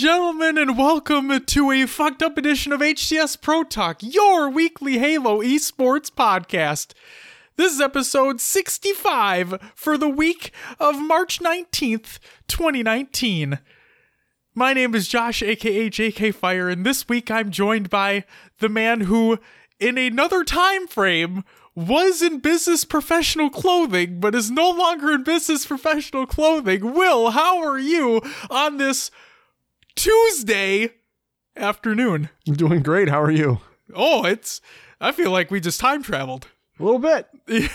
Gentlemen, and welcome to a fucked up edition of HCS Pro Talk, your weekly Halo esports podcast. This is episode 65 for the week of March 19th, 2019. My name is Josh, aka JK Fire, and this week I'm joined by the man who, in another time frame, was in business professional clothing, but is no longer in business professional clothing. Will, how are you on this Tuesday afternoon? I'm doing great. How are you? Oh, it's. I feel like we just time traveled. A little bit.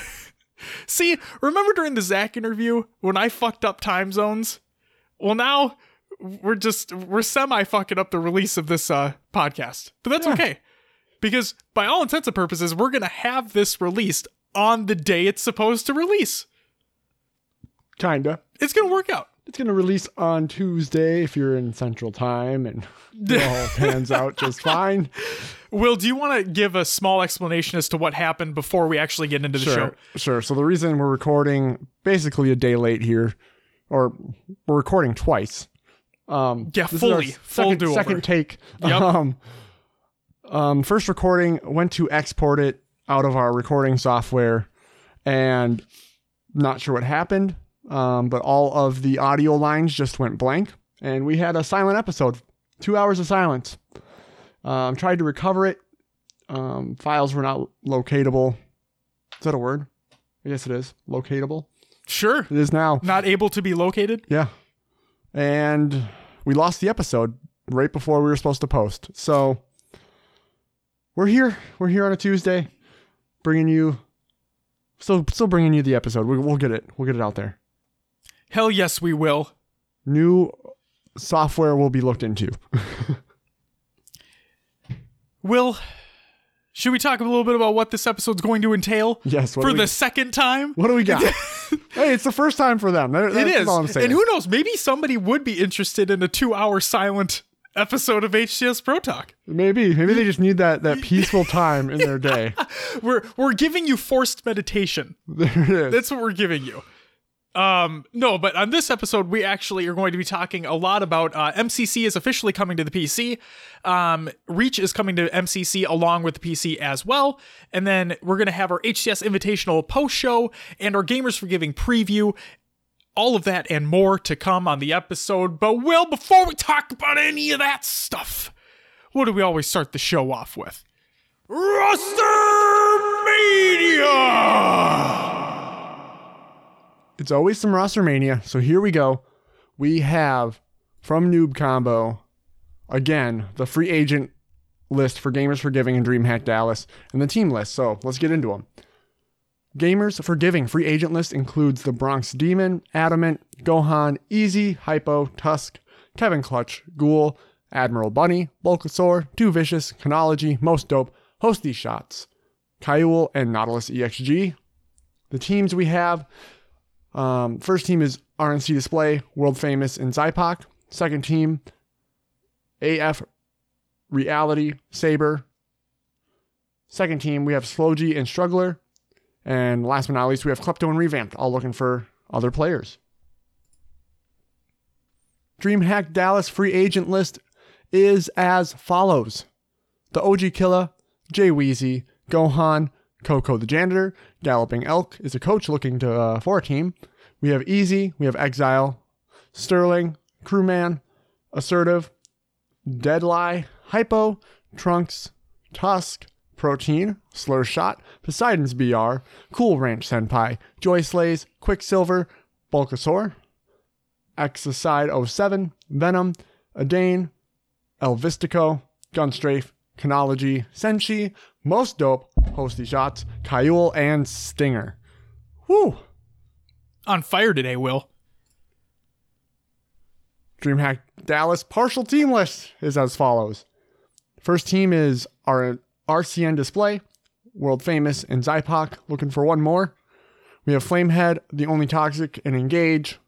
See, remember during the Zach interview when I fucked up time zones? Well, now we're just we're semi fucking up the release of this uh podcast. But that's Yeah. okay. Because by all intents and purposes, we're gonna have this released on the day it's supposed to release. Kinda. It's gonna work out. It's gonna release on Tuesday if you're in Central Time, and it all pans out just fine. Will, do you want to give a small explanation as to what happened before we actually get into the show? Sure, sure. So the reason we're recording basically a day late here, or we're recording twice. Um, Yeah, fully. Full second, second take. Yep. Um, um, first recording went to export it out of our recording software, and not sure what happened. Um, but all of the audio lines just went blank, and we had a silent episode. Two hours of silence. Um, tried to recover it. Um, files were not locatable. Is that a word? I guess it is. Locatable. Sure. It is now. Not able to be located. Yeah. And we lost the episode right before we were supposed to post. So we're here. We're here on a Tuesday, bringing you. Still, still bringing you the episode. We, we'll get it. We'll get it out there. Hell yes, we will. New software will be looked into. Will, should we talk a little bit about what this episode's going to entail Yes. For we, the second time? What do we got? hey, it's the first time for them. That- It is. all I'm saying. And who knows, maybe somebody would be interested in a two hour silent episode of HCS Pro Talk. maybe, maybe they just need that that peaceful time in their day. We're we're giving you forced meditation. There it is. That's what we're giving you. Um, no, but on this episode, we actually are going to be talking a lot about uh, MCC is officially coming to the PC. Um, Reach is coming to MCC along with the PC as well. And then we're going to have our HCS Invitational post show and our Gamers for Giving preview. All of that and more to come on the episode. But, Will, before we talk about any of that stuff, what do we always start the show off with? Roster Media! It's always some roster mania. So here we go. We have from Noob Combo again the free agent list for Gamers for Giving and DreamHack Dallas and the team list. So let's get into them. Gamers for Giving free agent list includes the Bronx Demon, Adamant, Gohan, Easy, Hypo, Tusk, Kevin Clutch, Ghoul, Admiral Bunny, Bulkasaur, Too Vicious, Chronology, Most Dope, Host These Shots, Kaiul, and Nautilus EXG. The teams we have um, first team is RNC Display, world famous in Zypok. Second team, AF Reality, Saber. Second team, we have Slowgy and Struggler. And last but not least, we have Klepto and Revamped, all looking for other players. DreamHack Dallas free agent list is as follows The OG Killer, Jay Weezy, Gohan, Coco the Janitor, Galloping Elk is a coach looking to uh, for a team. We have Easy, we have Exile, Sterling, Crewman, Assertive, Deadlie, Hypo, Trunks, Tusk, Protein, Slur Shot, Poseidon's BR, Cool Ranch Senpai, Joy Slays, Quicksilver, Bulkasaur, Exocide 07, Venom, Adane, Elvistico, Gunstrafe, Chronology, Senshi, Most Dope, Hosty Shots, Kaiul, and Stinger. Whew! On fire today, Will. DreamHack Dallas partial team list is as follows. First team is our RCN display, world famous in Zypok, looking for one more. We have Flamehead, the only toxic, and Engage.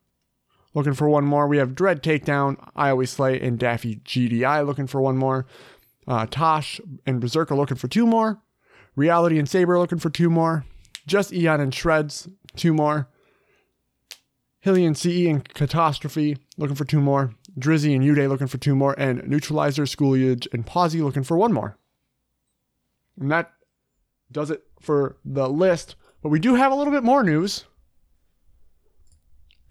Looking for one more. We have Dread Takedown, I Always Slay, and Daffy GDI looking for one more. Uh, Tosh and Berserker looking for two more. Reality and Saber are looking for two more. Just Eon and Shreds, two more. Hilly and CE and Catastrophe looking for two more. Drizzy and Uday looking for two more, and Neutralizer, Schooliage, and Pawsey looking for one more. And that does it for the list. But we do have a little bit more news.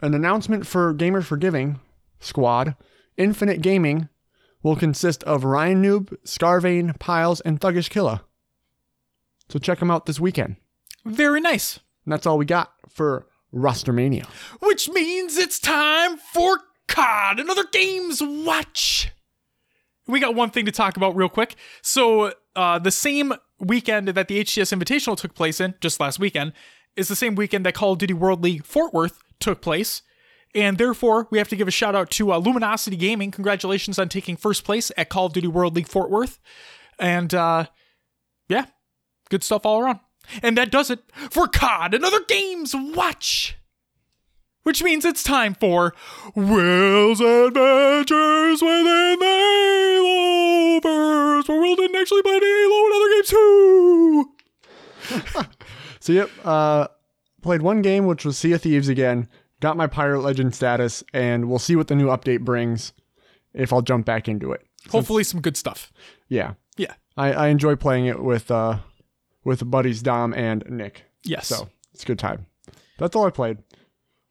An announcement for Gamers for Giving squad. Infinite Gaming will consist of Ryan Noob, Scarvane, Piles, and Thuggish Killa. So check them out this weekend. Very nice. And that's all we got for Rostermania. Which means it's time for COD, another games watch. We got one thing to talk about real quick. So, uh, the same weekend that the HCS Invitational took place in, just last weekend, is the same weekend that Call of Duty World League Fort Worth took place. And therefore, we have to give a shout out to uh, Luminosity Gaming. Congratulations on taking first place at Call of Duty World League Fort Worth. And uh, yeah, good stuff all around. And that does it for COD, and other games watch. Which means it's time for Will's Adventures within the Haloverse, where Will didn't actually play Halo in other games too. So yep, uh, played one game, which was Sea of Thieves again. Got my Pirate Legend status, and we'll see what the new update brings. If I'll jump back into it, Hopefully, some good stuff. yeah, Yeah. I, I enjoy playing it with uh, with buddies Dom and Nick. Yes. So it's a good time. That's all I played.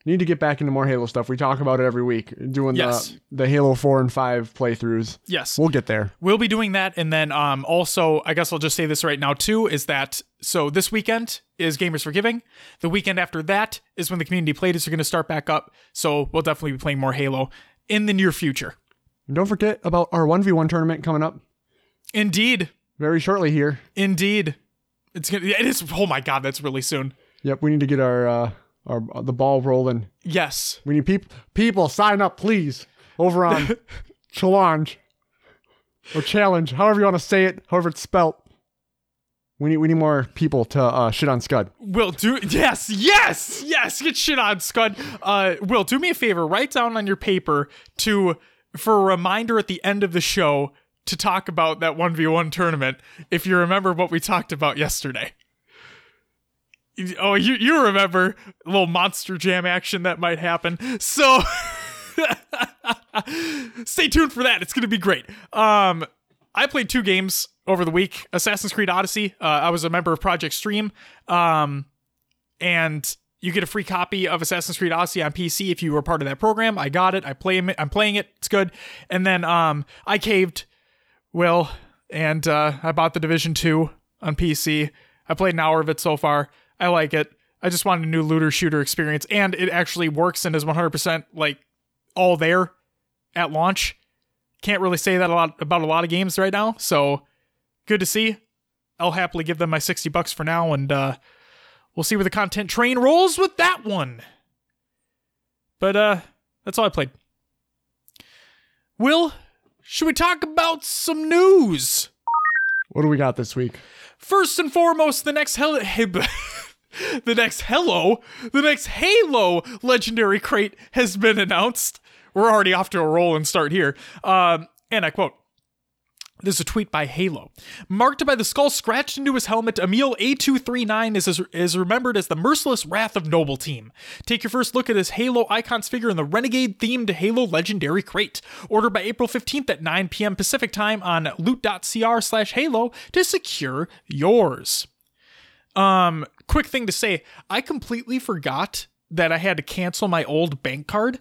Need to get back into more Halo stuff. We talk about it every week, doing Yes. the the Halo four and five playthroughs. yes. We'll get there. We'll be doing that, and then um, also, I guess I'll just say this right now too: is that so this weekend is Gamers for Giving. The weekend after that is when the community playdates are going to start back up. So we'll definitely be playing more Halo in the near future. And don't forget about our one v one tournament coming up Indeed, very shortly here. indeed, it's gonna. It is. Oh my god, that's really soon. Yep, we need to get our uh, our the ball rolling. Yes, We need people people sign up, please, over on Challonge or Challonge, however you want to say it, however it's spelt. We need we need more people to uh, shit on Scud. Will do. Yes, yes, yes. Get shit on, Scud. Uh, Will do me a favor. Write down on your paper to for a reminder at the end of the show to talk about that one v one tournament. If you remember what we talked about yesterday. Oh, you you remember a little monster jam action that might happen. So stay tuned for that. It's gonna be great. Um, I played two games over the week. Assassin's Creed Odyssey. Uh, I was a member of Project Stream. Um, and you get a free copy of Assassin's Creed Odyssey on PC if you were part of that program. I got it. I play. I'm playing it. It's good. And then um, I caved, Will, and uh, I bought the Division Two on PC. I played an hour of it so far. I like it. I just wanted a new looter shooter experience, and it actually works and is 100% like all there at launch. Can't really say that a lot about a lot of games right now. So good to see. I'll happily give them my 60 bucks for now and uh we'll see where the content train rolls with that one. But uh that's all I played. Will, should we talk about some news? What do we got this week? First and foremost, the next hell the next hello, the next Halo legendary crate has been announced. We're already off to a roll and start here. Um, and I quote. This is a tweet by Halo. Marked by the skull scratched into his helmet, Emile A239 is, is remembered as the merciless wrath of Noble Team. Take your first look at his Halo icons figure in the Renegade themed Halo Legendary Crate. Order by April 15th at 9 p.m. Pacific time on loot.cr slash Halo to secure yours. Um, quick thing to say, I completely forgot that I had to cancel my old bank card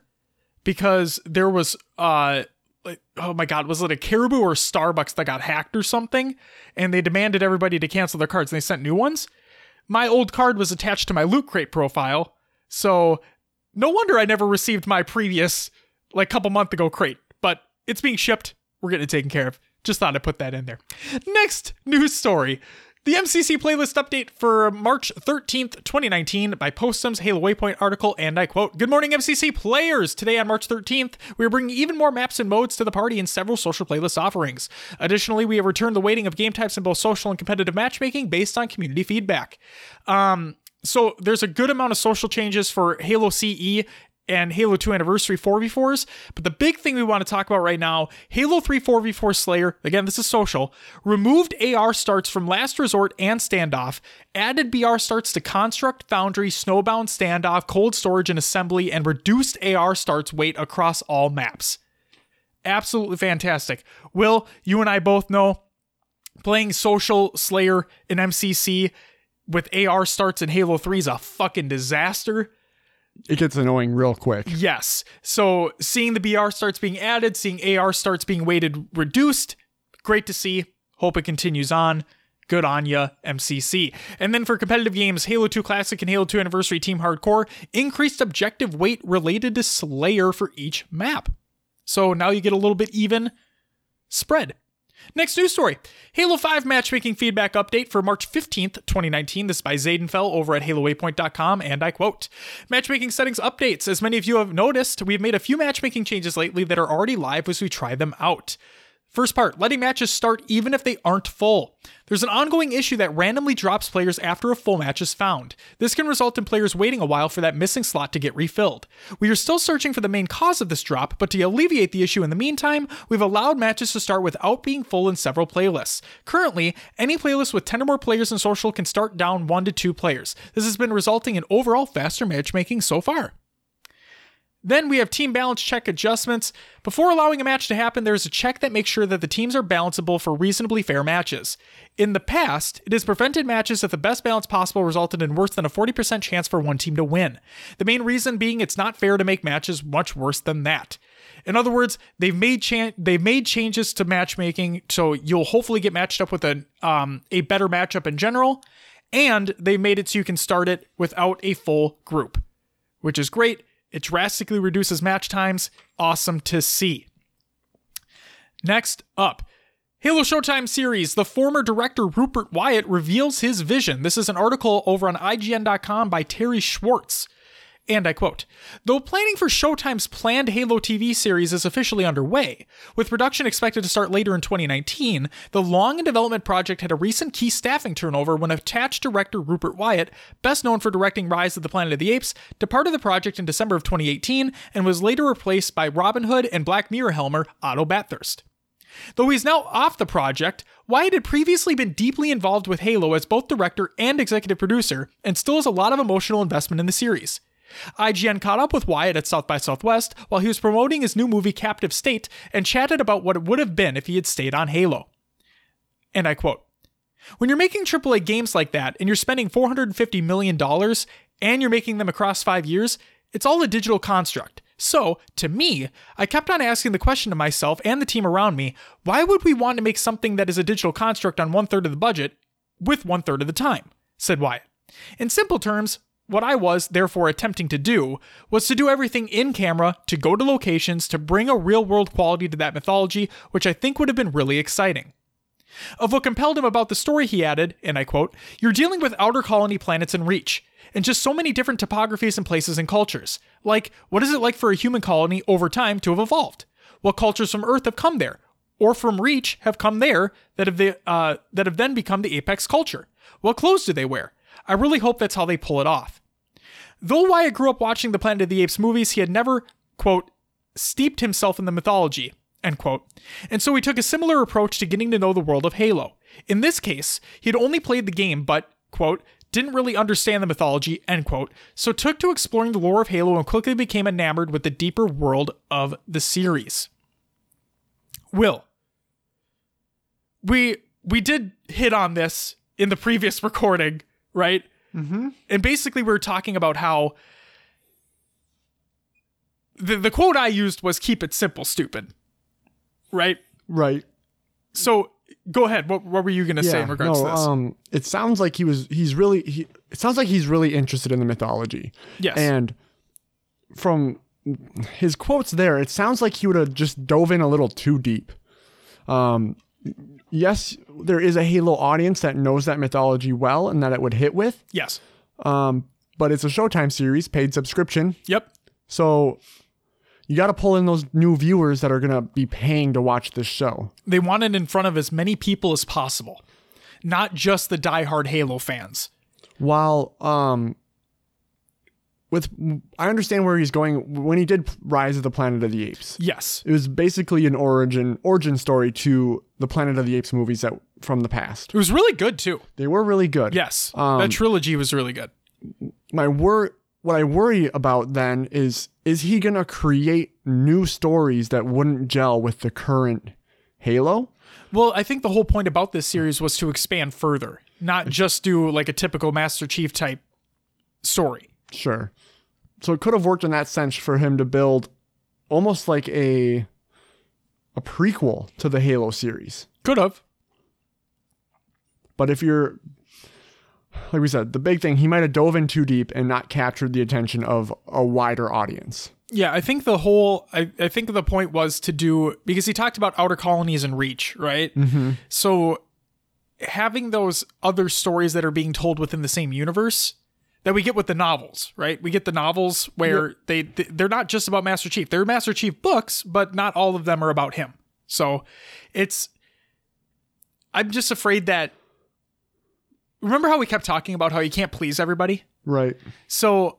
because there was uh oh my god, was it a Caribou or Starbucks that got hacked or something? And they demanded everybody to cancel their cards and they sent new ones. My old card was attached to my loot crate profile, so no wonder I never received my previous like couple month ago crate. But it's being shipped. We're getting it taken care of. Just thought I'd put that in there. Next news story. The MCC playlist update for March 13th, 2019 by Postum's Halo Waypoint article, and I quote, Good morning, MCC players! Today on March 13th, we are bringing even more maps and modes to the party in several social playlist offerings. Additionally, we have returned the weighting of game types in both social and competitive matchmaking based on community feedback. Um, so there's a good amount of social changes for Halo CE and Halo 2 Anniversary 4v4s. But the big thing we want to talk about right now Halo 3 4v4 Slayer, again, this is social, removed AR starts from Last Resort and Standoff, added BR starts to Construct, Foundry, Snowbound, Standoff, Cold Storage, and Assembly, and reduced AR starts weight across all maps. absolutely fantastic. Will, you and I both know playing Social Slayer in MCC with AR starts in Halo 3 is a fucking disaster. It gets annoying real quick. Yes. So seeing the BR starts being added, seeing AR starts being weighted reduced, great to see. Hope it continues on. Good on ya, MCC. And then for competitive games, Halo 2 Classic and Halo 2 Anniversary Team Hardcore increased objective weight related to Slayer for each map. So now you get a little bit even spread. Next news story Halo 5 matchmaking feedback update for March 15th, 2019. This is by Zaydenfell over at HaloWaypoint.com, and I quote Matchmaking settings updates. As many of you have noticed, we've made a few matchmaking changes lately that are already live as we try them out. First part, letting matches start even if they aren't full. There's an ongoing issue that randomly drops players after a full match is found. This can result in players waiting a while for that missing slot to get refilled. We are still searching for the main cause of this drop, but to alleviate the issue in the meantime, we've allowed matches to start without being full in several playlists. Currently, any playlist with 10 or more players in social can start down 1 to 2 players. This has been resulting in overall faster matchmaking so far. Then we have team balance check adjustments. Before allowing a match to happen, there's a check that makes sure that the teams are balanceable for reasonably fair matches. In the past, it has prevented matches that the best balance possible resulted in worse than a 40% chance for one team to win. The main reason being it's not fair to make matches much worse than that. In other words, they've made cha- they've made changes to matchmaking, so you'll hopefully get matched up with a um, a better matchup in general, and they made it so you can start it without a full group, which is great. It drastically reduces match times. Awesome to see. Next up, Halo Showtime series. The former director Rupert Wyatt reveals his vision. This is an article over on IGN.com by Terri Schwartz. And I quote Though planning for Showtime's planned Halo TV series is officially underway, with production expected to start later in 2019, the long in development project had a recent key staffing turnover when attached director Rupert Wyatt, best known for directing Rise of the Planet of the Apes, departed the project in December of 2018 and was later replaced by Robin Hood and Black Mirror Helmer Otto Bathurst. Though he's now off the project, Wyatt had previously been deeply involved with Halo as both director and executive producer, and still has a lot of emotional investment in the series. IGN caught up with Wyatt at South by Southwest while he was promoting his new movie Captive State and chatted about what it would have been if he had stayed on Halo. And I quote When you're making AAA games like that and you're spending $450 million and you're making them across five years, it's all a digital construct. So, to me, I kept on asking the question to myself and the team around me why would we want to make something that is a digital construct on one third of the budget with one third of the time? said Wyatt. In simple terms, what I was, therefore, attempting to do was to do everything in camera, to go to locations, to bring a real world quality to that mythology, which I think would have been really exciting. Of what compelled him about the story, he added, and I quote, You're dealing with outer colony planets in Reach, and just so many different topographies and places and cultures. Like, what is it like for a human colony over time to have evolved? What cultures from Earth have come there, or from Reach have come there that have, uh, that have then become the apex culture? What clothes do they wear? I really hope that's how they pull it off. Though Wyatt grew up watching the Planet of the Apes movies, he had never, quote, steeped himself in the mythology, end quote. And so he took a similar approach to getting to know the world of Halo. In this case, he had only played the game, but, quote, didn't really understand the mythology, end quote, so took to exploring the lore of Halo and quickly became enamored with the deeper world of the series. Will, we we did hit on this in the previous recording right? Mm-hmm. And basically, we are talking about how the the quote I used was "keep it simple, stupid," right? Right. So go ahead. What what were you gonna say in regards no, to this? Um, it sounds like he was. He's really. He. It sounds like he's really interested in the mythology. yes. And from his quotes there, it sounds like he would have just dove in a little too deep. Um, yes, there is a Halo audience that knows that mythology well and that it would hit with. yes. Um, but it's a Showtime series, paid subscription. Yep. So you got to pull in those new viewers that are going to be paying to watch this show. They want it in front of as many people as possible, not just the diehard Halo fans. While um with I understand where he's going when he did Rise of the Planet of the Apes. Yes. It was basically an origin origin story to the Planet of the Apes movies that from the past. It was really good too. They were really good. Yes. Um, that trilogy was really good. My wor what I worry about then is is he going to create new stories that wouldn't gel with the current Halo? Well, I think the whole point about this series was to expand further, not just do like a typical Master Chief type story. Sure. So it could have worked in that sense for him to build almost like a a prequel to the Halo series. Could have. But if you're like we said, the big thing, he might have dove in too deep and not captured the attention of a wider audience. Yeah, I think the whole I, I think the point was to do because he talked about outer colonies and reach, right? Mm-hmm. So having those other stories that are being told within the same universe that we get with the novels, right? We get the novels where Yep. they they're not just about Master Chief. They're Master Chief books, but not all of them are about him. So it's I'm just afraid that remember how we kept talking about how you can't please everybody? Right. So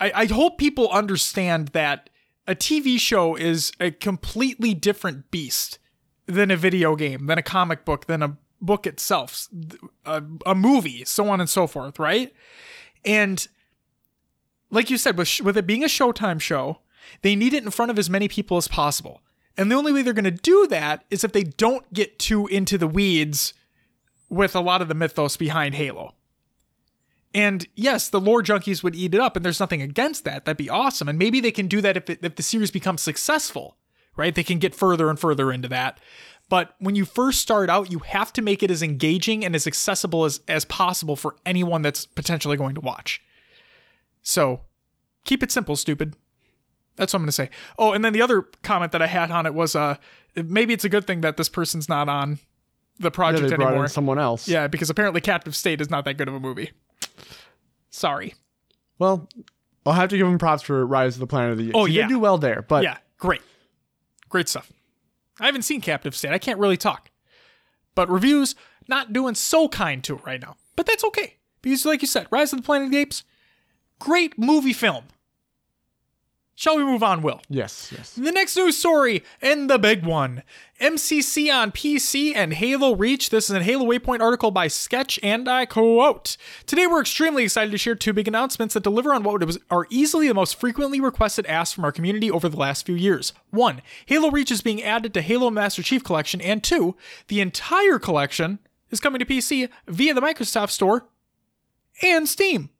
I, I hope people understand that a TV show is a completely different beast than a video game, than a comic book, than a book itself, a, a movie, so on and so forth, right? And like you said, with, with it being a Showtime show, they need it in front of as many people as possible. And the only way they're going to do that is if they don't get too into the weeds with a lot of the mythos behind Halo. And yes, the lore junkies would eat it up, and there's nothing against that. That'd be awesome. And maybe they can do that if, it, if the series becomes successful, right? They can get further and further into that. But when you first start out, you have to make it as engaging and as accessible as, as possible for anyone that's potentially going to watch. So keep it simple, stupid. That's what I'm going to say. Oh, and then the other comment that I had on it was uh, maybe it's a good thing that this person's not on the Yeah, project they anymore. someone else. Yeah, because apparently Captive State is not that good of a movie. Sorry. Well, I'll have to give him props for Rise of the Planet of the Apes. Oh, he yeah. did do well there, but Yeah, great. Great stuff. I haven't seen Captive State. I can't really talk. But reviews, not doing so kind to it right now. But that's okay. Because, like you said, Rise of the Planet of the Apes, great movie film. Shall we move on, Will? yes, yes. The next news story, and the big one MCC on PC and Halo Reach. This is a Halo Waypoint article by Sketch, and I quote Today, we're extremely excited to share two big announcements that deliver on what was, are easily the most frequently requested asks from our community over the last few years. One, Halo Reach is being added to Halo Master Chief Collection, and two, the entire collection is coming to PC via the Microsoft Store and Steam.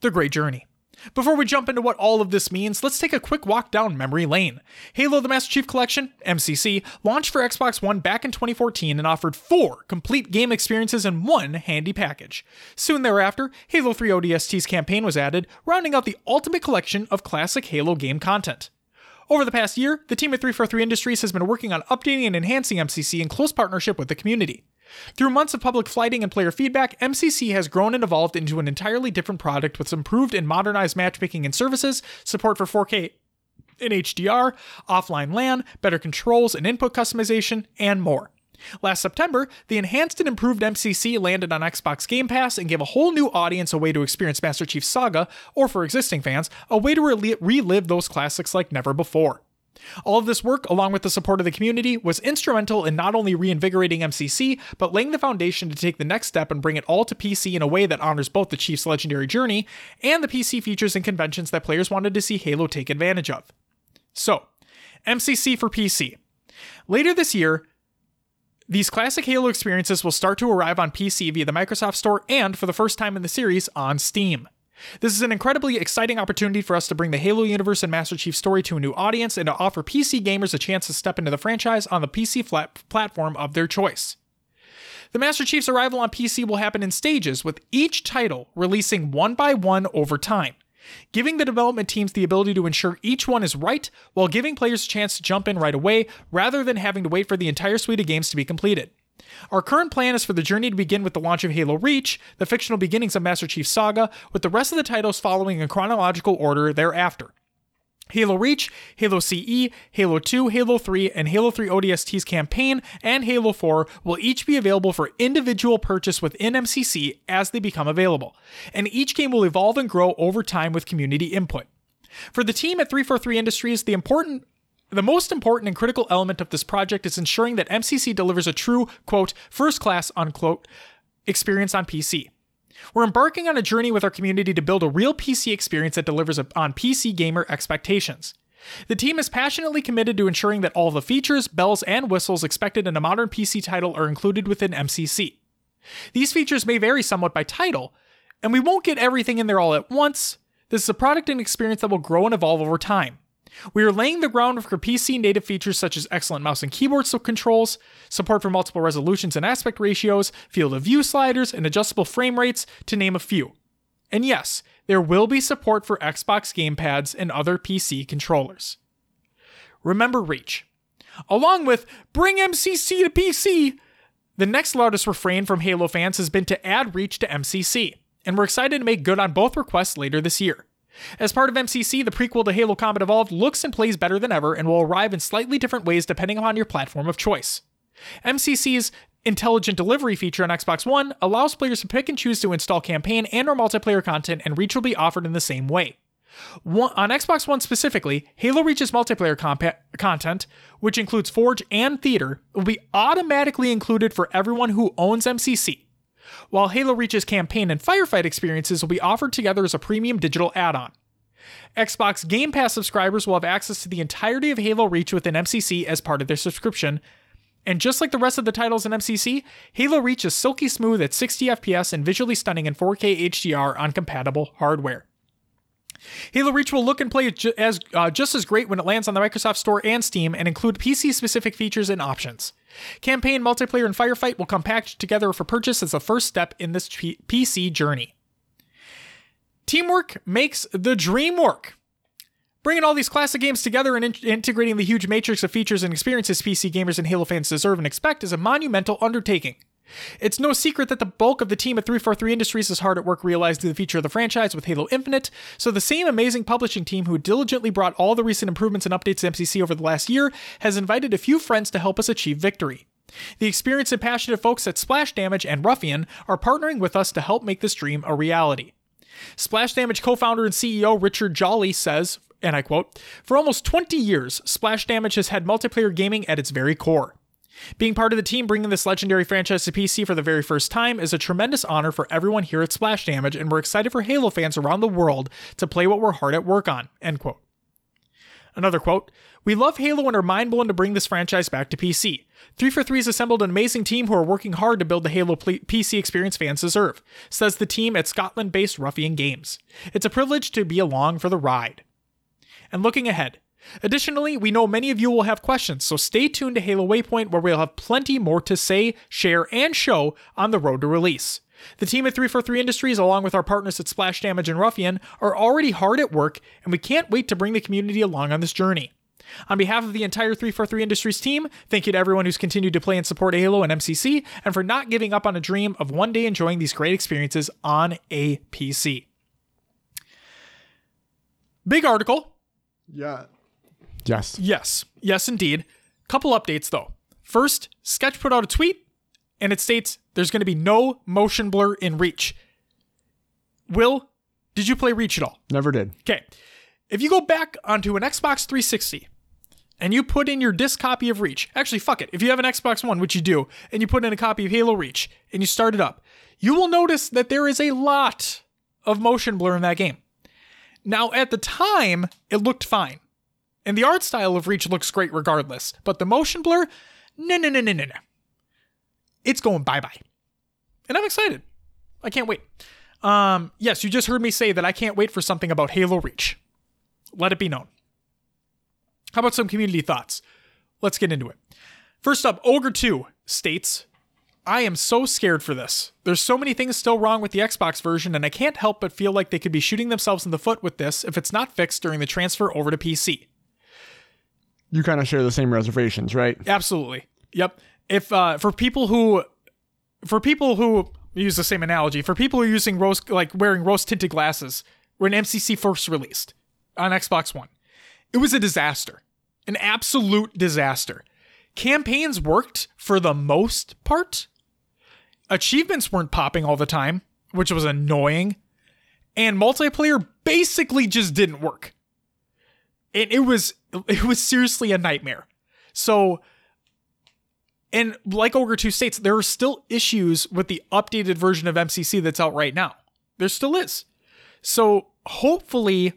The Great Journey. Before we jump into what all of this means, let's take a quick walk down memory lane. Halo the Master Chief Collection, MCC, launched for Xbox One back in 2014 and offered four complete game experiences in one handy package. Soon thereafter, Halo 3 ODST's campaign was added, rounding out the ultimate collection of classic Halo game content. Over the past year, the team at 343 Industries has been working on updating and enhancing MCC in close partnership with the community. Through months of public flighting and player feedback, MCC has grown and evolved into an entirely different product with improved and modernized matchmaking and services, support for 4K in HDR, offline LAN, better controls and input customization, and more. Last September, the enhanced and improved MCC landed on Xbox Game Pass and gave a whole new audience a way to experience Master Chief Saga, or for existing fans, a way to rel- relive those classics like never before. All of this work, along with the support of the community, was instrumental in not only reinvigorating MCC, but laying the foundation to take the next step and bring it all to PC in a way that honors both the Chief's legendary journey and the PC features and conventions that players wanted to see Halo take advantage of. So, MCC for PC. Later this year, these classic Halo experiences will start to arrive on PC via the Microsoft Store and, for the first time in the series, on Steam. This is an incredibly exciting opportunity for us to bring the Halo universe and Master Chief story to a new audience and to offer PC gamers a chance to step into the franchise on the PC flat platform of their choice. The Master Chief's arrival on PC will happen in stages, with each title releasing one by one over time, giving the development teams the ability to ensure each one is right while giving players a chance to jump in right away rather than having to wait for the entire suite of games to be completed. Our current plan is for the journey to begin with the launch of Halo Reach, the fictional beginnings of Master Chief Saga, with the rest of the titles following in chronological order thereafter. Halo Reach, Halo CE, Halo 2, Halo 3, and Halo 3 ODST's campaign and Halo 4 will each be available for individual purchase within MCC as they become available, and each game will evolve and grow over time with community input. For the team at 343 Industries, the important the most important and critical element of this project is ensuring that MCC delivers a true, quote, first class, unquote, experience on PC. We're embarking on a journey with our community to build a real PC experience that delivers on PC gamer expectations. The team is passionately committed to ensuring that all the features, bells, and whistles expected in a modern PC title are included within MCC. These features may vary somewhat by title, and we won't get everything in there all at once. This is a product and experience that will grow and evolve over time. We are laying the groundwork for PC native features such as excellent mouse and keyboard controls, support for multiple resolutions and aspect ratios, field of view sliders, and adjustable frame rates, to name a few. And yes, there will be support for Xbox gamepads and other PC controllers. Remember Reach. Along with Bring MCC to PC, the next loudest refrain from Halo fans has been to add Reach to MCC, and we're excited to make good on both requests later this year. As part of MCC, the prequel to Halo Combat Evolved looks and plays better than ever and will arrive in slightly different ways depending upon your platform of choice. MCC's intelligent delivery feature on Xbox One allows players to pick and choose to install campaign and or multiplayer content and Reach will be offered in the same way. One, on Xbox One specifically, Halo Reach's multiplayer compa- content, which includes Forge and Theater, will be automatically included for everyone who owns MCC while Halo Reach's campaign and firefight experiences will be offered together as a premium digital add on. Xbox Game Pass subscribers will have access to the entirety of Halo Reach within MCC as part of their subscription. And just like the rest of the titles in MCC, Halo Reach is silky smooth at 60 FPS and visually stunning in 4K HDR on compatible hardware. Halo Reach will look and play as uh, just as great when it lands on the Microsoft Store and Steam and include PC-specific features and options. Campaign, multiplayer, and firefight will come packaged together for purchase as the first step in this P- PC journey. Teamwork makes the dream work. Bringing all these classic games together and in- integrating the huge matrix of features and experiences PC gamers and Halo fans deserve and expect is a monumental undertaking. It's no secret that the bulk of the team at 343 Industries is hard at work realizing the future of the franchise with Halo Infinite, so the same amazing publishing team who diligently brought all the recent improvements and updates to MCC over the last year has invited a few friends to help us achieve victory. The experienced and passionate folks at Splash Damage and Ruffian are partnering with us to help make this dream a reality. Splash Damage co founder and CEO Richard Jolly says, and I quote, For almost 20 years, Splash Damage has had multiplayer gaming at its very core. Being part of the team bringing this legendary franchise to PC for the very first time is a tremendous honor for everyone here at Splash Damage, and we're excited for Halo fans around the world to play what we're hard at work on. End quote. Another quote We love Halo and are mind blown to bring this franchise back to PC. 343 has assembled an amazing team who are working hard to build the Halo PC experience fans deserve, says the team at Scotland based Ruffian Games. It's a privilege to be along for the ride. And looking ahead, Additionally, we know many of you will have questions, so stay tuned to Halo Waypoint where we'll have plenty more to say, share, and show on the road to release. The team at 343 Industries, along with our partners at Splash Damage and Ruffian, are already hard at work, and we can't wait to bring the community along on this journey. On behalf of the entire 343 Industries team, thank you to everyone who's continued to play and support Halo and MCC, and for not giving up on a dream of one day enjoying these great experiences on a PC. Big article. Yeah. Yes. Yes. Yes, indeed. Couple updates though. First, Sketch put out a tweet and it states there's going to be no motion blur in Reach. Will, did you play Reach at all? Never did. Okay. If you go back onto an Xbox 360 and you put in your disc copy of Reach, actually, fuck it. If you have an Xbox One, which you do, and you put in a copy of Halo Reach and you start it up, you will notice that there is a lot of motion blur in that game. Now, at the time, it looked fine. And the art style of Reach looks great regardless, but the motion blur, no, no, no, no, no, no. It's going bye bye. And I'm excited. I can't wait. Um, yes, you just heard me say that I can't wait for something about Halo Reach. Let it be known. How about some community thoughts? Let's get into it. First up, Ogre 2 states, I am so scared for this. There's so many things still wrong with the Xbox version, and I can't help but feel like they could be shooting themselves in the foot with this if it's not fixed during the transfer over to PC you kind of share the same reservations, right? Absolutely. Yep. If uh, for people who, for people who use the same analogy, for people who are using rose like wearing rose tinted glasses when MCC first released on Xbox One, it was a disaster, an absolute disaster. Campaigns worked for the most part. Achievements weren't popping all the time, which was annoying. And multiplayer basically just didn't work And it was it was seriously a nightmare. So And like Ogre 2 states, there are still issues with the updated version of MCC that's out right now. There still is. So hopefully,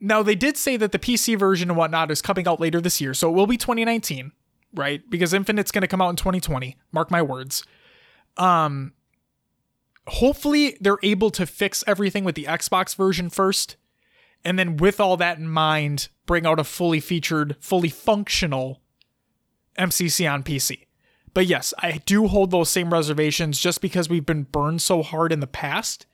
now they did say that the PC version and whatnot is coming out later this year. So it will be 2019, right? Because Infinite's going to come out in 2020. Mark my words. Um, hopefully they're able to fix everything with the Xbox version first. And then with all that in mind, bring out a fully featured, fully functional MCC on PC. But yes, I do hold those same reservations just because we've been burned so hard in the past.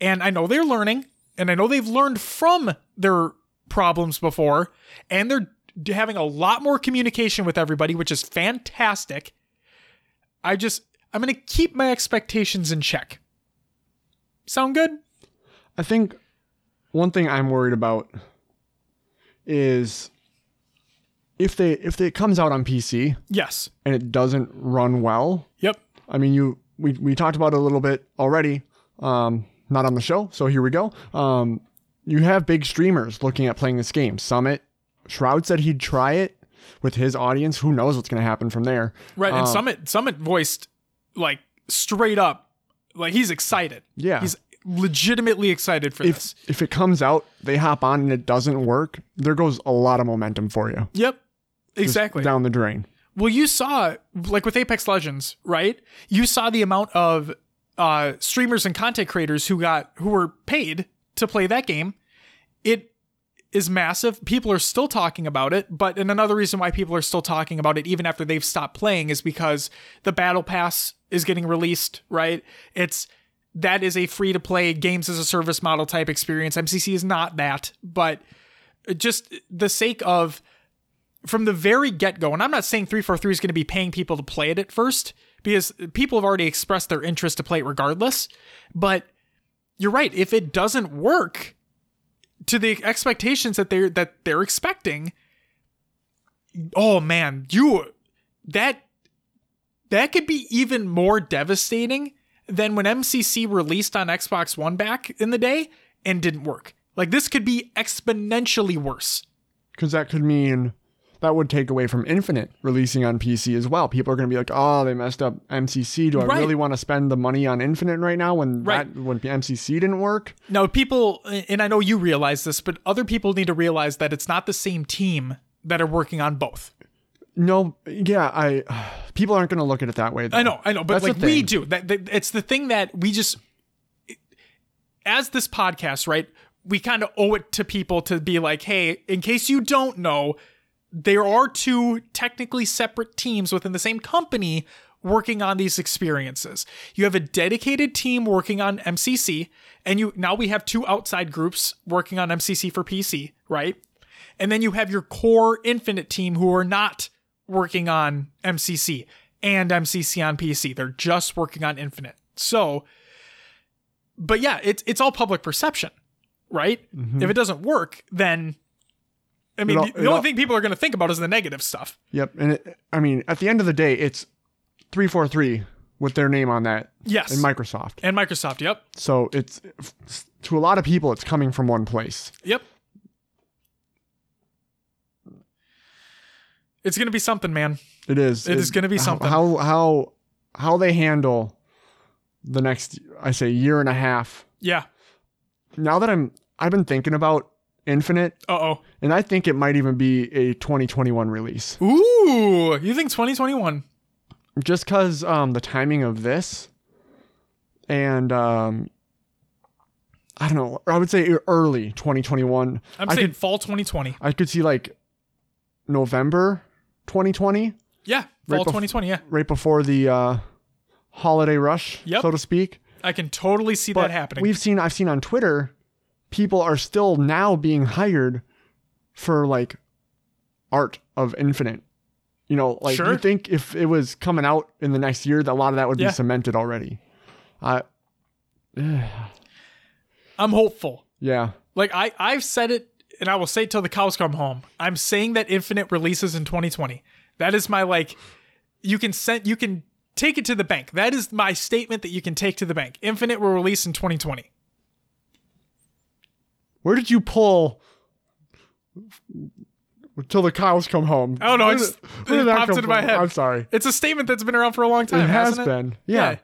And I know they're learning, and I know they've learned from their problems before, and they're having a lot more communication with everybody, which is fantastic. I just, I'm going to keep my expectations in check. Sound good? I think one thing I'm worried about is if they if it comes out on PC Yes. and it doesn't run well. Yep. I mean, you we we talked about it a little bit already. Um, not on the show, so here we go. Um, you have big streamers looking at playing this game. Summit, Shroud said he'd try it with his audience. Who knows what's going to happen from there? Right. And Um, Summit Summit voiced like straight up, like he's excited. Yeah. He's legitimately excited for if this. if it comes out, they hop on and it doesn't work. There goes a lot of momentum for you. Yep. Just Exactly. down the drain. Well, you saw like with Apex Legends, right? You saw the amount of uh, streamers and content creators who got who were paid to play that game. It is massive. People are still talking about it, but and another reason why people are still talking about it even after they've stopped playing is because the battle pass is getting released, right? It's that is a free to play games as a service model type experience. MCC is not that, but just the sake of from the very get go, and I'm not saying 343 is going to be paying people to play it at first, because people have already expressed their interest to play it regardless. But you're right. If it doesn't work to the expectations that they're that they're expecting, oh man, you that that could be even more devastating than when MCC released on Xbox One back in the day and didn't work. Like this could be exponentially worse. Because that could mean that would take away from Infinite releasing on PC as well. People are going to be like, "Oh, they messed up MCC. Do I Right. really want to spend the money on Infinite right now when Right. that when MCC didn't work?" No, people, and I know you realize this, but other people need to realize that it's not the same team that are working on both. No, yeah, I people aren't going to look at it that way. Though. I know, I know, but That's like we do. That, that it's the thing that we just, as this podcast, right? We kind of owe it to people to be like, hey, in case you don't know, there are two technically separate teams within the same company working on these experiences. You have a dedicated team working on MCC, and you now we have two outside groups working on MCC for PC, right? And then you have your core Infinite team who are not working on MCC and MCC on PC. They're just working on Infinite. So, but yeah, it's it's all public perception, right? Mm-hmm. If it doesn't work, then I mean, all- the, only all- thing people are going to think about is the negative stuff. Yep, and it, I mean, at the end of the day, it's three four three with their name on that Yes, and Microsoft. and Microsoft. Yep, So it's to a lot of people, it's coming from one place. yep. It's going to be something, man. It is. It is gonna be something. How how how they handle the next, I say, year and a half. Yeah. Now that I'm, I've been thinking about Infinite, Uh oh. and I think it might even be a 2021 release, Ooh, you think 2021? just because um, the timing of this, and um, I don't know. I would say early 2021. I'm I saying could fall 2020. I could see like November 2020. Yeah, Right fall bef- 2020. Yeah, right before the uh, holiday rush, Yep. so to speak. I can totally see But that happening. we've seen, I've seen on Twitter, people are still now being hired for like art of Infinite. You know, like Sure. you think if it was coming out in the next year, that a lot of that would Yeah. be cemented already. I, Uh, I'm hopeful. yeah, Like I, I've said it, and I will say till the cows come home. I'm saying that Infinite releases in 2020. That is my like. You can send. You can take it to the bank. That is my statement that you can take to the bank. Infinite will release in 2020. where did you pull? Till the cows come home. I don't know. It, it popped into my head. I'm sorry. It's a statement that's been around for a long time. It has hasn't it? been. Yeah.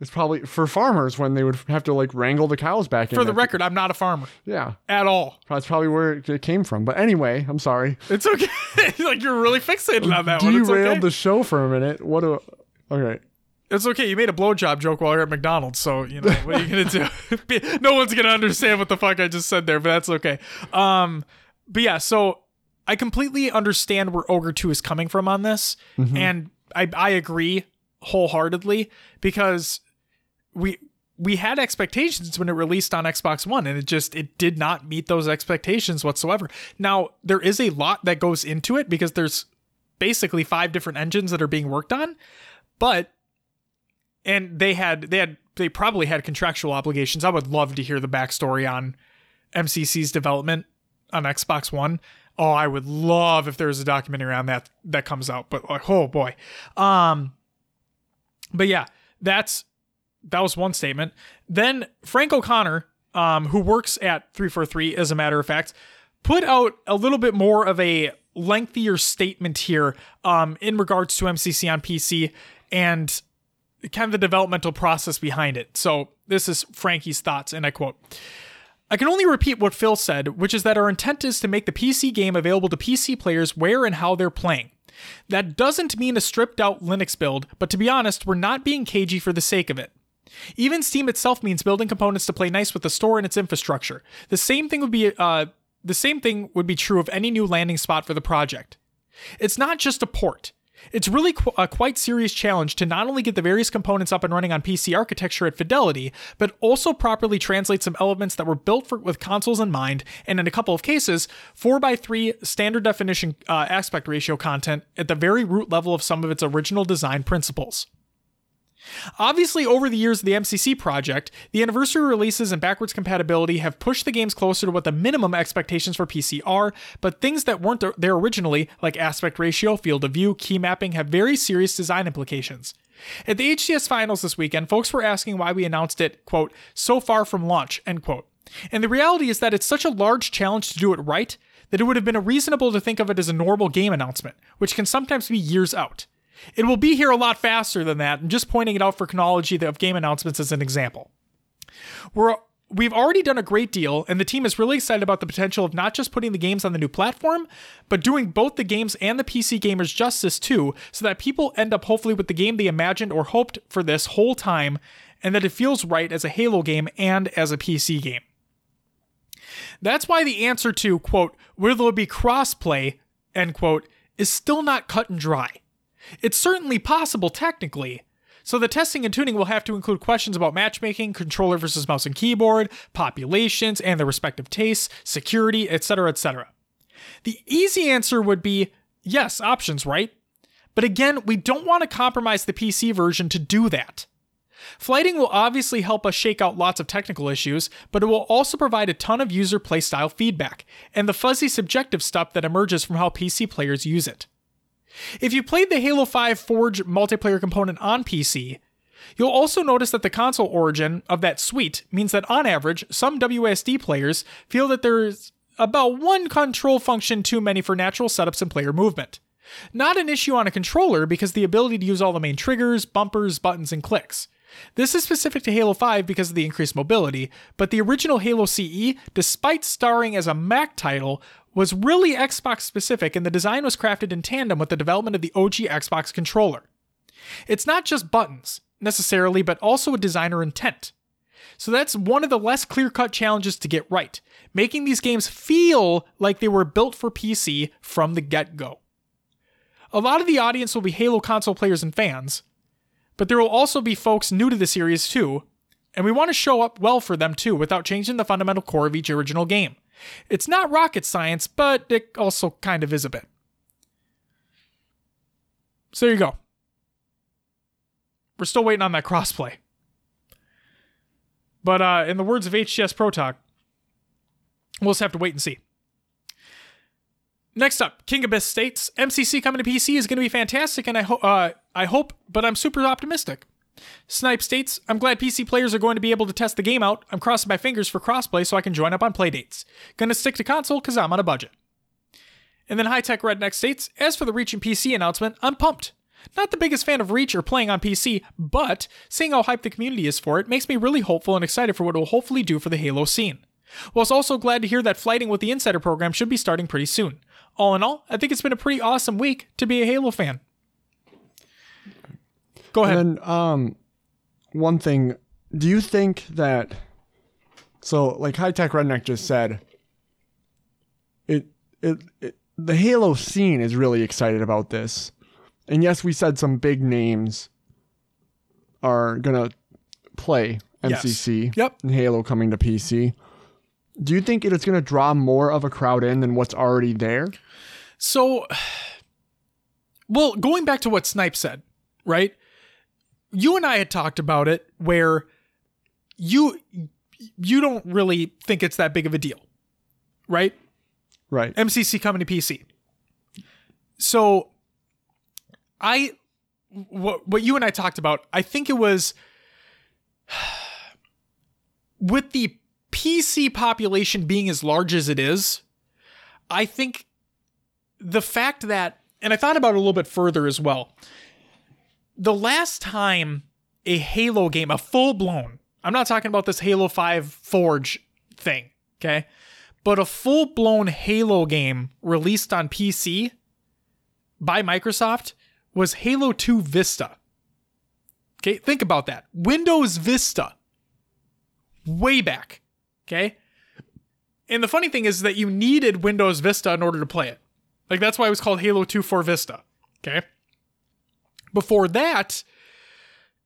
It's probably for farmers when they would have to like wrangle the cows back in. For the there. record, I'm not a farmer Yeah. at all. That's probably where it came from. But anyway, I'm sorry. It's okay. like you're really fixated on that one. Derailed okay. the show for a minute. What a. Okay. It's okay. You made a blowjob joke while you're at McDonald's, so you know what are you gonna do? no one's gonna understand what the fuck I just said there, but that's okay. Um, but yeah, so I completely understand where Ogre Two is coming from on this, and I I agree wholeheartedly because we we had expectations when it released on Xbox One, and it just it did not meet those expectations whatsoever. Now there is a lot that goes into it because there's basically five different engines that are being worked on, but and they had they had they probably had contractual obligations. I would love to hear the backstory on MCC's development on Xbox One. Oh, I would love if there was a documentary on that that comes out. But like, oh boy, um, but yeah, that's that was one statement. Then Frank O'Connor, um, who works at 343, as a matter of fact, put out a little bit more of a lengthier statement here um, in regards to MCC on PC and kind of the developmental process behind it. So this is Frankie's thoughts, and I quote. I can only repeat what Phil said, which is that our intent is to make the PC game available to PC players where and how they're playing. That doesn't mean a stripped out Linux build, but to be honest, we're not being cagey for the sake of it. Even Steam itself means building components to play nice with the store and its infrastructure. The same thing would be uh, the same thing would be true of any new landing spot for the project. It's not just a port. It's really qu- a quite serious challenge to not only get the various components up and running on PC architecture at fidelity, but also properly translate some elements that were built for, with consoles in mind, and in a couple of cases, 4x3 standard definition uh, aspect ratio content at the very root level of some of its original design principles. Obviously, over the years of the MCC project, the anniversary releases and backwards compatibility have pushed the games closer to what the minimum expectations for PC are, but things that weren't there originally, like aspect ratio, field of view, key mapping, have very serious design implications. At the HCS finals this weekend, folks were asking why we announced it, quote, so far from launch, end quote. And the reality is that it's such a large challenge to do it right that it would have been reasonable to think of it as a normal game announcement, which can sometimes be years out. It will be here a lot faster than that, and just pointing it out for chronology of game announcements as an example. We're We've already done a great deal, and the team is really excited about the potential of not just putting the games on the new platform, but doing both the games and the PC gamers justice too, so that people end up hopefully with the game they imagined or hoped for this whole time, and that it feels right as a Halo game and as a PC game. That's why the answer to, quote, will there be crossplay, end quote, is still not cut and dry. It's certainly possible technically. So the testing and tuning will have to include questions about matchmaking, controller versus mouse and keyboard, populations and their respective tastes, security, etc., etc. The easy answer would be yes, options, right? But again, we don't want to compromise the PC version to do that. Flighting will obviously help us shake out lots of technical issues, but it will also provide a ton of user playstyle feedback and the fuzzy subjective stuff that emerges from how PC players use it. If you played the Halo 5 Forge multiplayer component on PC, you'll also notice that the console origin of that suite means that on average, some WASD players feel that there's about one control function too many for natural setups and player movement. Not an issue on a controller because the ability to use all the main triggers, bumpers, buttons, and clicks. This is specific to Halo 5 because of the increased mobility, but the original Halo CE, despite starring as a Mac title, was really Xbox specific and the design was crafted in tandem with the development of the OG Xbox controller. It's not just buttons, necessarily, but also a designer intent. So that's one of the less clear cut challenges to get right, making these games feel like they were built for PC from the get go. A lot of the audience will be Halo console players and fans, but there will also be folks new to the series too, and we want to show up well for them too without changing the fundamental core of each original game. It's not rocket science, but it also kind of is a bit. So there you go. We're still waiting on that crossplay. But uh, in the words of HCS Pro Talk, we'll just have to wait and see. Next up, King Abyss states MCC coming to PC is going to be fantastic, and I, ho- uh, I hope, but I'm super optimistic. Snipe states, I'm glad PC players are going to be able to test the game out. I'm crossing my fingers for crossplay so I can join up on playdates. Gonna stick to console because I'm on a budget. And then High Tech Redneck states, as for the Reach and PC announcement, I'm pumped. Not the biggest fan of Reach or playing on PC, but seeing how hyped the community is for it makes me really hopeful and excited for what it will hopefully do for the Halo scene. Was also glad to hear that flighting with the Insider program should be starting pretty soon. All in all, I think it's been a pretty awesome week to be a Halo fan. Go ahead. And then, um, one thing, do you think that? So, like High Tech Redneck just said, it, it it the Halo scene is really excited about this, and yes, we said some big names are gonna play MCC. Yes. Yep. And Halo coming to PC. Do you think it is gonna draw more of a crowd in than what's already there? So, well, going back to what Snipe said, right? You and I had talked about it where you you don't really think it's that big of a deal, right? Right. MCC coming to PC. So, I what what you and I talked about, I think it was with the PC population being as large as it is, I think the fact that, and I thought about it a little bit further as well. The last time a Halo game, a full blown, I'm not talking about this Halo 5 Forge thing, okay? But a full blown Halo game released on PC by Microsoft was Halo 2 Vista. Okay, think about that. Windows Vista. Way back. Okay? And the funny thing is that you needed Windows Vista in order to play it. Like that's why it was called Halo 2 for Vista. Okay? Before that,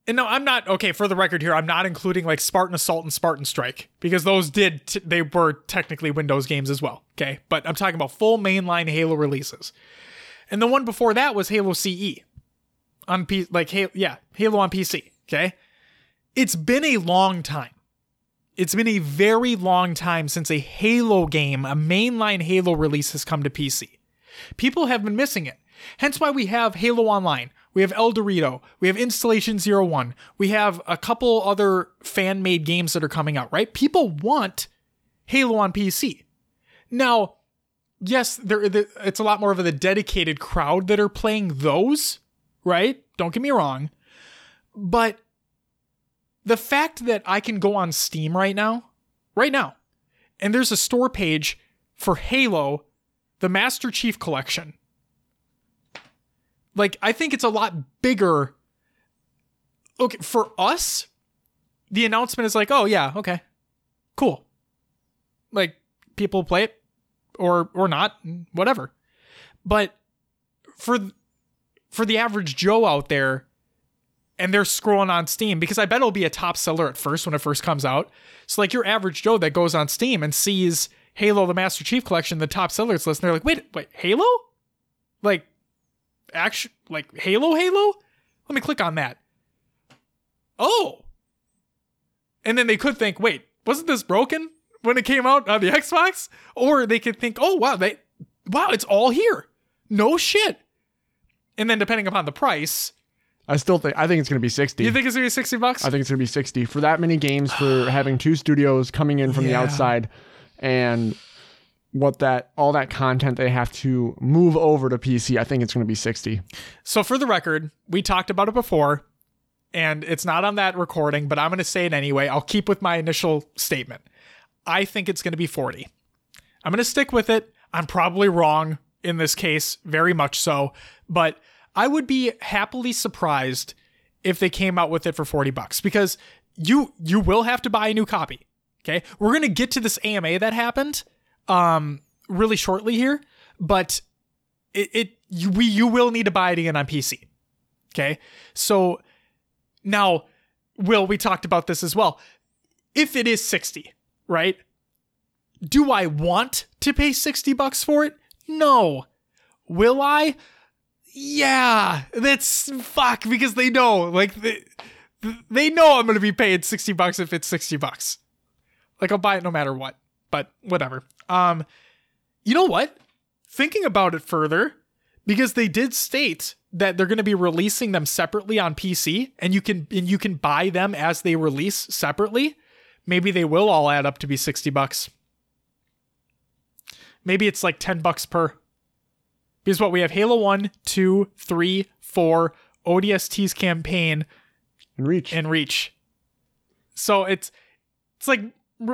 and no, I'm not okay. For the record, here, I'm not including like Spartan Assault and Spartan Strike because those did t- they were technically Windows games as well. Okay, but I'm talking about full mainline Halo releases, and the one before that was Halo CE on P like Halo, yeah, Halo on PC. Okay, it's been a long time. It's been a very long time since a Halo game, a mainline Halo release, has come to PC. People have been missing it. Hence why we have Halo Online, we have ElDewrito, we have Installation Zero One, we have a couple other fan made games that are coming out, right? People want Halo on PC. Now, yes, there it's a lot more of a dedicated crowd that are playing those, right? Don't get me wrong. But the fact that I can go on Steam right now, right now, and there's a store page for Halo, the Master Chief Collection. Like, I think it's a lot bigger. Okay, for us, the announcement is like, oh yeah, okay, cool. Like, people play it or or not, whatever. But for for the average Joe out there, and they're scrolling on Steam because I bet it'll be a top seller at first when it first comes out. So like your average Joe that goes on Steam and sees Halo the Master Chief Collection, the top sellers list, and they're like, wait, wait, Halo? Like action like Halo Halo? Let me click on that. Oh. And then they could think, wait, wasn't this broken when it came out on the Xbox? Or they could think, oh wow, they wow, it's all here. No shit. And then depending upon the price, I still think I think it's gonna be sixty. you think it's gonna be sixty bucks? I think it's gonna be sixty for that many games for having two studios coming in from the outside, and what that all that content they have to move over to PC. I think it's gonna be sixty. So for the record, we talked about it before, and it's not on that recording, but I'm going to say it anyway. I'll keep with my initial statement. I think it's going to be 40. I'm going to stick with it. I'm probably wrong in this case, very much so, but I would be happily surprised if they came out with it for 40 bucks because you you will have to buy a new copy. Okay? We're going to get to this AMA that happened um really shortly here, but it, it you, we you will need to buy it again on PC. Okay. So now, Will, we talked about this as well. If it is 60, right? Do I want to pay 60 bucks for it? No. Will I? Yeah. That's fuck because they know. Like they, they know I'm to be paying 60 bucks if it's 60 bucks. Like I'll buy it no matter what. But whatever. Um you know what? Thinking about it further, because they did state that they're going to be releasing them separately on PC and you can and you can buy them as they release separately. Maybe they will all add up to be 60 bucks. Maybe it's like 10 bucks per. Because what we have Halo 1, 2, 3, 4, ODST's campaign, And reach. and Reach. So it's it's like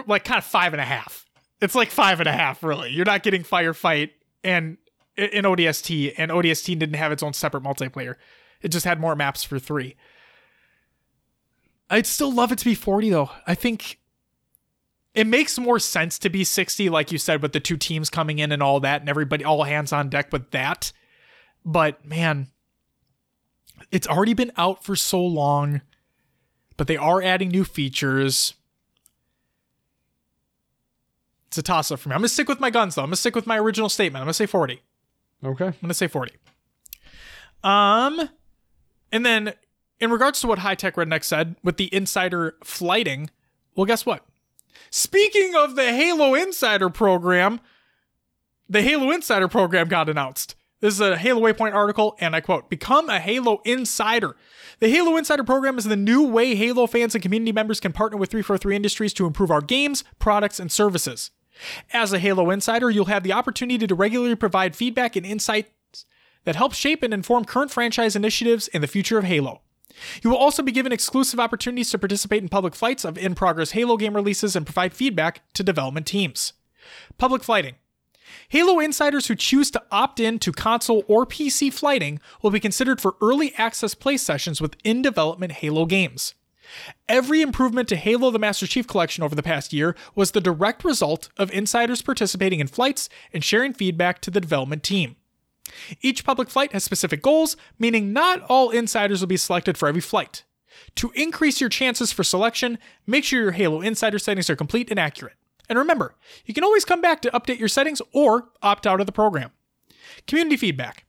like kind of five and a half. It's like five and a half, really. You're not getting Firefight and in ODST, and ODST didn't have its own separate multiplayer. It just had more maps for three. I'd still love it to be 40 though. I think it makes more sense to be 60, like you said, with the two teams coming in and all that, and everybody all hands on deck with that. But man, it's already been out for so long, but they are adding new features. It's a toss up for me. I'm gonna stick with my guns though. I'm gonna stick with my original statement. I'm gonna say 40. okay. I'm gonna say 40. Um, and then in regards to what High Tech Redneck said with the insider flighting, well, guess what? Speaking of the Halo Insider program, the Halo Insider program got announced. This is a Halo Waypoint article, and I quote Become a Halo Insider. The Halo Insider program is the new way Halo fans and community members can partner with 343 Industries to improve our games, products, and services. As a Halo Insider, you'll have the opportunity to regularly provide feedback and insights that help shape and inform current franchise initiatives and the future of Halo. You will also be given exclusive opportunities to participate in public flights of in progress Halo game releases and provide feedback to development teams. Public flighting. Halo insiders who choose to opt in to console or PC flighting will be considered for early access play sessions with in development Halo games. Every improvement to Halo the Master Chief Collection over the past year was the direct result of insiders participating in flights and sharing feedback to the development team. Each public flight has specific goals, meaning not all insiders will be selected for every flight. To increase your chances for selection, make sure your Halo Insider settings are complete and accurate. And remember, you can always come back to update your settings or opt out of the program. Community feedback.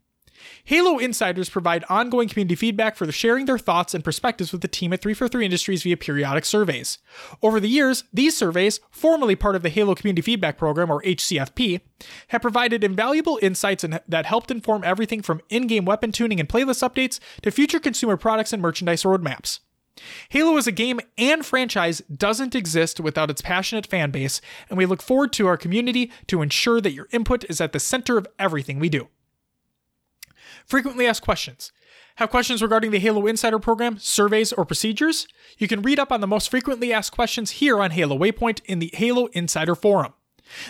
Halo Insiders provide ongoing community feedback for sharing their thoughts and perspectives with the team at 343 Industries via periodic surveys. Over the years, these surveys, formerly part of the Halo Community Feedback Program or HCFP, have provided invaluable insights that helped inform everything from in-game weapon tuning and playlist updates to future consumer products and merchandise roadmaps. Halo as a game and franchise doesn't exist without its passionate fan base, and we look forward to our community to ensure that your input is at the center of everything we do. Frequently asked questions. Have questions regarding the Halo Insider program, surveys, or procedures? You can read up on the most frequently asked questions here on Halo Waypoint in the Halo Insider Forum.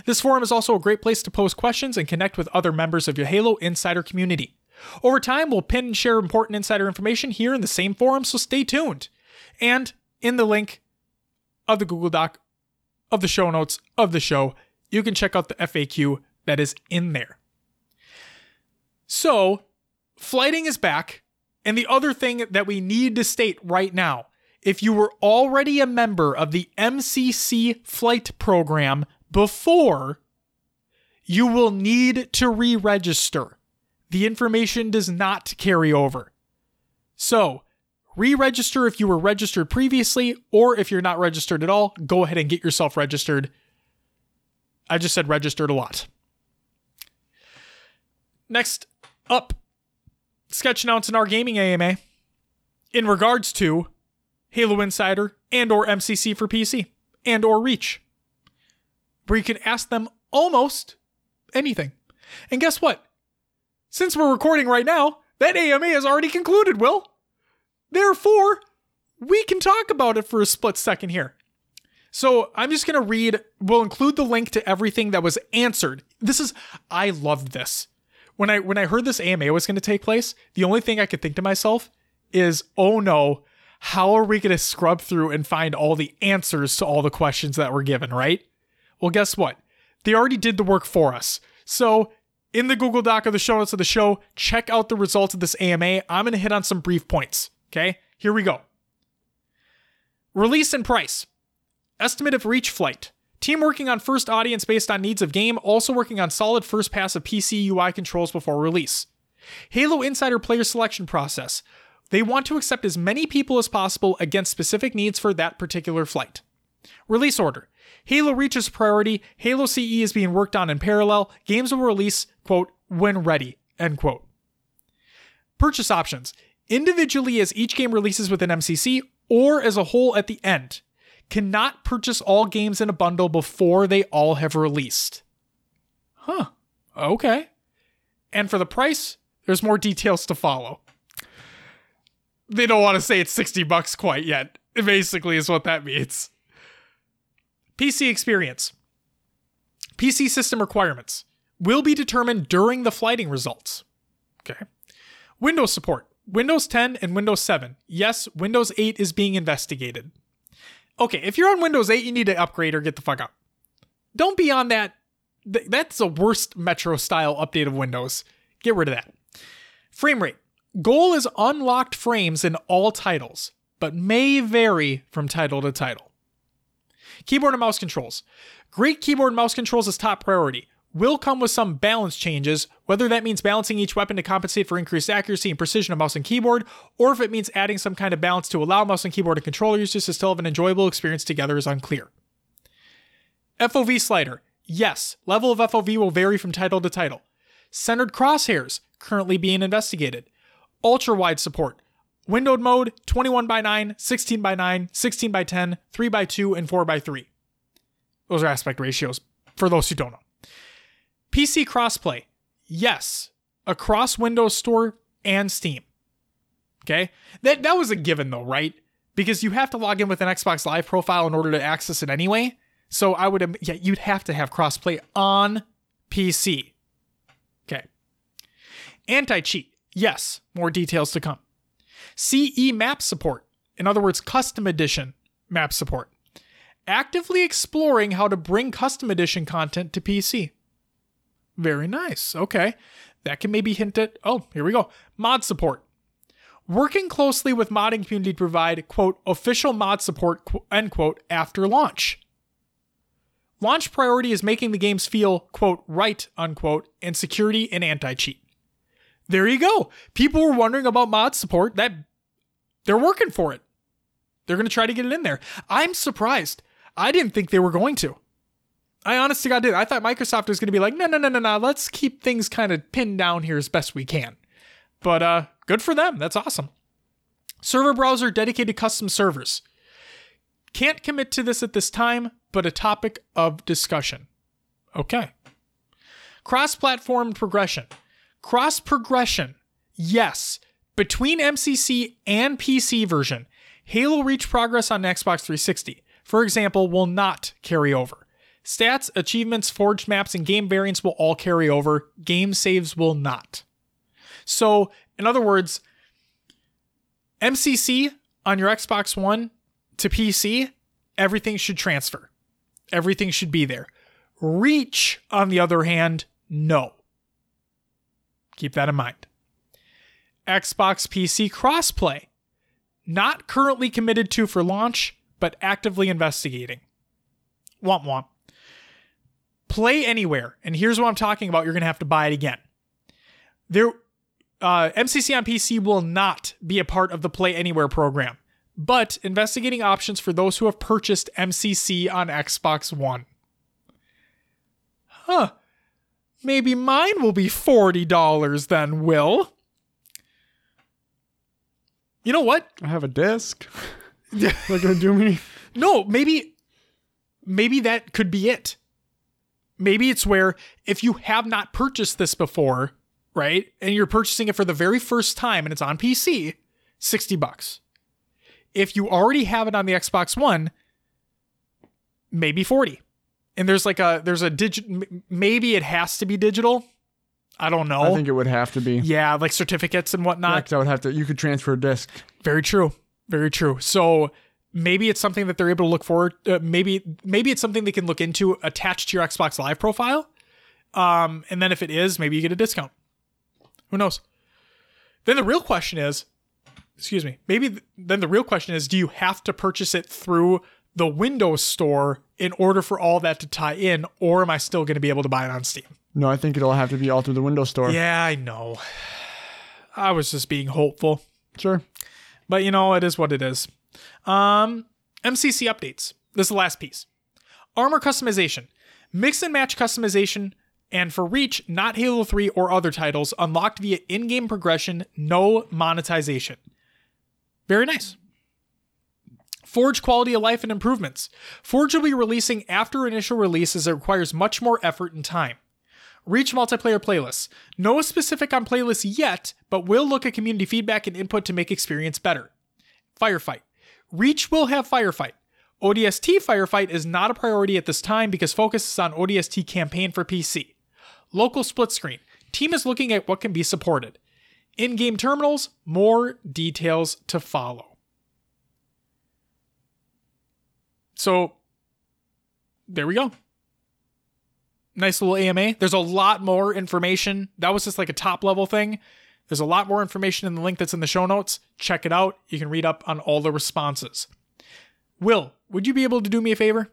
This forum is also a great place to post questions and connect with other members of your Halo Insider community. Over time, we'll pin and share important insider information here in the same forum, so stay tuned. And in the link of the Google Doc of the show notes of the show, you can check out the FAQ that is in there. So, flighting is back. And the other thing that we need to state right now if you were already a member of the MCC flight program before, you will need to re register. The information does not carry over. So, re register if you were registered previously, or if you're not registered at all, go ahead and get yourself registered. I just said registered a lot. Next up, sketch announce in our gaming AMA in regards to Halo Insider and or MCC for PC and or Reach, where you can ask them almost anything. And guess what? Since we're recording right now, that AMA is already concluded, Will. Therefore, we can talk about it for a split second here. So I'm just going to read, we'll include the link to everything that was answered. This is, I loved this. When I when I heard this AMA was going to take place, the only thing I could think to myself is, oh no, how are we going to scrub through and find all the answers to all the questions that were given, right? Well, guess what? They already did the work for us. So in the Google Doc of the show notes of the show, check out the results of this AMA. I'm going to hit on some brief points. Okay, here we go. Release and price. Estimate of reach flight. Team working on first audience based on needs of game, also working on solid first pass of PC UI controls before release. Halo Insider player selection process. They want to accept as many people as possible against specific needs for that particular flight. Release order. Halo reaches priority. Halo CE is being worked on in parallel. Games will release, quote, when ready, end quote. Purchase options. Individually as each game releases with an MCC or as a whole at the end cannot purchase all games in a bundle before they all have released. Huh. Okay. And for the price, there's more details to follow. They don't want to say it's 60 bucks quite yet. Basically, is what that means. PC experience. PC system requirements will be determined during the flighting results. Okay. Windows support. Windows 10 and Windows 7. Yes, Windows 8 is being investigated. Okay, if you're on Windows 8, you need to upgrade or get the fuck out. Don't be on that. th- That's the worst Metro style update of Windows. Get rid of that. Frame rate. Goal is unlocked frames in all titles, but may vary from title to title. Keyboard and mouse controls. Great keyboard and mouse controls is top priority. Will come with some balance changes, whether that means balancing each weapon to compensate for increased accuracy and precision of mouse and keyboard, or if it means adding some kind of balance to allow mouse and keyboard and controller users to still have an enjoyable experience together is unclear. FOV slider. Yes, level of FOV will vary from title to title. Centered crosshairs, currently being investigated. Ultra wide support. Windowed mode 21 by 9, 16 by 9, 16 by 10, 3 by 2, and 4 by 3. Those are aspect ratios for those who don't know. PC crossplay. Yes, across Windows Store and Steam. Okay? That that was a given though, right? Because you have to log in with an Xbox Live profile in order to access it anyway. So I would yeah, you'd have to have crossplay on PC. Okay. Anti-cheat. Yes, more details to come. CE map support. In other words, custom edition map support. Actively exploring how to bring custom edition content to PC. Very nice. Okay. That can maybe hint at, oh, here we go. Mod support. Working closely with modding community to provide, quote, official mod support, end quote, after launch. Launch priority is making the games feel, quote, right, unquote, and security and anti cheat. There you go. People were wondering about mod support. That they're working for it. They're going to try to get it in there. I'm surprised. I didn't think they were going to. I honestly God did. I thought Microsoft was going to be like, no, no, no, no, no. Let's keep things kind of pinned down here as best we can. But uh, good for them. That's awesome. Server browser dedicated custom servers. Can't commit to this at this time, but a topic of discussion. Okay. Cross platform progression. Cross progression. Yes. Between MCC and PC version, Halo Reach progress on Xbox 360, for example, will not carry over. Stats, achievements, forged maps, and game variants will all carry over. Game saves will not. So, in other words, MCC on your Xbox One to PC, everything should transfer. Everything should be there. Reach, on the other hand, no. Keep that in mind. Xbox PC crossplay. Not currently committed to for launch, but actively investigating. Womp womp. Play anywhere. And here's what I'm talking about. You're going to have to buy it again. There, uh, MCC on PC will not be a part of the Play Anywhere program, but investigating options for those who have purchased MCC on Xbox One. Huh. Maybe mine will be $40 then, Will. You know what? I have a disc. Is that gonna do me? No, maybe maybe that could be it. Maybe it's where if you have not purchased this before, right? And you're purchasing it for the very first time and it's on PC, 60 bucks. If you already have it on the Xbox One, maybe 40. And there's like a there's a digit maybe it has to be digital. I don't know. I think it would have to be. yeah, like certificates and whatnot. Next, I would have to. You could transfer a disc. Very true. Very true. So maybe it's something that they're able to look forward. Uh, maybe maybe it's something they can look into attached to your Xbox Live profile. Um, and then if it is, maybe you get a discount. Who knows? Then the real question is, excuse me. Maybe th- then the real question is, do you have to purchase it through the Windows Store in order for all that to tie in, or am I still going to be able to buy it on Steam? No, I think it'll have to be all through the Windows Store. Yeah, I know. I was just being hopeful. Sure. But you know, it is what it is. Um, MCC updates. This is the last piece. Armor customization. Mix and match customization, and for Reach, not Halo 3 or other titles, unlocked via in game progression, no monetization. Very nice. Forge quality of life and improvements. Forge will be releasing after initial release as it requires much more effort and time. Reach multiplayer playlists. No specific on playlists yet, but we'll look at community feedback and input to make experience better. Firefight. Reach will have Firefight. ODST Firefight is not a priority at this time because focus is on ODST campaign for PC. Local split screen. Team is looking at what can be supported. In game terminals, more details to follow. So, there we go. Nice little AMA. There's a lot more information. That was just like a top level thing. There's a lot more information in the link that's in the show notes. Check it out. You can read up on all the responses. Will, would you be able to do me a favor?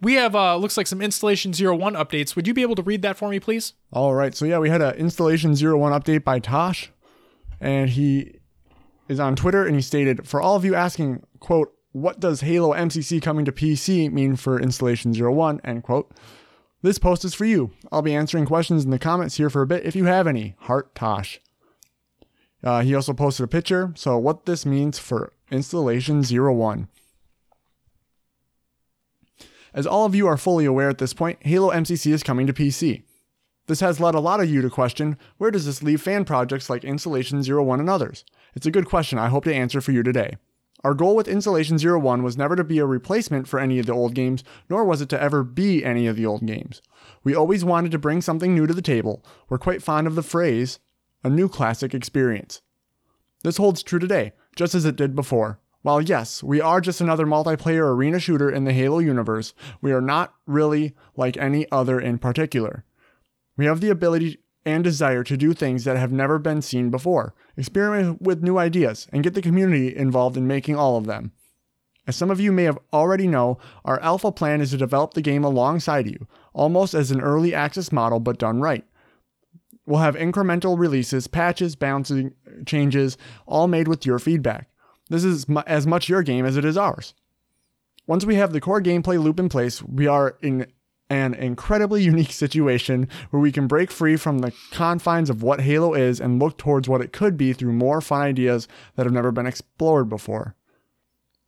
We have uh looks like some installation 01 updates. Would you be able to read that for me, please? All right. So yeah, we had an installation 01 update by Tosh, and he is on Twitter and he stated, "For all of you asking, quote, what does Halo MCC coming to PC mean for installation 01?" End quote. This post is for you. I'll be answering questions in the comments here for a bit if you have any. Heart Tosh. Uh, he also posted a picture. So what this means for installation 01. As all of you are fully aware at this point, Halo MCC is coming to PC. This has led a lot of you to question where does this leave fan projects like Installation 01 and others? It's a good question I hope to answer for you today. Our goal with Installation 01 was never to be a replacement for any of the old games, nor was it to ever be any of the old games. We always wanted to bring something new to the table. We're quite fond of the phrase, a new classic experience. This holds true today, just as it did before. While yes, we are just another multiplayer arena shooter in the Halo universe, we are not really like any other in particular. We have the ability and desire to do things that have never been seen before, experiment with new ideas, and get the community involved in making all of them. As some of you may have already know, our alpha plan is to develop the game alongside you, almost as an early access model but done right. We'll have incremental releases, patches, bouncing changes, all made with your feedback. This is mu- as much your game as it is ours. Once we have the core gameplay loop in place, we are in an incredibly unique situation where we can break free from the confines of what Halo is and look towards what it could be through more fun ideas that have never been explored before.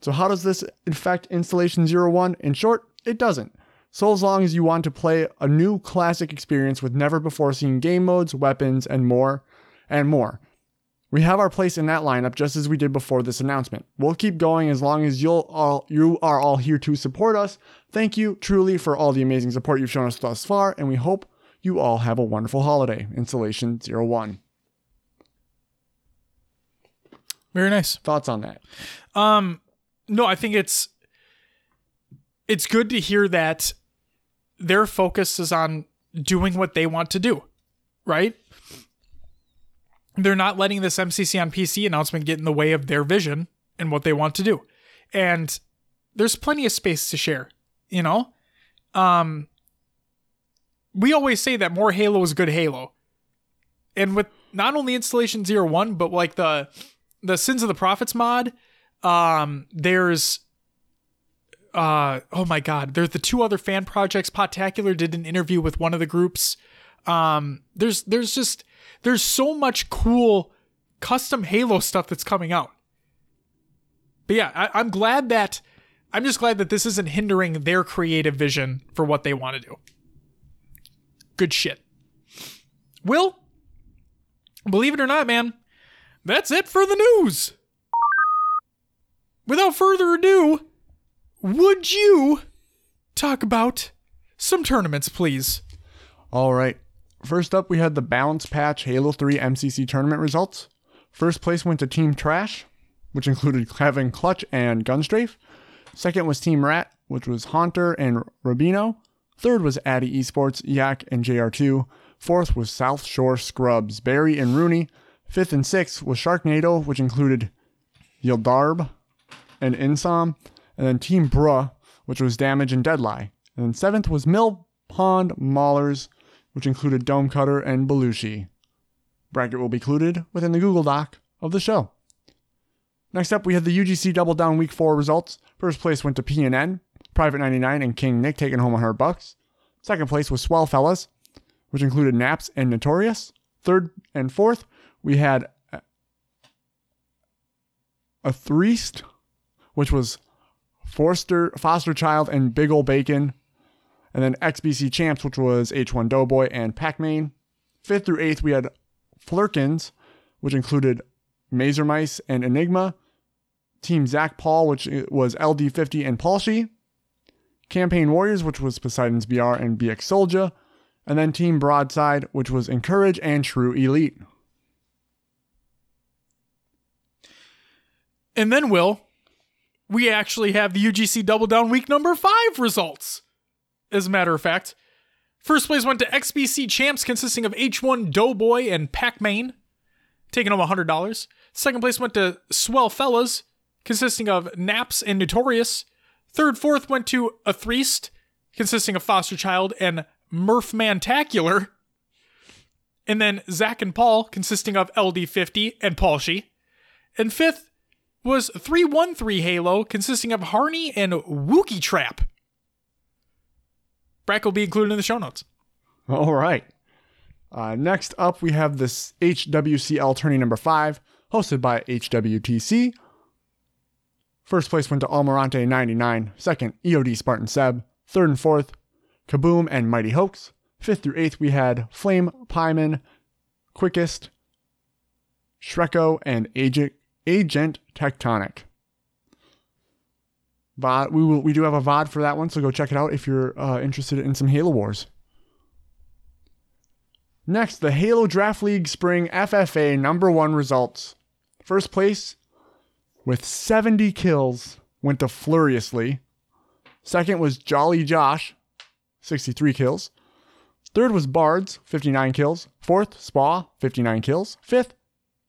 So, how does this affect Installation 01? In short, it doesn't. So, as long as you want to play a new classic experience with never before seen game modes, weapons, and more, and more. We have our place in that lineup just as we did before this announcement. We'll keep going as long as you'll all you are all here to support us. Thank you truly for all the amazing support you've shown us thus far, and we hope you all have a wonderful holiday. Installation 01. Very nice. Thoughts on that? Um, no, I think it's it's good to hear that their focus is on doing what they want to do, right? They're not letting this MCC on PC announcement get in the way of their vision and what they want to do. And there's plenty of space to share, you know? Um we always say that more Halo is good Halo. And with not only installation zero one, but like the the Sins of the Prophets mod, um, there's uh oh my god, there's the two other fan projects. Pootacular did an interview with one of the groups. Um, there's there's just there's so much cool custom Halo stuff that's coming out. But yeah, I, I'm glad that I'm just glad that this isn't hindering their creative vision for what they want to do. Good shit. Will, believe it or not, man, that's it for the news. Without further ado, would you talk about some tournaments, please? All right. First up, we had the Balance Patch Halo 3 MCC tournament results. First place went to Team Trash, which included Kevin Clutch and Gunstrafe. Second was Team Rat, which was Haunter and Rubino. Third was Addy Esports, Yak, and JR2. Fourth was South Shore Scrubs, Barry and Rooney. Fifth and sixth was Sharknado, which included Yildarb and Insom. And then Team Bruh, which was Damage and Deadlie. And then seventh was Mill Pond Maulers, which included Dome Cutter and Belushi. Bracket will be included within the Google Doc of the show. Next up, we had the UGC Double Down Week 4 results. First place went to PNN, Private 99, and King Nick taking home 100 bucks. Second place was Swell Fellas, which included Naps and Notorious. Third and fourth, we had a- a threest, which was Forster, Foster Child, and Big Ol' Bacon. And then XBC Champs, which was H1 Doughboy and Pac Man. Fifth through eighth, we had Flurkins, which included Mazer Mice and Enigma. Team Zach Paul, which was LD50 and Palshi. Campaign Warriors, which was Poseidon's BR and BX Soldier. And then Team Broadside, which was Encourage and True Elite. And then, Will, we actually have the UGC Double Down week number five results. As a matter of fact, first place went to XBC Champs, consisting of H1 Doughboy and Pac Man, taking home $100. Second place went to Swell Fellas, consisting of Naps and Notorious. Third, fourth went to A Threest, consisting of Foster Child and Murph Mantacular. And then Zach and Paul, consisting of LD50 and Paul And fifth was 313 Halo, consisting of Harney and Wookie Trap. Brack will be included in the show notes. All right. Uh, next up, we have this HWCL tourney number five, hosted by HWTC. First place went to Almirante 99. Second, EOD Spartan Seb. Third and fourth, Kaboom and Mighty Hoax. Fifth through eighth, we had Flame Pyman, Quickest, Shreko, and Agent, Agent Tectonic. VOD, we will, we do have a VOD for that one, so go check it out if you're uh, interested in some Halo Wars. Next, the Halo Draft League Spring FFA number one results. First place with 70 kills went to Fluriously. Second was Jolly Josh, 63 kills. Third was Bards, 59 kills. Fourth, Spa, 59 kills. Fifth,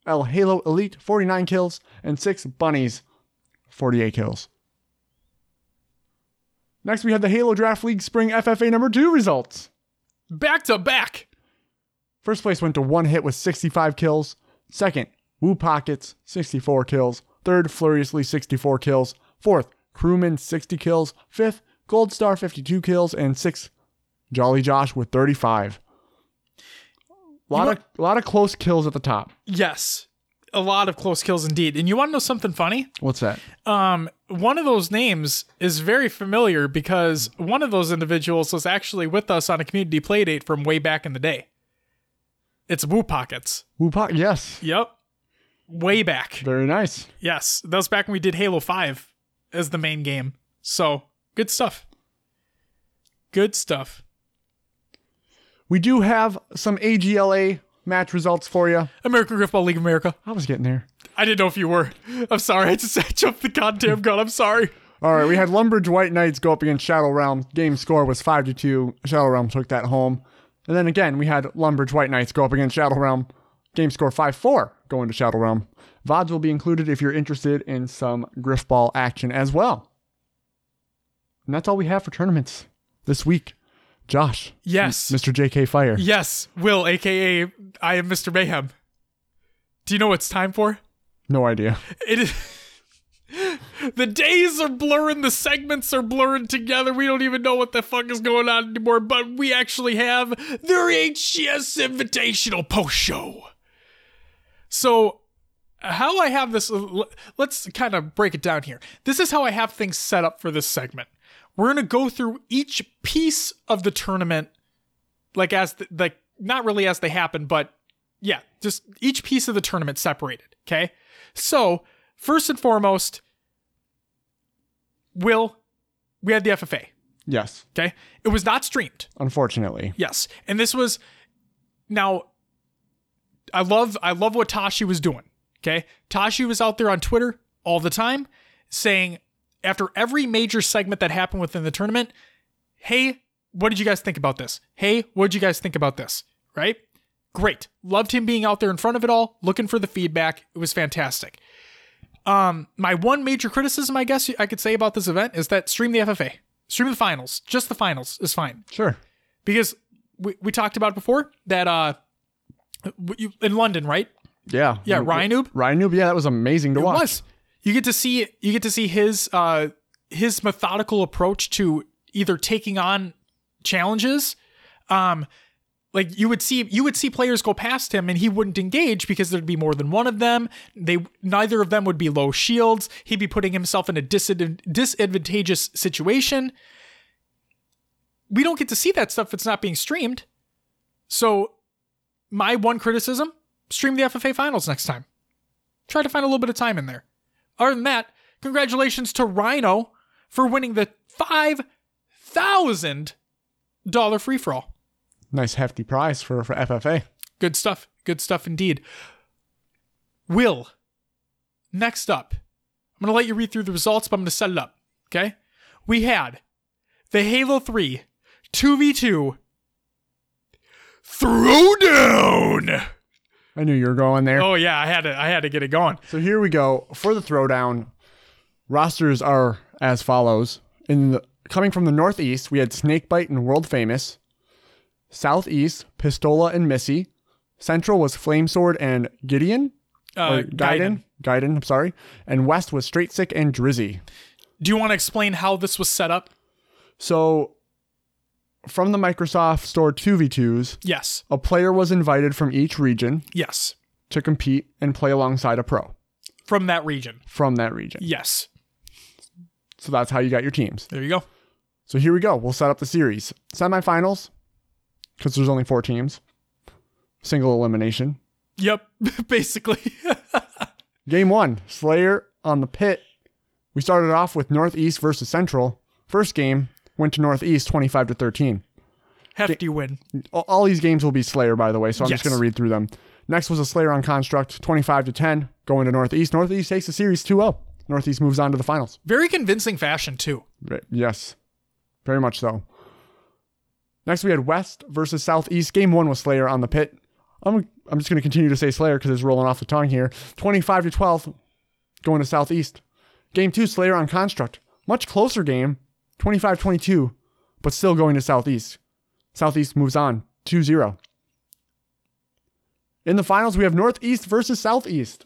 El Halo Elite, 49 kills. And 6 Bunnies, 48 kills. Next, we have the Halo Draft League Spring FFA number two results. Back to back. First place went to one hit with 65 kills. Second, Woo Pockets, 64 kills. Third, Furiously, 64 kills. Fourth, Crewman, 60 kills. Fifth, Gold Star, 52 kills. And sixth, Jolly Josh with 35. A lot, of, a lot of close kills at the top. Yes. A lot of close kills indeed. And you want to know something funny? What's that? Um, one of those names is very familiar because one of those individuals was actually with us on a community playdate from way back in the day. It's Woo Pockets. Woo Pocket, yes. Yep. Way back. Very nice. Yes. That was back when we did Halo 5 as the main game. So, good stuff. Good stuff. We do have some AGLA match results for you. American Grifball League of America. I was getting there. I didn't know if you were. I'm sorry. I just I jumped the goddamn gun. I'm sorry. All right, we had Lumbridge White Knights go up against Shadow Realm. Game score was 5 to 2. Shadow Realm took that home. And then again, we had Lumbridge White Knights go up against Shadow Realm. Game score 5 4 going to Shadow Realm. VODs will be included if you're interested in some Grifball action as well. And that's all we have for tournaments this week. Josh. Yes. Mr. JK Fire. Yes. Will, aka I am Mr. Mayhem. Do you know what it's time for? No idea. It is. the days are blurring, the segments are blurring together. We don't even know what the fuck is going on anymore, but we actually have their HCS Invitational post show. So, how I have this, let's kind of break it down here. This is how I have things set up for this segment. We're going to go through each piece of the tournament, like as, the, like, not really as they happen, but yeah, just each piece of the tournament separated. Okay. So, first and foremost, Will, we had the FFA. Yes. Okay. It was not streamed. Unfortunately. Yes. And this was now I love I love what Tashi was doing. Okay. Tashi was out there on Twitter all the time saying after every major segment that happened within the tournament, hey, what did you guys think about this? Hey, what did you guys think about this? Right? Great. Loved him being out there in front of it all, looking for the feedback. It was fantastic. Um, my one major criticism, I guess I could say about this event is that stream the FFA, stream the finals, just the finals is fine. Sure. Because we, we talked about before that uh, you, in London, right? Yeah. Yeah, Ryanoob. Ryan Noob. Yeah, that was amazing to It watch. was. You get to see you get to see his uh his methodical approach to either taking on challenges. Um like you would see you would see players go past him and he wouldn't engage because there'd be more than one of them. They neither of them would be low shields. He'd be putting himself in a disadv- disadvantageous situation. we don't get to see that stuff if it's not being streamed. So, my one criticism stream the FFA finals next time. Try to find a little bit of time in there. Other than that, congratulations to Rhino for winning the $5,000 free for all. Nice hefty prize for, for FFA. Good stuff. Good stuff indeed. Will, next up, I'm going to let you read through the results, but I'm going to set it up. Okay? We had the Halo 3 2v2 throwdown. I knew you were going there. Oh yeah, I had to I had to get it going. So here we go for the throwdown. Rosters are as follows. In the, coming from the northeast, we had Snakebite and World Famous. Southeast, Pistola and Missy. Central was Flamesword and Gideon. Uh, Gaiden. Gaiden, I'm sorry. And West was Straight Sick and Drizzy. Do you want to explain how this was set up? So from the Microsoft Store 2v2s, Yes. a player was invited from each region Yes. to compete and play alongside a pro From that region. from that region. Yes. So that's how you got your teams. There you go. So here we go. We'll set up the series. Semifinals, because there's only four teams. Single elimination. Yep. Basically. Game one, Slayer on the pit. We started off with Northeast versus Central. First game went to Northeast 25 to 13. Hefty win. All- these games will be Slayer, by the way, so I'm just going to read through them. Next was a Slayer on Construct, 25 to 10, going to Northeast. Northeast takes the series 2 0. Northeast moves on to the finals. Very convincing fashion too. Yes, very much so. Next, we had West versus Southeast. Game one was Slayer on the pit. I'm, I'm just going to continue to say Slayer because it's rolling off the tongue here. 25 to 12, going to Southeast. Game two, Slayer on Construct. Much closer game, 25 22, but still going to Southeast. Southeast moves on 2 0. In the finals, we have Northeast versus Southeast.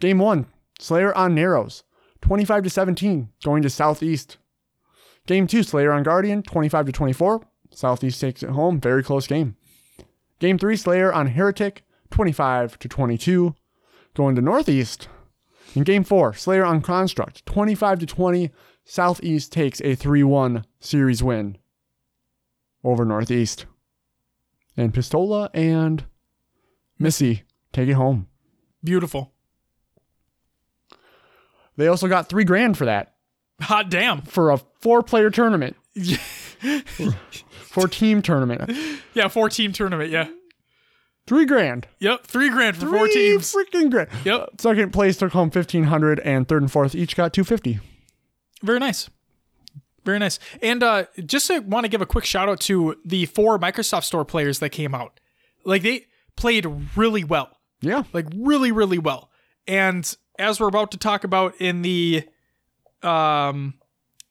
Game one, Slayer on Narrows. 25 to 17, going to Southeast. Game two, Slayer on Guardian, 25 to 24. Southeast takes it home. Very close game. Game three, Slayer on Heretic, 25 to 22, going to Northeast. In game four, Slayer on Construct, 25 to 20. Southeast takes a 3 1 series win over Northeast. And Pistola and Missy take it home. Beautiful. They also got three grand for that, Hot damn. for a four player tournament, for team tournament. Yeah, four team tournament. Yeah. Three grand. Yep. Three grand for four Three teams. Freaking grand. Yep. Second place took home fifteen hundred, and third and fourth each got two fifty. Very nice. Very nice. And uh, just want to give a quick shout out to the four Microsoft Store players that came out. Like they played really well. Yeah. Like really, really well. And as we're about to talk about in the um,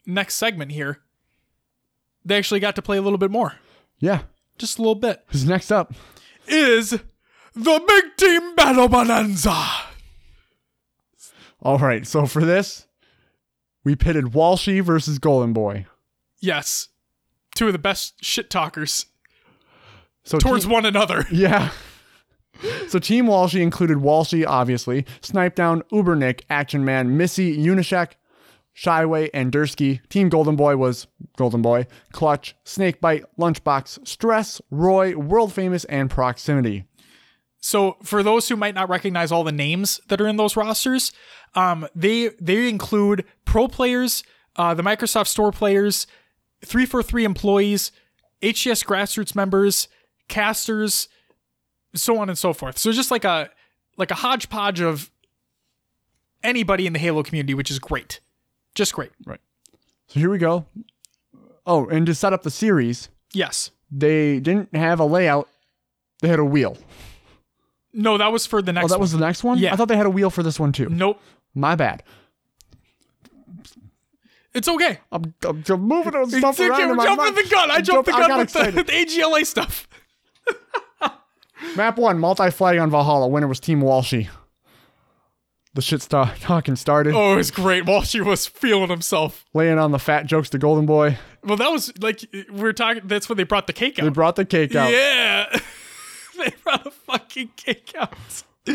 next segment here, they actually got to play a little bit more. Yeah. Just a little bit. Who's next up? Is the Big Team Battle Bonanza. All right. So for this, we pitted Walshy versus Golden Boy. Yes. Two of the best shit talkers So towards team- one another. yeah. So Team Walshy included Walshy, obviously, Snipe Down, Ubernick, Action Man, Missy, Unishek, Shyway, and Dursky. Team Golden Boy was Golden Boy, Clutch, Snakebite, Lunchbox, Stress, Roy, World Famous, and Proximity. So for those who might not recognize all the names that are in those rosters, um, they they include pro players, uh, the Microsoft Store players, three four three employees, HCS grassroots members, casters, so on and so forth. So just like a like a hodgepodge of anybody in the Halo community, which is great, just great. Right. So here we go. Oh, and to set up the series, Yes. they didn't have a layout. They had a wheel. No, that was for the oh, next. Oh, that was the next one? Yeah. I thought they had a wheel for this one too. Nope. My bad. It's okay. I'm, I'm just moving stuff It's okay. around We're jumping mind. the gun. I jumped the I gun with the, the AGLA stuff. Map one, multi-flag on Valhalla. Winner was Team Walshy. The shit start talking started. Oh, it was great. Walshy was feeling himself. Laying on the fat jokes to Golden Boy. Well, that was like we are talking. That's when they brought the cake out. They brought the cake out. Yeah, they run a fucking cake out.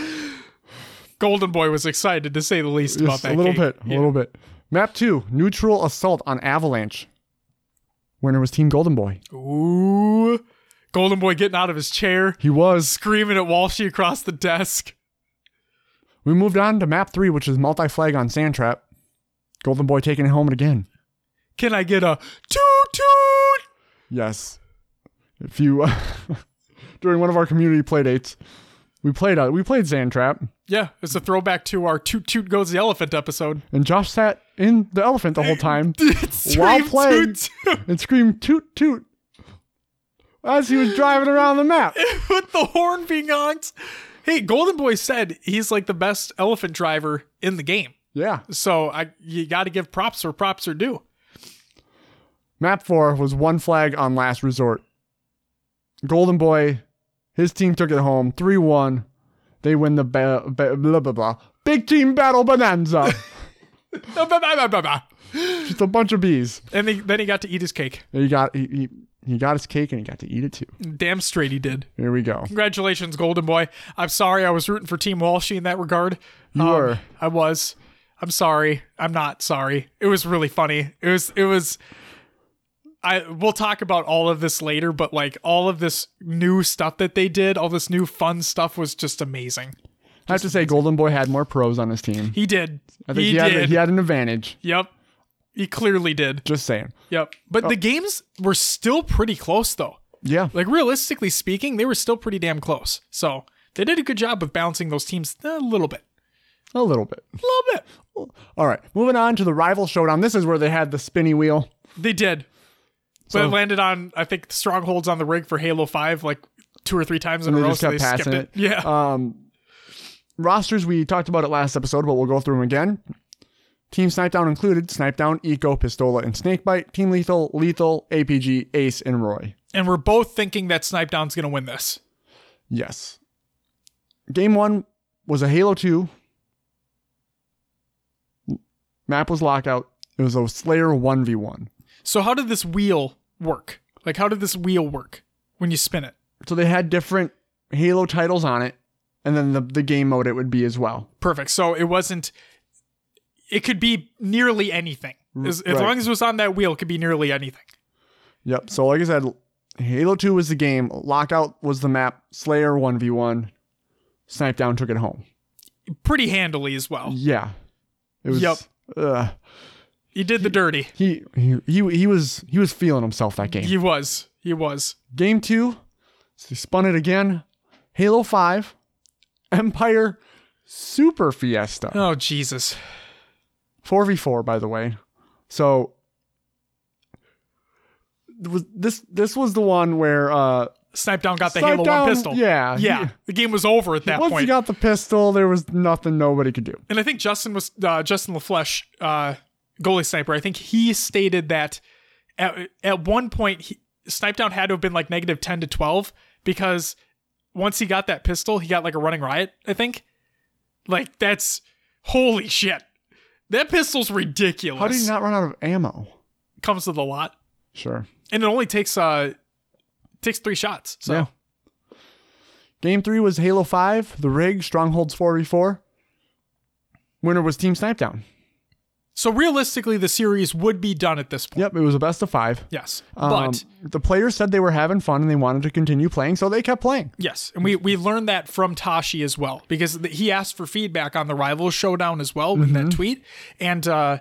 Golden Boy was excited to say the least about that. a little cake. bit, a Yeah. little bit. Map two, neutral assault on Avalanche. Winner was Team Golden Boy. Ooh. Golden Boy getting out of his chair, He was. screaming at Walshy across the desk. We moved on to map three, which is multi flag on Sandtrap. Golden Boy taking it home again. Can I get a toot toot? Yes. If you during one of our community play dates, we played uh, we played Sand Trap, Yeah, it's a throwback to our Toot Toot Goes the Elephant episode. and Josh sat in the elephant the whole time while playing. toot, toot. and screamed toot toot as he was driving around the map. with the horn being honked. Hey, Golden Boy said he's like the best elephant driver in the game. Yeah. So I you got to give props where props are due. Map four was one flag on last resort. Golden Boy, his team took it home 3 1. They win the ba- ba- blah, blah, blah. Big team battle bonanza. Just a bunch of bees. And he, then he got to eat his cake. He got he, he, he got his cake and he got to eat it too. Damn straight he did. Here we go. Congratulations, Golden Boy. I'm sorry I was rooting for Team Walshy in that regard. Um, You were. I was. I'm sorry. I'm not sorry. It was really funny. It was it was I we'll talk about all of this later, but like all of this new stuff that they did, all this new fun stuff was just amazing. I have to say, Golden Boy had more pros on his team. He did. I think he, he, had, he had an advantage. Yep. He clearly did. Just saying. Yep. But the oh. games were still pretty close though. Yeah. Like realistically speaking, they were still pretty damn close. So they did a good job of balancing those teams a little bit. A little bit. A little bit. All right. Moving on to the rival showdown. This is where they had the spinny wheel. They did. But So- it landed on I think strongholds on the rig for Halo 5 like two or three times in a row. just So kept they passing it. it. Yeah. Um, rosters, we talked about it last episode, but we'll go through them again. Team Snipedown included Snipedown, Eco, Pistola, and Snakebite. Team Lethal, Lethal, APG, Ace, and Roy. and we're both thinking that Snipe Down's gonna win this. Yes. Game one was a Halo 2. Map was lockout. It was a Slayer 1v1. So how did this wheel work? Like how did this wheel work when you spin it? So they had different Halo titles on it, and then the, the game mode it would be as well. Perfect. So it wasn't it could be nearly anything. As, as right. long as it was on that wheel, it could be nearly anything. Yep. So like I said, Halo 2 was the game, Lockout was the map, Slayer 1v1, Snipe Down took it home. Pretty handily as well. Yeah. It was Yep. uh, He did the dirty. he, he he he was he was feeling himself that game. He was. He was. Game 2, so he spun it again. Halo 5, Empire Super Fiesta. Oh Jesus. 4v4 by the way. So was this this was the one where uh Snipe Down got the Halo 1 pistol. yeah, Yeah. he- the game was over at that once point. he got the pistol, there was nothing nobody could do. And I think Justin was uh, Justin LaFleche, uh, goalie sniper. I think he stated that at, at one point, he, Snipe Down had to have been like negative ten to twelve because once he got that pistol, he got like a running riot. I think, like that's holy shit. That pistol's ridiculous. How did he not run out of ammo? Comes with a lot, Sure. and it only takes uh takes three shots. So Yeah. Game three was Halo 5, The Rig, Strongholds 4v4. Winner was Team Snipe Down. So realistically, the series would be done at this point. Yep, it was a best of five. Yes, Um, but the players said they were having fun and they wanted to continue playing, so they kept playing. Yes, and we we learned that from Tashi as well because he asked for feedback on the rival showdown as well with that tweet, and uh,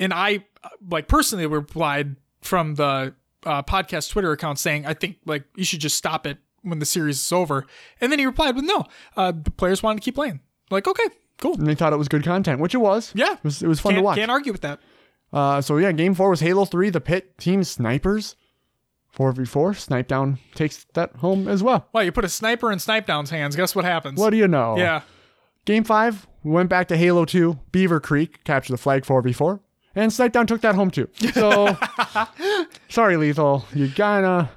and I uh, like personally replied from the uh, podcast Twitter account saying I think like you should just stop it when the series is over, and then he replied with no, uh, the players wanted to keep playing. Like okay, cool, And they thought it was good content, which it was. yeah, It was, it was fun can't, to watch. can't argue with that. Uh, so yeah, game four was Halo 3, The Pit, Team Snipers. 4v4, Snipe Down takes that home as well. Well, you put a sniper in Snipe Down's hands. Guess what happens? What do you know? Yeah, Game five, we went back to Halo 2, Beaver Creek, captured the flag 4v4, and Snipe Down took that home too. So, sorry, Lethal. You kinda,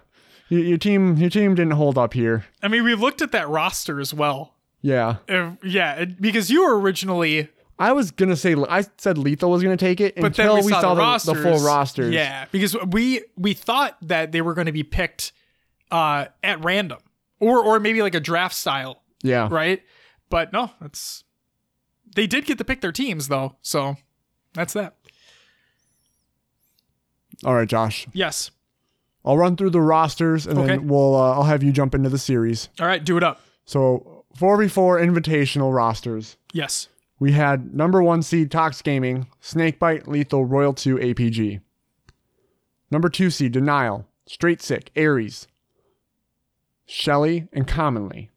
your, your team, your team didn't hold up here. I mean we looked at that roster as well. Yeah, Uh, yeah, because you were originally I was gonna say, I said Lethal was gonna take it but then until we, saw, the, the, rosters. the full rosters. Yeah, because we we thought that they were going to be picked uh, at random, or or maybe like a draft style, yeah. right? But no, that's they did get to pick their teams though, so that's that. All right, Josh. Yes, I'll run through the rosters and Okay. then we'll uh, I'll have you jump into the series. All right, do it up. So 4v4 invitational rosters. Yes. We had number one seed Tox Gaming, Snakebite, Lethal, Royal 2, APG. Number two seed Denial, Straight Sick, Aries, Shelly, and Commonly.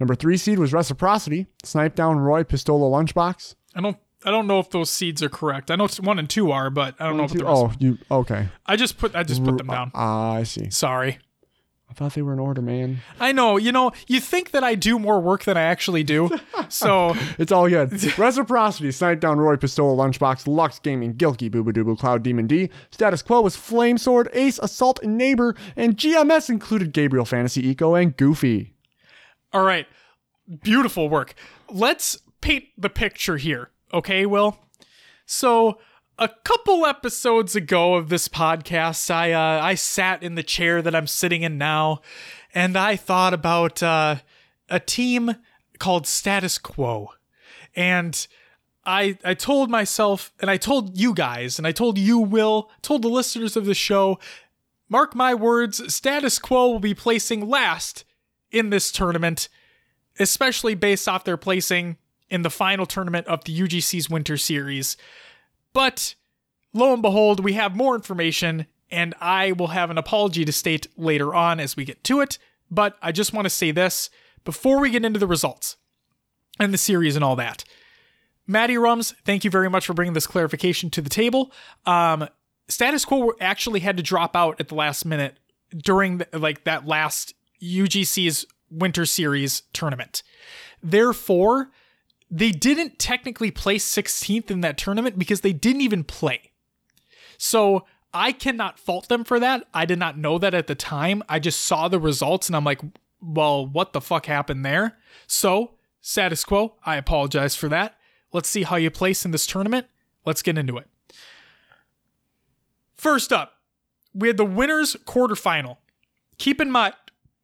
Number three seed was Reciprocity, Snipe Down, Roy, Pistola, Lunchbox. I don't. I don't know if those seeds are correct. I know one and two are, but I don't know if the rest. Oh, you okay? I just put. I just put them down. Ah, I see. Sorry. I thought they were in order, man. I know. You know. You think that I do more work than I actually do. So It's all good. Reciprocity, Snipe Down, Roy, Pistola, Lunchbox, Lux Gaming, Gilky, Booba Dooba, Cloud Demon D. Status Quo was Flame Sword, Ace, Assault, and Neighbor, and GMS included Gabriel Fantasy Eco and Goofy. All right. Beautiful work. Let's paint the picture here. Okay, Will? So, a couple episodes ago of this podcast, I uh, I sat in the chair that I'm sitting in now, and I thought about uh, a team called Status Quo, and I I told myself, and I told you guys, and I told you, Will, told the listeners of the show, mark my words, Status Quo will be placing last in this tournament, especially based off their placing in the final tournament of the UGC's Winter Series. But lo and behold, we have more information, and I will have an apology to state later on as we get to it. But I just want to say this before we get into the results and the series and all that. Maddie Rums, thank you very much for bringing this clarification to the table. Um, status quo actually had to drop out at the last minute during the, like that last UGC's Winter Series tournament. Therefore, they didn't technically place 16th in that tournament because they didn't even play. So I cannot fault them for that. I did not know that at the time. I just saw the results and I'm like, well, what the fuck happened there? So, status quo, I apologize for that. Let's see how you place in this tournament. Let's get into it. First up, we had the winners quarterfinal. Keep in mind,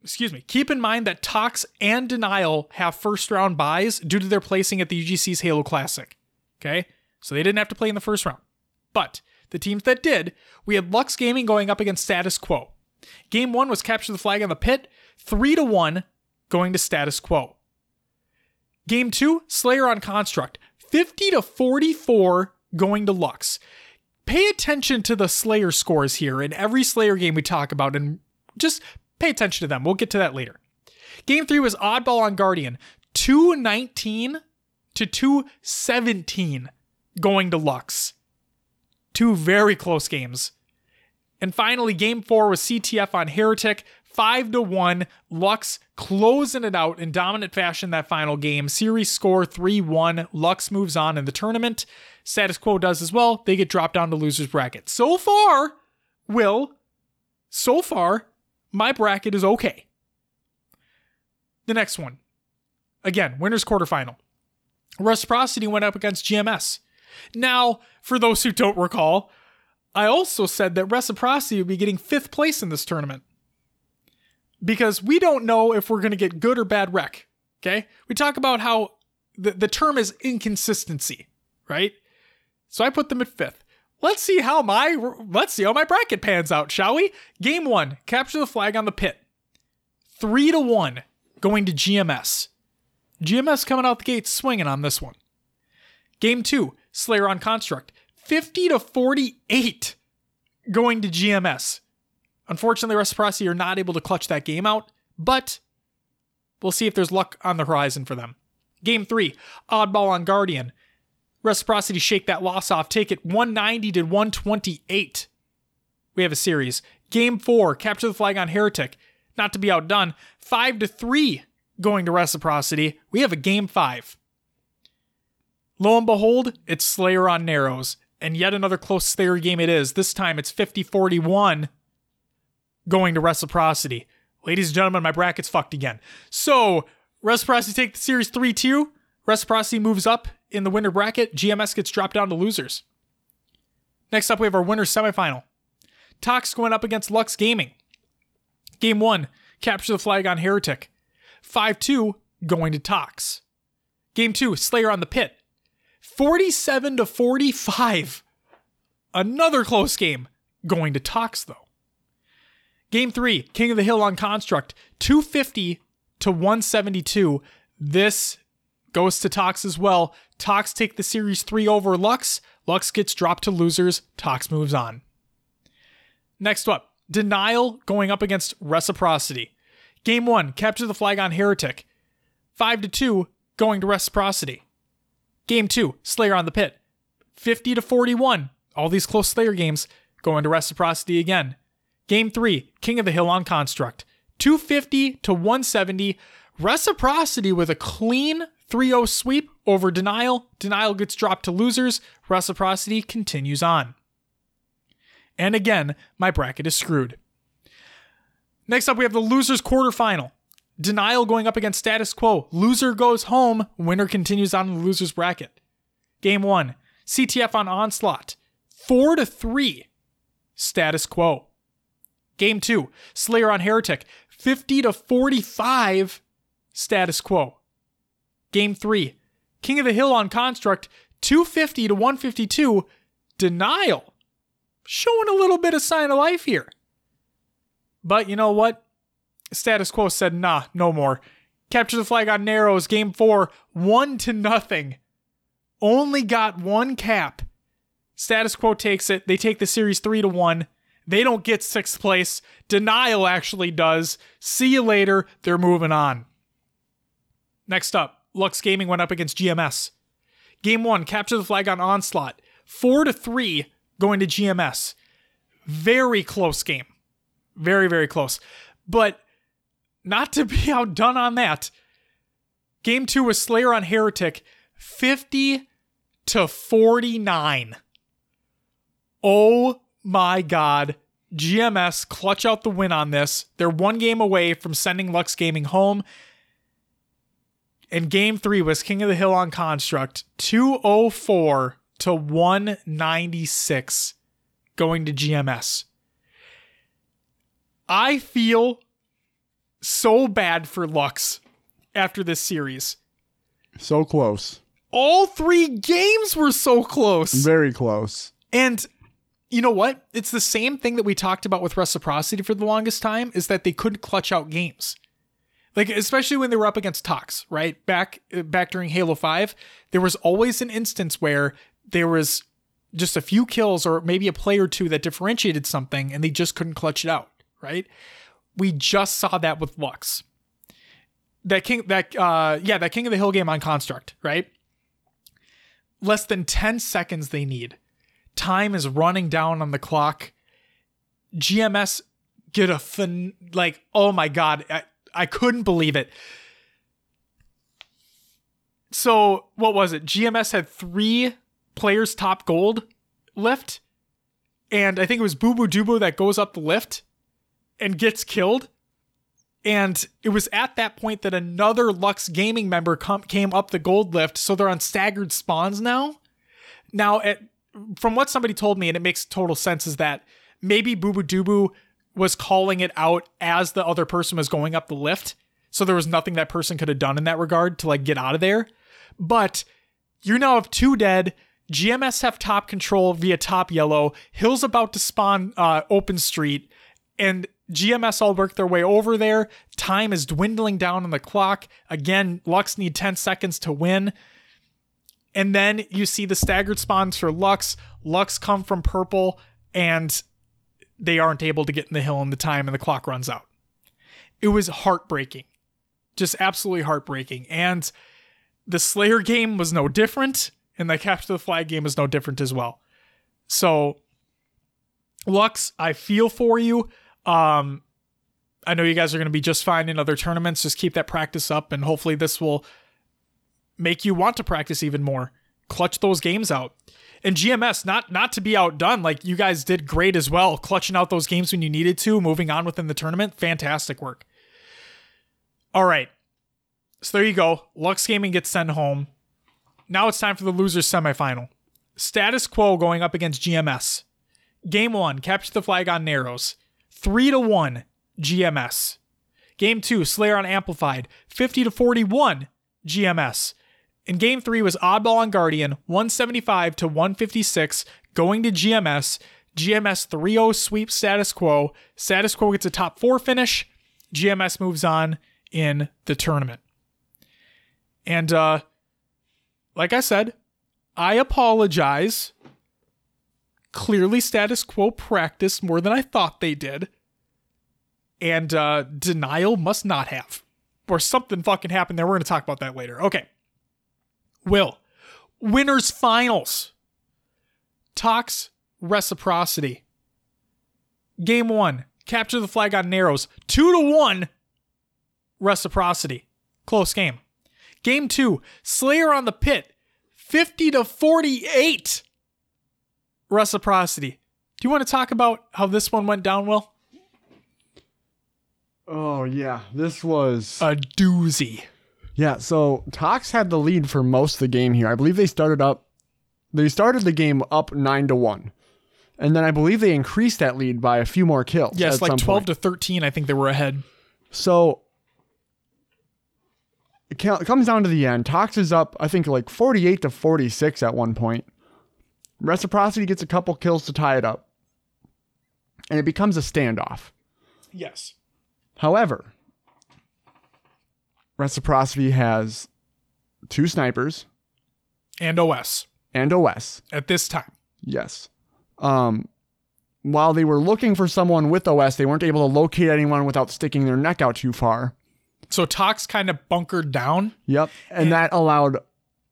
excuse me, keep in mind that Tox and Denial have first round buys due to their placing at the UGC's Halo Classic. Okay? So they didn't have to play in the first round. But the teams that did, we had Lux Gaming going up against Status Quo. Game one was capture the flag on the pit, three to one, going to Status Quo. Game two, Slayer on Construct, 50 to 44, going to Lux. Pay attention to the Slayer scores here in every Slayer game we talk about, and just pay attention to them. We'll get to that later. Game three was Oddball on Guardian, 219 to 217, going to Lux. Two very close games. And finally, game four was CTF on Heretic, five to one. Lux closing it out in dominant fashion that final game. Series score 3-1. Lux moves on in the tournament. Status quo does as well. They get dropped down to losers bracket. So far, Will, so far, my bracket is okay. The next one. Again, winners quarterfinal. Reciprocity went up against GMS. Now, for those who don't recall, I also said that Reciprocity would be getting fifth place in this tournament. Because we don't know if we're going to get good or bad rec. Okay? We talk about how the, the term is inconsistency, right? So I put them at fifth. Let's see how my let's see how my bracket pans out, shall we? Game one, capture the flag on the pit. Three to one, going to GMS. GMS coming out the gate swinging on this one. Game two, Slayer on Construct. 50 to 48 going to GMS. Unfortunately, Reciprocity are not able to clutch that game out, but we'll see if there's luck on the horizon for them. Game three, Oddball on Guardian. Reciprocity shake that loss off, take it 190 to 128. We have a series. Game four, capture the flag on Heretic. Not to be outdone, 5 to 3 going to Reciprocity. We have a game five. Lo and behold, it's Slayer on Narrows. And yet another close Slayer game it is. This time it's 50 41 going to Reciprocity. Ladies and gentlemen, my bracket's fucked again. So, Reciprocity take the series 3 2. Reciprocity moves up in the winner bracket. GMS gets dropped down to losers. Next up, we have our winner semifinal. Tox going up against Lux Gaming. Game 1, capture the flag on Heretic. 5 2 going to Tox. Game 2, Slayer on the pit. 47 to 45. Another close game going to Tox, though. Game three, King of the Hill on Construct, 250 to 172. This goes to Tox as well. Tox take the series three over Lux. Lux gets dropped to losers. Tox moves on. Next up, Denial going up against Reciprocity. Game one, capture the flag on Heretic. 5 to 2, going to Reciprocity. Game two, Slayer on the Pit. 50 to 41, all these close Slayer games going to Reciprocity again. Game three, King of the Hill on Construct. 250 to 170. Reciprocity with a clean 3 0 sweep over Denial. Denial gets dropped to losers. Reciprocity continues on. And again, my bracket is screwed. Next up, we have the losers quarterfinal. Denial going up against status quo. Loser goes home. Winner continues on the losers bracket. Game one, CTF on onslaught. Four to three. Status quo. Game two, Slayer on Heretic. 50 to 45. Status quo. Game three, King of the Hill on Construct. 250 to 152. Denial showing a little bit of sign of life here. But you know what? Status quo said, nah, no more. Capture the flag on Narrows, game four, one to nothing. Only got one cap. Status quo takes it. They take the series three to one. They don't get sixth place. Denial actually does. See you later. They're moving on. Next up, Lux Gaming went up against GMS. Game one, capture the flag on Onslaught. Four to three going to GMS. Very close game. Very, very close. But not to be outdone on that. Game two was Slayer on Heretic, 50 to 49. Oh my God. GMS clutch out the win on this. They're one game away from sending Lux Gaming home. And game three was King of the Hill on Construct, 204 to 196 going to GMS. I feel so bad for Lux after this series. So close. All three games were so close. Very close. And you know what? It's the same thing that we talked about with reciprocity for the longest time is that they couldn't clutch out games. Like especially when they were up against Tox, right? Back back during Halo 5, there was always an instance where there was just a few kills or maybe a play or two that differentiated something and they just couldn't clutch it out, right? We just saw that with Lux. That king that uh yeah, that King of the Hill game on Construct, right? Less than 10 seconds they need. Time is running down on the clock. GMS get a fin- like oh my god, I, couldn't believe it. So, what was it? GMS had 3 players top gold lift. And I think it was Boo Boo Dubu that goes up the lift and gets killed. And it was at that point that another Lux Gaming member com- came up the gold lift. So they're on staggered spawns now. Now, at, from what somebody told me, and it makes total sense, is that maybe Boo Boo Dubu was calling it out as the other person was going up the lift. So there was nothing that person could have done in that regard to like get out of there. But you now have two dead. GMS have top control via top yellow. Hill's about to spawn uh, open street, and GMS all work their way over there. Time is dwindling down on the clock. Again, Lux need 10 seconds to win. And then you see the staggered spawns for Lux. Lux come from purple, and they aren't able to get in the hill in the time, and the clock runs out. It was heartbreaking. Just absolutely heartbreaking. And the Slayer game was no different and the capture the flag game is no different as well. So, Lux, I feel for you. Um, I know you guys are going to be just fine in other tournaments. Just keep that practice up, and hopefully, this will make you want to practice even more. Clutch those games out. And GMS, not not to be outdone, like you guys did great as well, clutching out those games when you needed to, moving on within the tournament. Fantastic work. All right. So there you go. Lux Gaming gets sent home. Now it's time for the losers semifinal. Status quo going up against GMS. Game one, capture the flag on Narrows. 3 to 1, GMS. Game two, Slayer on Amplified. 50 to 41, GMS. And game three was Oddball on Guardian, 175 to 156, going to GMS. GMS 3 0 sweep status quo. Status quo gets a top four finish. GMS moves on in the tournament. And uh, like I said, I apologize. Clearly, status quo practiced more than I thought they did. And uh, denial must not have. Or something fucking happened there. We're going to talk about that later. Okay. Will. Winners finals. Tox reciprocity. Game one. Capture the flag on narrows. Two to one. Reciprocity. Close game. Game two. Slayer on the pit. 50 to 48. Reciprocity. Do you want to talk about how this one went down, Will? Oh yeah, this was A doozy. Yeah. So Tox had the lead for most of the game here. I believe they started up. They started the game up nine to one, and then I believe they increased that lead by a few more kills. Yes, like 12 point. to 13, I think they were ahead. So it it comes down to the end. Tox is up, I think, like 48 to 46 at one point. Reciprocity gets a couple kills to tie it up. And it becomes a standoff. Yes. However, Reciprocity has two snipers And OS and OS. at this time. Yes. Um, while they were looking for someone with OS, they weren't able to locate anyone without sticking their neck out too far. So Tox kind of bunkered down. Yep. And that allowed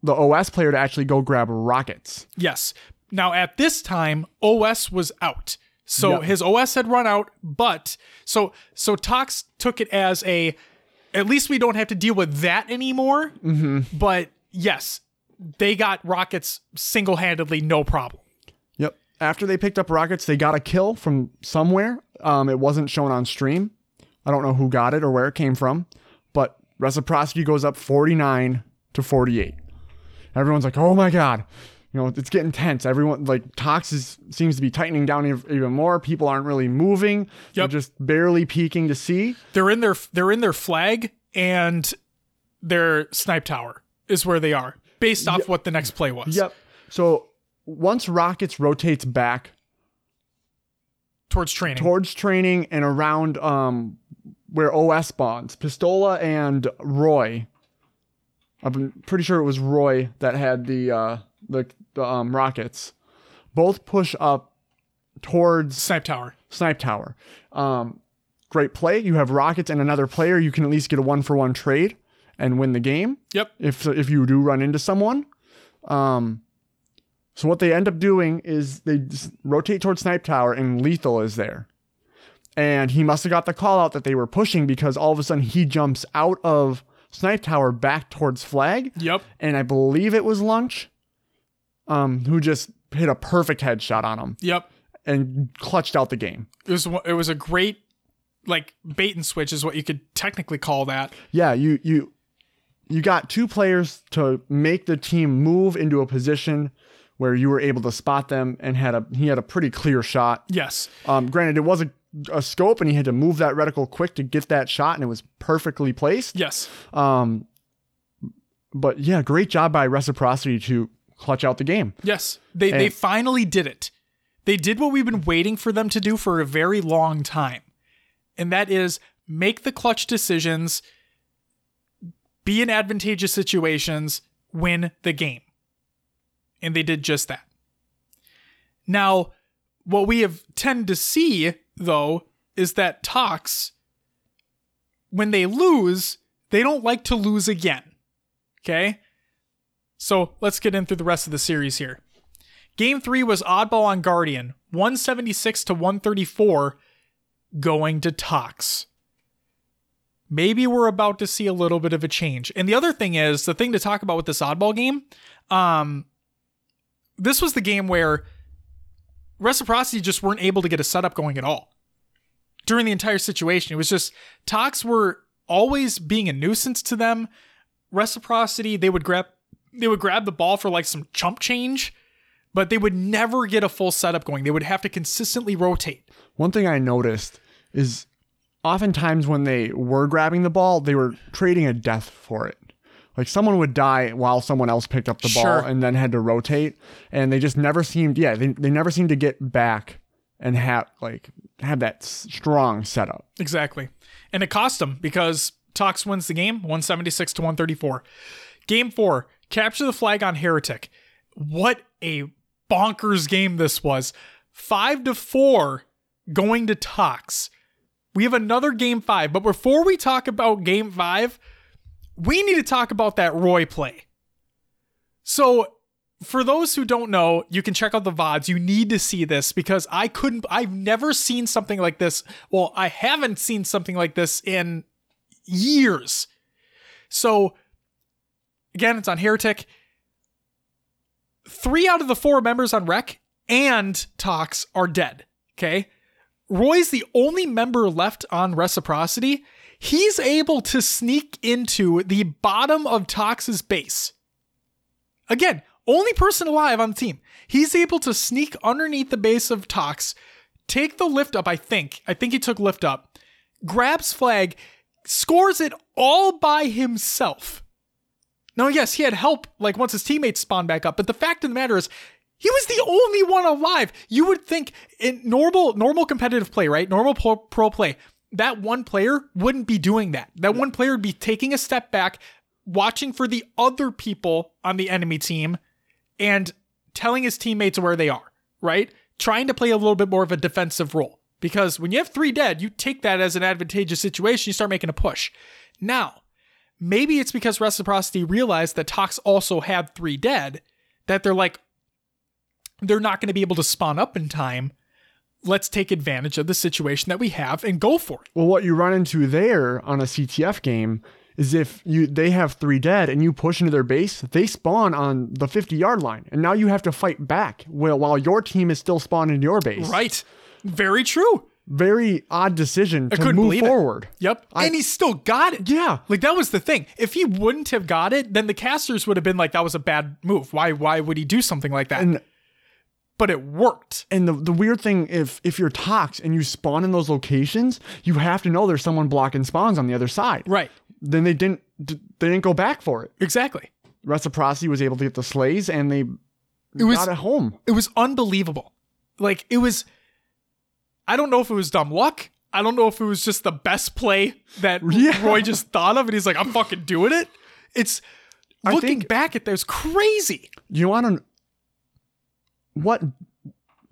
the OS player to actually go grab rockets. Yes. Now at this time, OS was out. So Yep. his OS had run out, but so so Tox took it as a at least we don't have to deal with that anymore. Mm-hmm. But yes, they got rockets single handedly, no problem. Yep. After they picked up rockets, they got a kill from somewhere. Um, it wasn't shown on stream. I don't know who got it or where it came from, but reciprocity goes up 49 to 48. Everyone's like, "Oh my god." You know, it's getting tense. Everyone like Tox is, seems to be tightening down even more. People aren't really moving. They're just barely peeking to see. They're in their they're in their flag and their snipe tower is where they are, based off what the next play was. Yep. So once Rockets rotates back Towards training. towards training and around um where OS bonds Pistola and Roy. I'm pretty sure it was Roy that had the uh the, the um rockets. Both push up towards snipe tower. Snipe Tower. Um great play. You have rockets and another player, you can at least get a one for one trade and win the game Yep. if if you do run into someone. Um, so what they end up doing is they just rotate towards Snipe Tower and Lethal is there. And he must have got the call out that they were pushing because all of a sudden he jumps out of Snipe Tower back towards Flag. Yep. And I believe it was Lunch, um, who just hit a perfect headshot on him Yep. and clutched out the game. It was it was a great like bait and switch is what you could technically call that. Yeah, you you you got two players to make the team move into a position where you were able to spot them and had a he had a pretty clear shot. Yes. Um, granted, it was a, a scope and he had to move that reticle quick to get that shot and it was perfectly placed. Yes. Um, but yeah, great job by Reciprocity to clutch out the game. Yes. They they finally did it. They did what we've been waiting for them to do for a very long time. And that is make the clutch decisions, be in advantageous situations, win the game. And they did just that. Now, what we have tend to see though is that Tox when they lose, they don't like to lose again. Okay? So let's get in through the rest of the series here. Game three was oddball on Guardian, 176 to 134, going to Tox. Maybe we're about to see a little bit of a change. And the other thing is, the thing to talk about with this oddball game, um, this was the game where Reciprocity just weren't able to get a setup going at all during the entire situation. It was just Tox were always being a nuisance to them. Reciprocity, they would grab they would grab the ball for like some chump change, but they would never get a full setup going. They would have to consistently rotate. One thing I noticed is oftentimes when they were grabbing the ball, they were trading a death for it. Like someone would die while someone else picked up the Sure. ball and then had to rotate. And they just never seemed, yeah, they, they never seemed to get back and have like have that strong setup. Exactly. And it cost them because Tox wins the game 176 to 134. Game four, capture the flag on Heretic. What a bonkers game this was. Five to four going to Tox. We have another game five, but before we talk about game five, we need to talk about that Roy play. So, for those who don't know, you can check out the VODs. You need to see this because I couldn't, I've never seen something like this. Well, I haven't seen something like this in years. So, again, it's on Heretic. Three out of the four members on Rec and Tox are dead. Okay. Roy's the only member left on Reciprocity. He's able to sneak into the bottom of Tox's base. Again, only person alive on the team. He's able to sneak underneath the base of Tox, take the lift up, I think. I think he took lift up, grabs flag, scores it all by himself. Now, yes, he had help like once his teammates spawned back up, but the fact of the matter is he was the only one alive. You would think in normal normal competitive play, right? Normal pro, pro play, that one player wouldn't be doing that. That one player would be taking a step back, watching for the other people on the enemy team and telling his teammates where they are, right? Trying to play a little bit more of a defensive role. Because when you have three dead, you take that as an advantageous situation, you start making a push. Now, maybe it's because Reciprocity realized that Tox also had three dead, that they're like, they're not going to be able to spawn up in time. Let's take advantage of the situation that we have and go for it. Well, what you run into there on a CTF game is if you they have three dead and you push into their base, they spawn on the 50 yard line, and now you have to fight back while while your team is still spawning in your base. Right. Very true. Very odd decision to couldn't move believe it. forward. Yep. and he still got it. Yeah. Like that was the thing. If he wouldn't have got it, then the casters would have been like, that was a bad move. Why why would he do something like that? And but it worked. and the, the weird thing if if you're tox and you spawn in those locations, you have to know there's someone blocking spawns on the other side. Right. Then they didn't they didn't go back for it. Exactly. Reciprocity was able to get the slays and they It was got it home. it was unbelievable. Like it was I don't know if it was dumb luck. I don't know if it was just the best play that Yeah. Roy just thought of and he's like, I'm fucking doing it. It's looking think- back at this crazy. You want to what you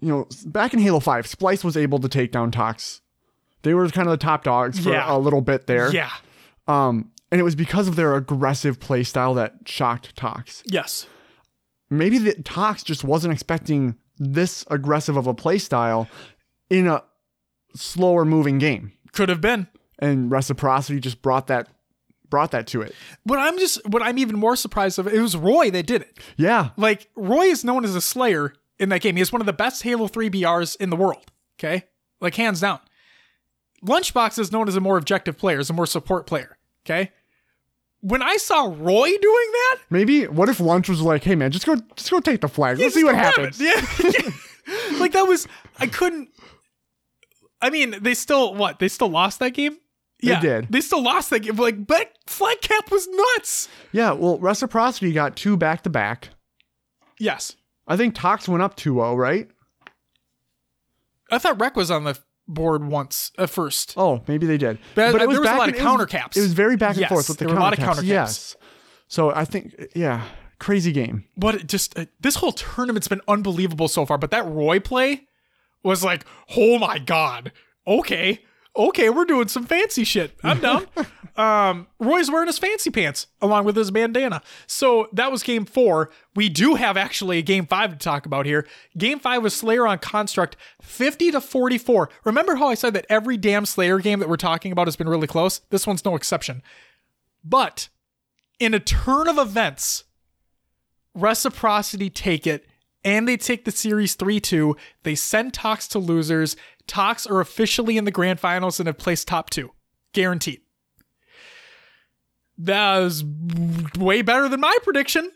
know back in Halo Five, Splice was able to take down Tox. They were kind of the top dogs for Yeah. a little bit there. Yeah. Um, and it was because of their aggressive play style that shocked Tox. Yes. Maybe the Tox just wasn't expecting this aggressive of a play style in a slower moving game, Could have been. and reciprocity just brought that brought that to it. What I'm just what I'm even more surprised of it was Roy that did it. Yeah, Like Roy is known as a slayer in that game. He is one of the best Halo 3 BRs in the world. Okay? Like hands down. Lunchbox is known as a more objective player, as a more support player. Okay? When I saw Roy doing that, maybe what if Lunch was like, "Hey man, just go just go take the flag. Let's see what happens." Yeah. like that was I couldn't I mean, they still what? They still lost that game? Yeah, they did. They still lost that game. Like, but flag cap was nuts. Yeah, well, reciprocity got two back to back. Yes. I think Tox went up 2-0, right? I thought Rec was on the board once at first. Oh, maybe they did. But, uh, it there was a back lot and- of was- counter caps. It was very back and Yes, forth with the were a lot of counter caps. counter caps. Yes. So I think, yeah, crazy game. But it just uh, this whole tournament's been unbelievable so far. But that Roy play was like, oh my god. Okay, okay, we're doing some fancy shit. I'm down. um, Roy's wearing his fancy pants along with his bandana. So that was game four. We do have actually a game five to talk about here. Game five was Slayer on Construct, fifty to forty-four. Remember how I said that every damn Slayer game that we're talking about has been really close? This one's no exception. But in a turn of events, Reciprocity take it and they take the series 3 2. They send Tox to losers. Tox are officially in the grand finals and have placed top two. Guaranteed. That was way better than my prediction.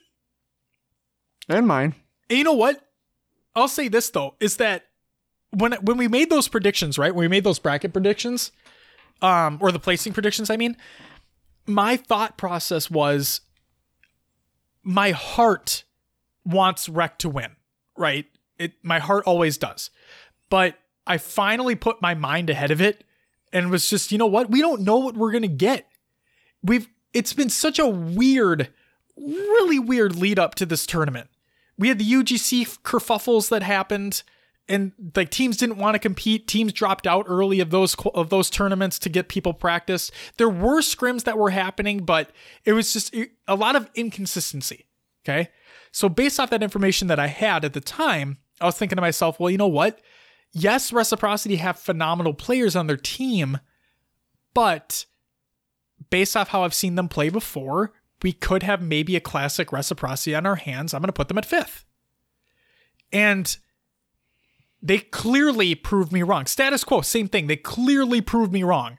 And mine. And you know what? I'll say this though, is that when when we made those predictions, right? When we made those bracket predictions, um, or the placing predictions, I mean, my thought process was my heart wants Rec to win, right? It my heart always does. But I finally put my mind ahead of it and was just, you know what? We don't know what we're going to get. We've it's been such a weird, really weird lead up to this tournament. We had the UGC kerfuffles that happened and like teams didn't want to compete. Teams dropped out early of those of those tournaments to get people practice. There were scrims that were happening, but it was just a lot of inconsistency. Okay, so based off that information that I had at the time, I was thinking to myself, well, you know what? Yes, Reciprocity have phenomenal players on their team, but based off how I've seen them play before, we could have maybe a classic Reciprocity on our hands. I'm going to put them at fifth. And they clearly proved me wrong. Status quo, same thing. They clearly proved me wrong.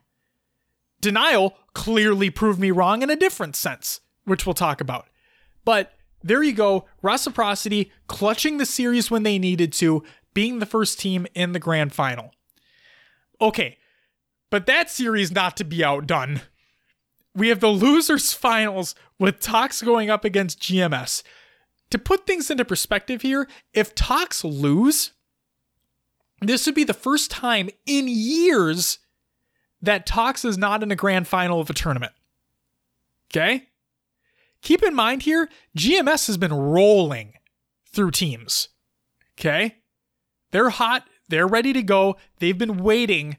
Denial clearly proved me wrong in a different sense, which we'll talk about. But there you go. Reciprocity clutching the series when they needed to, being the first team in the grand final. Okay, but that series not to be outdone. We have the losers finals with Tox going up against GMS. To put things into perspective here, if Tox lose, this would be the first time in years that Tox is not in a grand final of a tournament. Okay? Keep in mind here, GMS has been rolling through teams. Okay? They're hot, they're ready to go. They've been waiting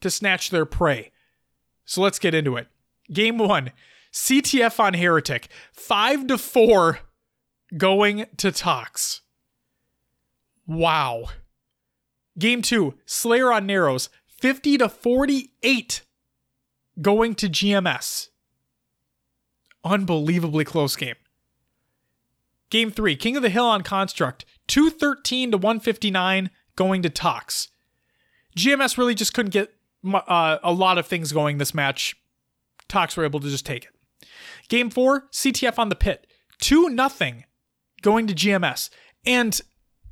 to snatch their prey. So let's get into it. Game 1, CTF on Heretic, 5 to 4 going to Tox. Wow. Game two, Slayer on Narrows, 50 to 48 going to GMS. Unbelievably close game. Game three, King of the Hill on Construct, 213 to 159 going to Tox. GMS really just couldn't get uh, a lot of things going this match. Tox were able to just take it. Game four, CTF on the pit, 2 nothing going to GMS. And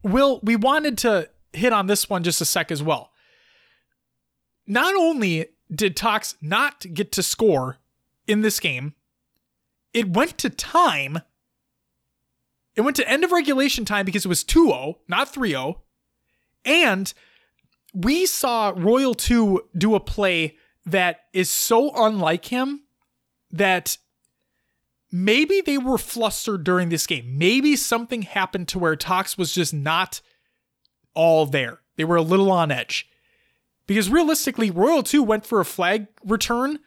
Will, we wanted to hit on this one just a sec as well. Not only did Tox not get to score in this game, it went to time. It went to end of regulation time because it was 2 0, not 3 0. And we saw Royal 2 do a play that is so unlike him that maybe they were flustered during this game. Maybe something happened to where Tox was just not all there. They were a little on edge. Because realistically, Royal 2 went for a flag return.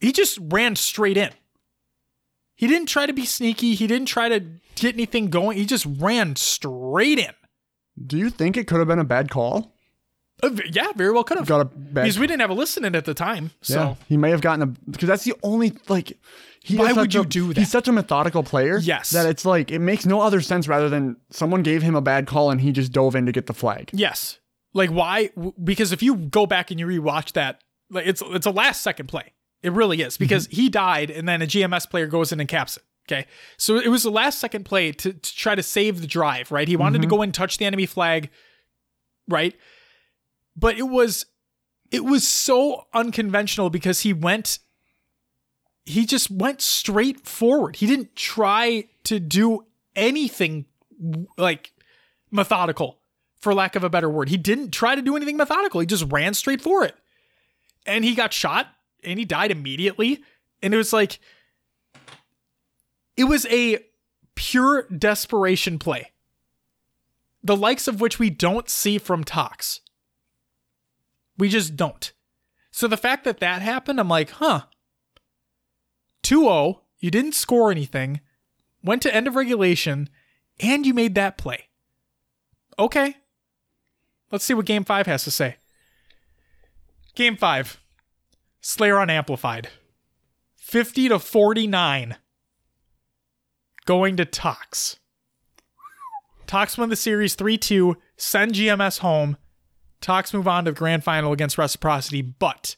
He just ran straight in. He didn't try to be sneaky. He didn't try to get anything going. He just ran straight in. Do you think it could have been a bad call? Uh, yeah, very well could have. Got a bad because we didn't have a listen in at the time. So yeah, he may have gotten a because that's the only like he Why would you a, do that? He's such a methodical player. Yes. That it's like, it makes no other sense rather than someone gave him a bad call and he just dove in to get the flag. Yes. Like, why? Because if you go back and you rewatch that, like it's it's a last second play. It really is because mm-hmm. he died and then a GMS player goes in and caps it. Okay. So it was the last second play to, to try to save the drive, right? He wanted mm-hmm. to go and touch the enemy flag, right? But it was it was so unconventional because he went he just went straight forward. He didn't try to do anything like methodical, for lack of a better word. He didn't try to do anything methodical. He just ran straight for it. And he got shot and he died immediately. And it was like, it was a pure desperation play, the likes of which we don't see from Tox. We just don't. So the fact that that happened, I'm like, huh, 2 0, you didn't score anything, went to end of regulation, and you made that play. Okay. Let's see what game five has to say. Game five Slayer on Amplified 50 to 49. Going to Tox. Tox win the series 3 2, send GMS home. Tox move on to the grand final against Reciprocity, but.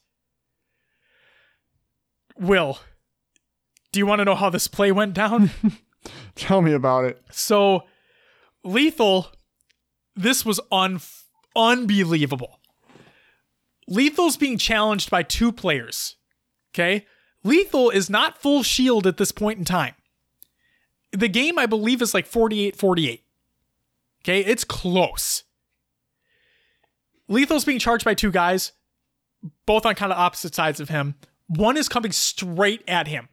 Will, do you want to know how this play went down? Tell me about it. So, Lethal, this was un- unbelievable. Lethal's being challenged by two players. Okay? Lethal is not full shield at this point in time. The game, I believe, is like 48 48. Okay? It's close. Lethal's being charged by two guys, both on kind of opposite sides of him. One is coming straight at him.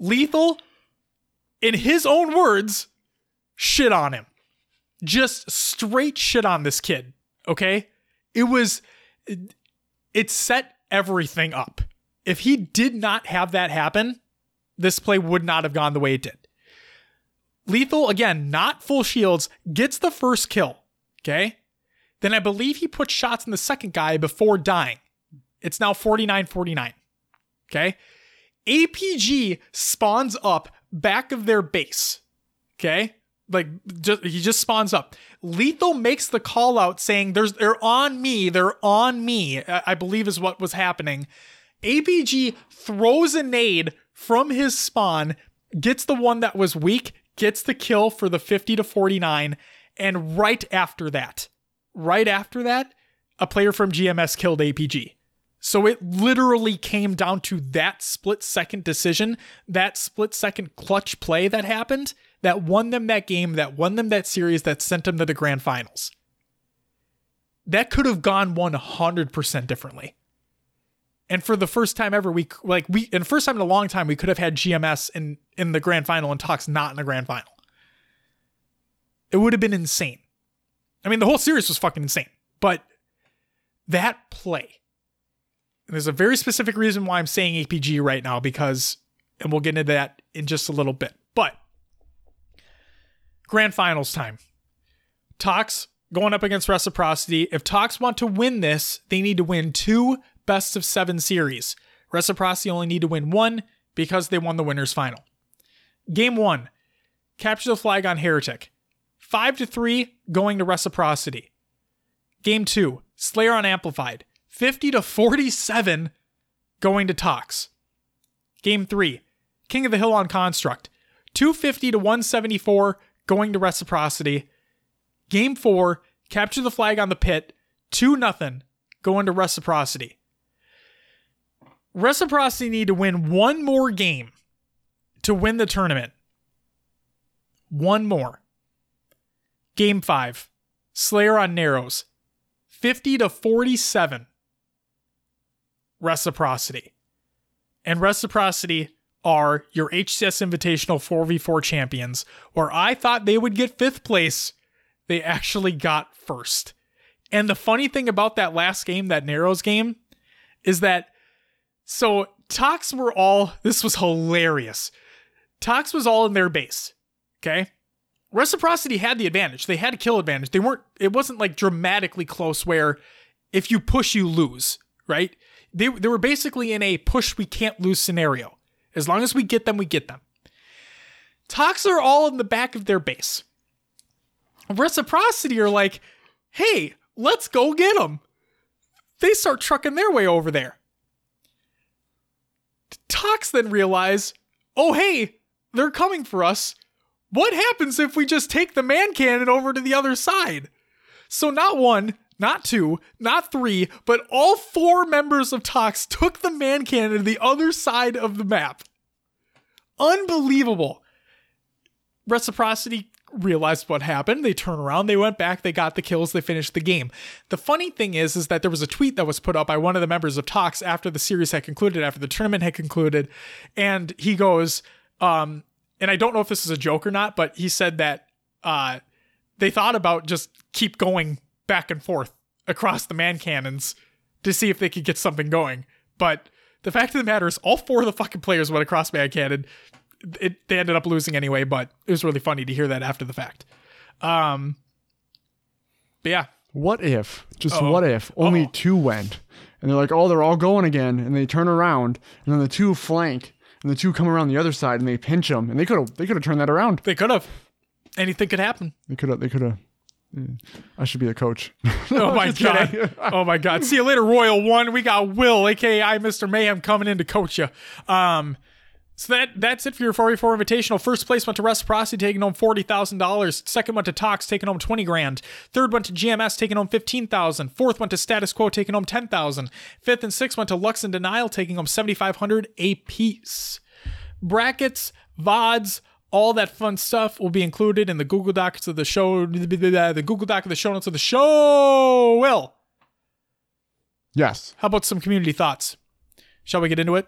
Lethal, in his own words, shit on him. Just straight shit on this kid. Okay? It was, it, set everything up. If he did not have that happen, this play would not have gone the way it did. Lethal, again, not full shields, gets the first kill. Okay? Then I believe he puts shots in the second guy before dying. It's now 49 49. Okay? APG spawns up back of their base. Okay? Like just, he just spawns up. Lethal makes the call out saying there's they're on me, they're on me. I believe is what was happening. APG throws a nade from his spawn, gets the one that was weak, gets the kill for the 50 to 49, and right after that, right after that, a player from GMS killed APG. So it literally came down to that split second decision, that split second clutch play that happened that won them that game, that won them that series, that sent them to the grand finals. That could have gone 100% differently. And for the first time ever, we like we and first time in a long time, we could have had GMS in in the grand final and Tox not in the grand final. It would have been insane. I mean, the whole series was fucking insane, but that play. And there's a very specific reason why I'm saying APG right now because, and we'll get into that in just a little bit. Grand finals time. Tox going up against Reciprocity. If Tox want to win this, they need to win two best of seven series. Reciprocity only need to win one because they won the winners final. Game one, capture the flag on Heretic. Five to three going to Reciprocity. Game two, Slayer on Amplified. 50 to 47 going to Tox. Game three, King of the Hill on Construct. 250 to 174 going to Reciprocity. Game four, capture the flag on the pit. 2 nothing going to Reciprocity. Reciprocity need to win one more game to win the tournament. One more. Game five. Slayer on Narrows. 50 to 47. Reciprocity. And Reciprocity are your HCS Invitational 4v4 champions, where I thought they would get fifth place. They actually got first. And the funny thing about that last game, that Narrows game, is that so Tox were all, this was hilarious. Tox was all in their base. Okay. Reciprocity had the advantage. They had a kill advantage. They weren't, it wasn't like dramatically close where if you push, you lose, right? They, they were basically in a push, we can't lose scenario. As long as we get them, we get them. Tox are all in the back of their base. Reciprocity are like, hey, let's go get them. They start trucking their way over there. Tox then realize, oh hey, they're coming for us. What happens if we just take the man cannon over to the other side? So not one, not two, not three, but all four members of Tox took the man cannon to the other side of the map. Unbelievable. Reciprocity realized what happened. They turn around, they went back, they got the kills, they finished the game. The funny thing is, is that there was a tweet that was put up by one of the members of Tox after the series had concluded, after the tournament had concluded, and he goes, um, and I don't know if this is a joke or not, but he said that uh, they thought about just keep going back and forth across the man cannons to see if they could get something going. But the fact of the matter is, all four of the fucking players went across man cannon it, they ended up losing anyway, but it was really funny to hear that after the fact. Um, but yeah. What if, just Uh-oh. what if, only Uh-oh. two went? And they're like, oh, they're all going again. And they turn around, and then the two flank, and the two come around the other side, and they pinch them. And they could have, they could have turned that around. They could have. Anything could happen. They could have, they could have. I should be a coach. oh my god! oh my god! See you later, Royal One. We got Will, aka Mr. Mayhem, coming in to coach you. Um, so that that's it for your 44 Invitational. First place went to Reciprocity, taking home forty thousand dollars. Second went to Tox, taking home twenty grand. Third went to GMS, taking home fifteen thousand. Fourth went to Status Quo, taking home ten thousand. Fifth and sixth went to Lux and Denial, taking home seventy five hundred a piece. Brackets, vods, All that fun stuff will be included in the Google Docs of the show, the Google Doc of the show notes of the show. Will, Yes. how about some community thoughts? Shall we get into it?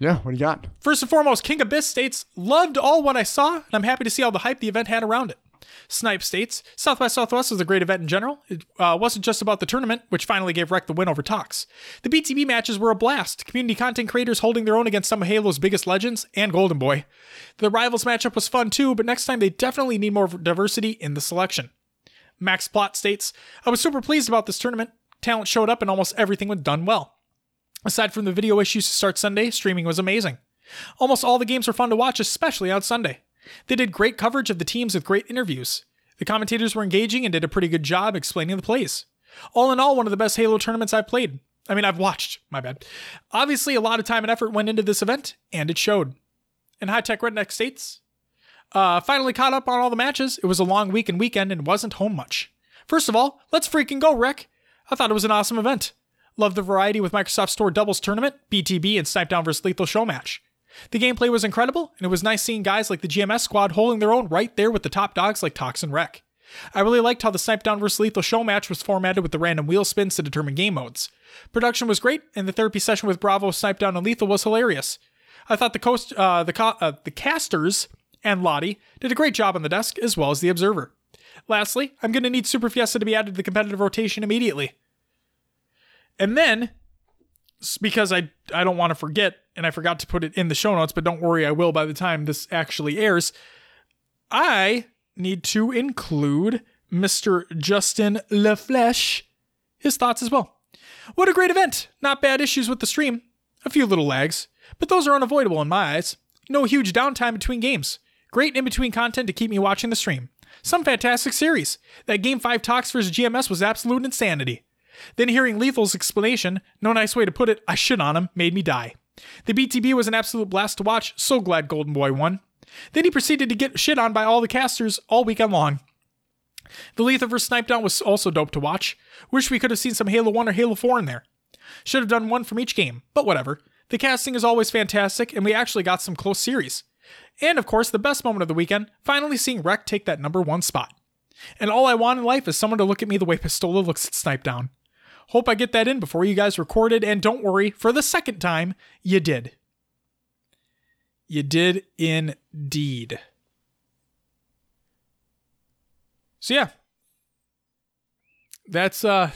Yeah. What do you got? First and foremost, King Abyss states, loved all what I saw, and I'm happy to see all the hype the event had around it. Snipe states, South by Southwest was a great event in general. It uh, wasn't just about the tournament, which finally gave Rec the win over Tox. The BTB matches were a blast, community content creators holding their own against some of Halo's biggest legends and Golden Boy. The Rivals matchup was fun too, but next time they definitely need more diversity in the selection. Max Plot states, I was super pleased about this tournament. Talent showed up and almost everything was done well. Aside from the video issues to start Sunday, streaming was amazing. Almost all the games were fun to watch, especially on Sunday. They did great coverage of the teams with great interviews. The commentators were engaging and did a pretty good job explaining the plays. All in all, one of the best Halo tournaments I've played. I mean, I've watched, my bad. Obviously, a lot of time and effort went into this event, and it showed. In High Tech Redneck States, uh, finally caught up on all the matches. It was a long week and weekend and wasn't home much. First of all, let's freaking go, Rick. I thought it was an awesome event. Loved the variety with Microsoft Store Doubles Tournament, BTB, and Snipe Down vs. Lethal Show match. The gameplay was incredible, and it was nice seeing guys like the GMS squad holding their own right there with the top dogs like Tox and Rec. I really liked how the Snipe Down vs. Lethal Show match was formatted with the random wheel spins to determine game modes. Production was great, and the therapy session with Bravo, Snipe Down, and Lethal was hilarious. I thought the coast, uh, the co- uh, the casters and Lottie did a great job on the desk as well as the observer. Lastly, I'm going to need Super Fiesta to be added to the competitive rotation immediately. And then, because I I don't want to forget, and I forgot to put it in the show notes, but don't worry, I will by the time this actually airs. I need to include Mr. Justin LaFleche, his thoughts as well. What a great event! Not bad issues with the stream, a few little lags, but those are unavoidable in my eyes. No huge downtime between games. Great in between content to keep me watching the stream. Some fantastic series. That Game 5 Tox vs. GMS was absolute insanity. Then hearing Lethal's explanation, no nice way to put it, I shit on him, made me die. The BTB was an absolute blast to watch, so glad Golden Boy won. Then he proceeded to get shit on by all the casters all weekend long. The Lethal vs. Snipe Down was also dope to watch. Wish we could have seen some Halo 1 or Halo 4 in there. Should have done one from each game, but whatever. The casting is always fantastic, and we actually got some close series. And of course, the best moment of the weekend, finally seeing Rec take that number one spot. And all I want in life is someone to look at me the way Pistola looks at Snipe Down. Hope I get that in before you guys recorded, and don't worry, for the second time, you did. You did indeed. So yeah. That's uh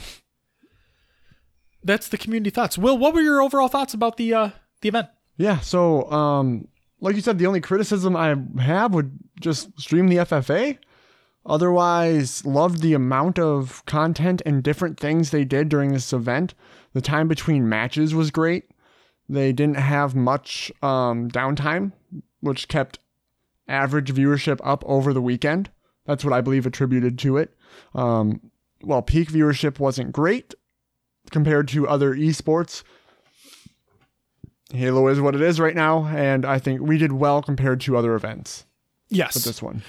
that's the community thoughts. Will, what were your overall thoughts about the uh the event? Yeah. So, um, like you said, the only criticism I have would just stream the FFA. Otherwise, loved the amount of content and different things they did during this event. The time between matches was great. They didn't have much um, downtime, which kept average viewership up over the weekend. That's what I believe attributed to it. Um, while peak viewership wasn't great compared to other esports, Halo is what it is right now, and I think we did well compared to other events Yes. with this one.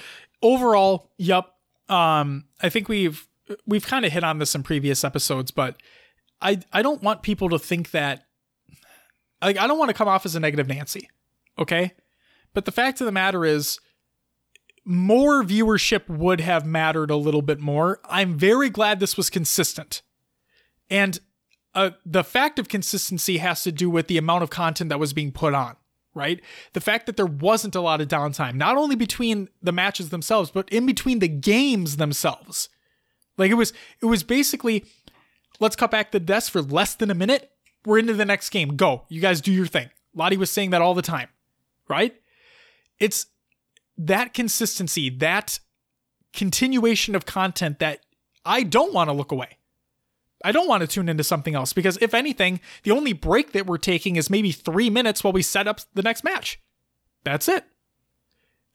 Overall, yep. Um, I think we've we've kind of hit on this in previous episodes, but I I don't want people to think that like I don't want to come off as a negative Nancy, okay? But the fact of the matter is more viewership would have mattered a little bit more. I'm very glad this was consistent. And uh, the fact of consistency has to do with the amount of content that was being put on right? The fact that there wasn't a lot of downtime, not only between the matches themselves, but in between the games themselves. Like it was it was basically let's cut back the desk for less than a minute. We're into the next game. Go. You guys do your thing. Lottie was saying that all the time. Right? It's that consistency, that continuation of content that I don't want to look away. I don't want to tune into something else because if anything, the only break that we're taking is maybe three minutes while we set up the next match. That's it.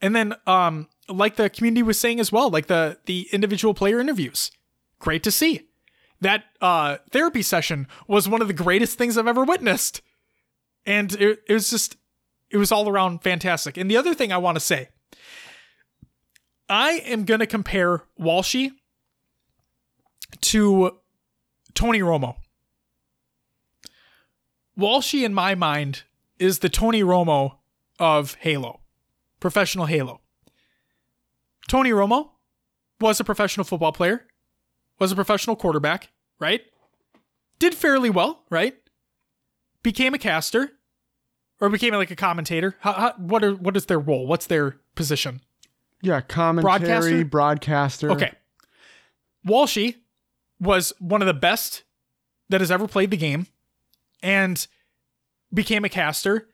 And then, um, like the community was saying as well, like the the individual player interviews, great to see. That uh, therapy session was one of the greatest things I've ever witnessed, and it, it was just it was all around fantastic. And the other thing I want to say, I am gonna compare Walshy to Tony Romo. Walshy, in my mind, is the Tony Romo of Halo. professional Halo. Tony Romo was a professional football player, was a professional quarterback, right? Did fairly well, right? Became a caster, or became like a commentator. How, how, what are what is their role? What's their position? Yeah, commentary, Broadcaster? broadcaster. Okay. Walshy was one of the best that has ever played the game and became a caster.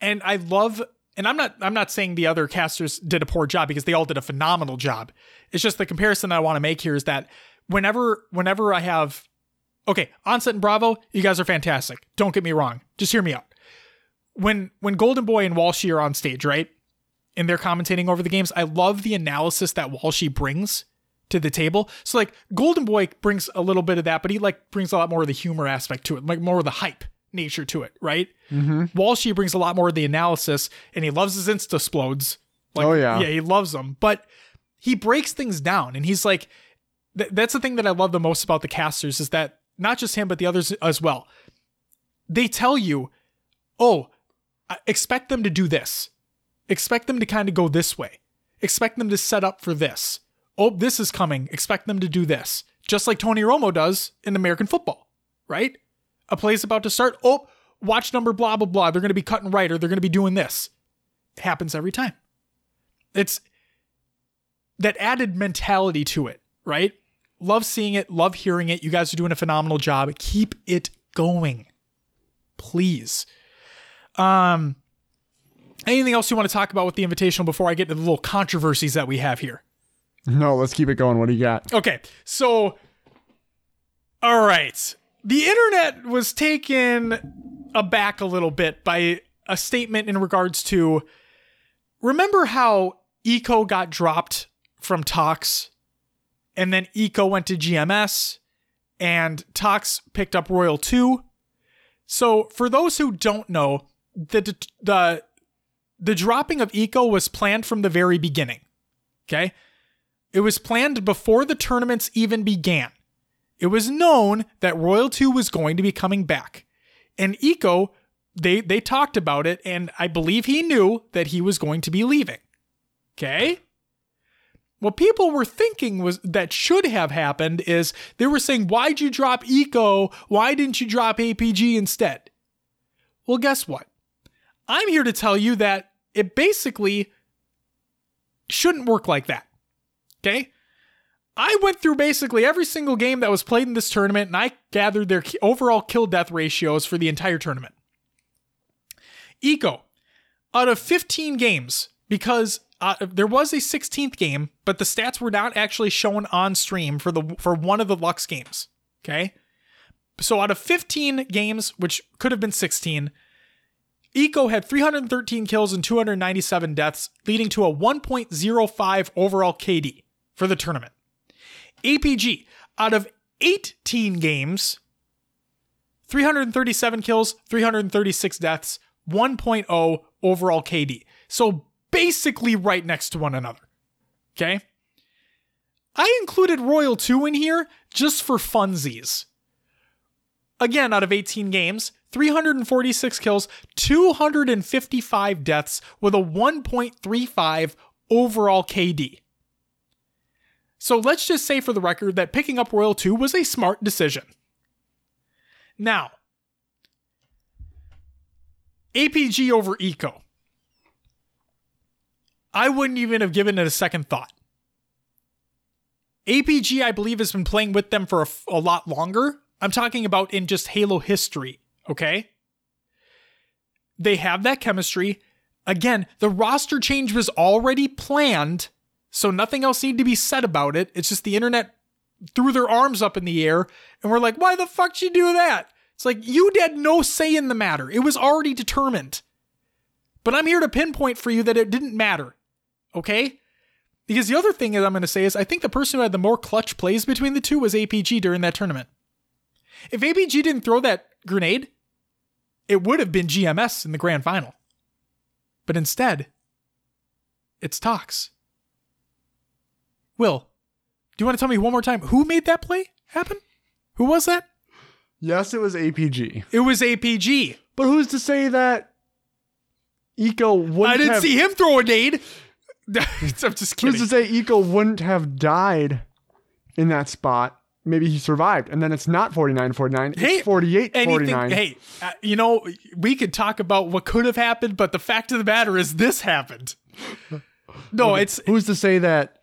And I love and I'm not I'm not saying the other casters did a poor job because they all did a phenomenal job. It's just the comparison I want to make here is that whenever whenever I have okay, Onset and Bravo, you guys are fantastic. Don't get me wrong. Just hear me out. When when Golden Boy and Walshy are on stage, right? And they're commentating over the games, I love the analysis that Walshy brings to the table. So like Golden Boy brings a little bit of that, but he like brings a lot more of the humor aspect to it, like more of the hype nature to it, right? Mm-hmm. Walshy brings a lot more of the analysis, and he loves his insta explodes. Like, Oh, yeah. yeah, he loves them, but he breaks things down, and he's like, th- that's the thing that I love the most about the casters is that not just him, but the others as well. They tell you, oh, expect them to do this, expect them to kind of go this way, expect them to set up for this. Oh, this is coming. Expect them to do this. Just like Tony Romo does in American football, right? A play's about to start. Oh, watch number blah, blah, blah. They're going to be cutting right or they're going to be doing this. It happens every time. It's that added mentality to it, right? Love seeing it, love hearing it. You guys are doing a phenomenal job. Keep it going. Please. Um anything else you want to talk about with the invitational before I get to the little controversies that we have here? No, let's keep it going. What do you got? Okay, so all right, the internet was taken aback a little bit by a statement in regards to. Remember how Eco got dropped from Tox, and then Eco went to GMS, and Tox picked up Royal Two. So, for those who don't know, the the the dropping of Eco was planned from the very beginning. Okay. It was planned before the tournaments even began. It was known that Royal 2 was going to be coming back. And Eco, they they talked about it and I believe he knew that he was going to be leaving. Okay? What people were thinking was that should have happened is they were saying, "Why'd you drop Eco? Why didn't you drop APG instead?" Well, guess what? I'm here to tell you that it basically shouldn't work like that. Okay. I went through basically every single game that was played in this tournament and I gathered their overall kill death ratios for the entire tournament. Eco, out of 15 games, because uh, there was a 16th game, but the stats were not actually shown on stream for the for one of the Lux games. Okay. So out of 15 games, which could have been 16, Eco had 313 kills and 297 deaths, leading to a 1.05 overall KD for the tournament. APG, out of 18 games, 337 kills, 336 deaths, 1.0 overall KD. So basically right next to one another. Okay? I included Royal 2 in here just for funsies. Again, out of 18 games, 346 kills, 255 deaths with a 1.35 overall KD. So let's just say for the record that picking up Royal 2 was a smart decision. Now, APG over Eco. I wouldn't even have given it a second thought. APG, I believe, has been playing with them for a, f- a lot longer. I'm talking about in just Halo history, okay? They have that chemistry. Again, the roster change was already planned, so nothing else needed to be said about it. It's just the internet threw their arms up in the air and we're like, why the fuck did you do that? It's like, you had no say in the matter. It was already determined. But I'm here to pinpoint for you that it didn't matter, okay? Because the other thing that I'm going to say is I think the person who had the more clutch plays between the two was APG during that tournament. If APG didn't throw that grenade, it would have been GMS in the grand final. But instead, it's Tox. Will, do you want to tell me one more time who made that play happen? Who was that? Yes, it was APG. It was APG. But who's to say that Eco wouldn't I didn't have, see him throw a nade. I'm just kidding. Who's to say Eco wouldn't have died in that spot? Maybe he survived, and then it's not 49 49, Hey, it's 48 Anything, 49. hey, uh, you know, we could talk about what could have happened, but the fact of the matter is this happened. No, it's Who's to say that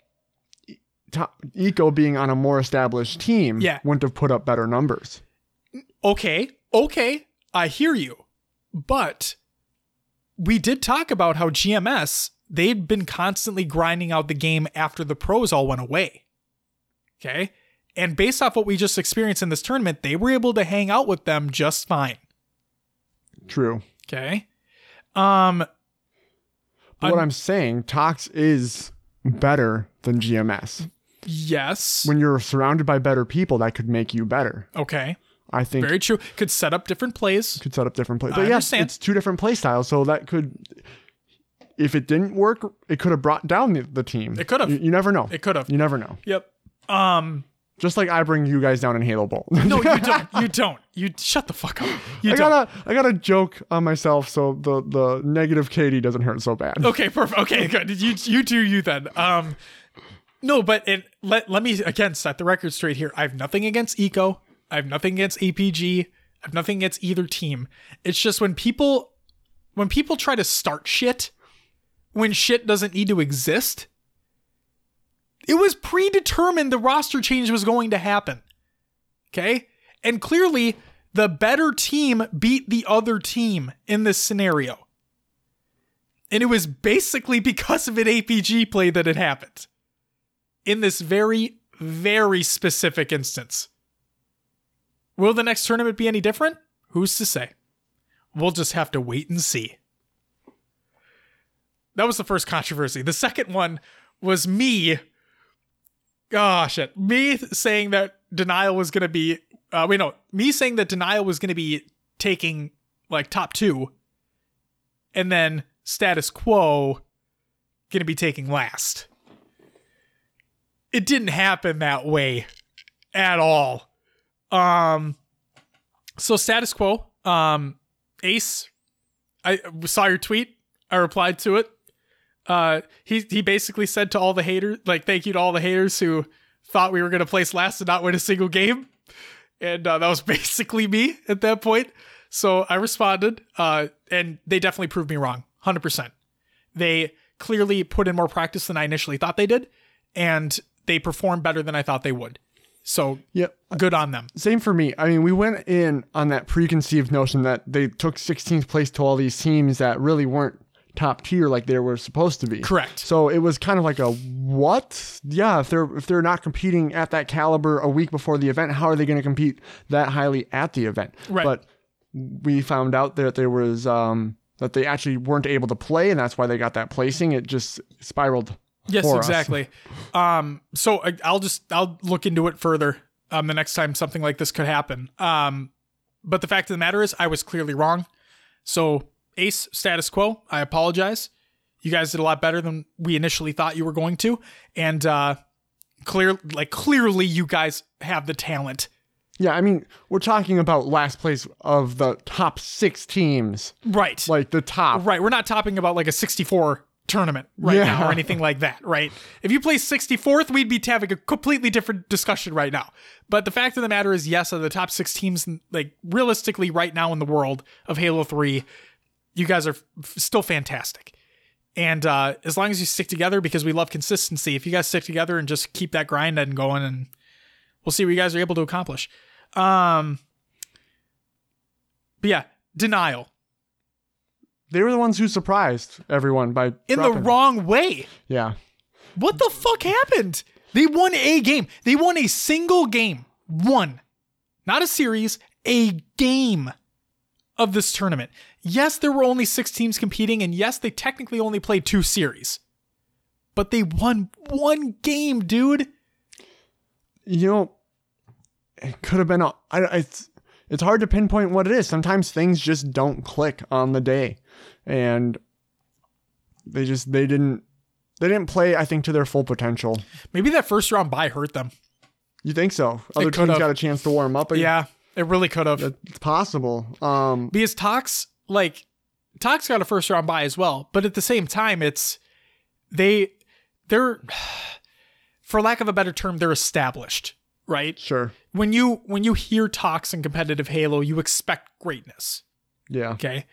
Eco being on a more established team Yeah. wouldn't have put up better numbers? okay, okay, I hear you. But we did talk about how GMS, they'd been constantly grinding out the game after the pros all went away. Okay? And based off what we just experienced in this tournament, they were able to hang out with them just fine. True. Okay? Um But what I'm- I'm saying, Tox is better than GMS. Yes. When you're surrounded by better people, that could make you better. okay. I think Very true. Could set up different plays. could set up different plays. I But yes, understand. it's two different play styles, so that could, if it didn't work, it could have brought down the, the team. It could have. You, you never know. It could have. You never know. Yep. Um Just like I bring you guys down in Halo Bowl. no, you don't. You don't. You shut the fuck up. You I don't. gotta, I gotta joke on myself so the the negative Katie doesn't hurt so bad. Okay, perfect. Okay, good. You you do you then. Um no, but it let let me again set the record straight here. I have nothing against Eco. I have nothing against APG. I have nothing against either team. It's just when people when people try to start shit when shit doesn't need to exist, it was predetermined the roster change was going to happen. Okay? And clearly the better team beat the other team in this scenario. And it was basically because of an APG play that it happened. In this very, very specific instance. Will the next tournament be any different? Who's to say? We'll just have to wait and see. That was the first controversy. The second one was me. Oh shit. Me saying that denial was gonna be uh wait no, me saying that denial was gonna be taking like top two and then status quo going to be taking last. It didn't happen that way at all. Um so status quo um Ace I saw your tweet. I replied to it. Uh he he basically said to all the haters like thank you to all the haters who thought we were going to place last and not win a single game. And uh, that was basically me at that point. So I responded, uh, and they definitely proved me wrong, 100%. They clearly put in more practice than I initially thought they did, and they performed better than I thought they would. So Yep. good on them. Same for me. I mean, we went in on that preconceived notion that they took 16th place to all these teams that really weren't top tier like they were supposed to be. Correct. So it was kind of like a what? Yeah, if they're if they're not competing at that caliber a week before the event, how are they going to compete that highly at the event? Right. But we found out that there was um that they actually weren't able to play, and that's why they got that placing. It just spiraled. Yes, exactly. Um, so I, I'll just I'll look into it further um, the next time something like this could happen. Um, but the fact of the matter is, I was clearly wrong. So Ace status quo. I apologize. You guys did a lot better than we initially thought you were going to, and uh, clear like clearly you guys have the talent. Yeah, I mean, we're talking about last place of the top six teams, Right. like the top. Right. We're not talking about like a 64 tournament right Yeah. now or anything like that, right? If you play 64th, we'd be having a completely different discussion right now. But the fact of the matter is, yes, of the top six teams, like realistically, right now in the world of Halo 3, you guys are f- still fantastic. And uh, as long as you stick together, because we love consistency, if you guys stick together and just keep that grind and going, and we'll see what you guys are able to accomplish. Um, but yeah, denial They were the ones who surprised everyone by in dropping. the wrong way. Yeah, What the fuck happened? They won a game. They won a single game. One. Not a series, a game of this tournament. Yes, there were only six teams competing, and yes, they technically only played two series. But they won one game, dude. you know, it could have been. A, I, I, it's it's hard to pinpoint what it is. Sometimes things just don't click on the day, and they just they didn't they didn't play. I think to their full potential. Maybe that first round bye hurt them. You think so? Other teams got a chance to warm up. Yeah, it really could have. it's possible. Um, Because Tox, like, Tox got a first round bye as well, but at the same time, it's they they're for lack of a better term, they're established, right? Sure. When you when you hear Tox in competitive Halo, you expect greatness. Yeah. Okay.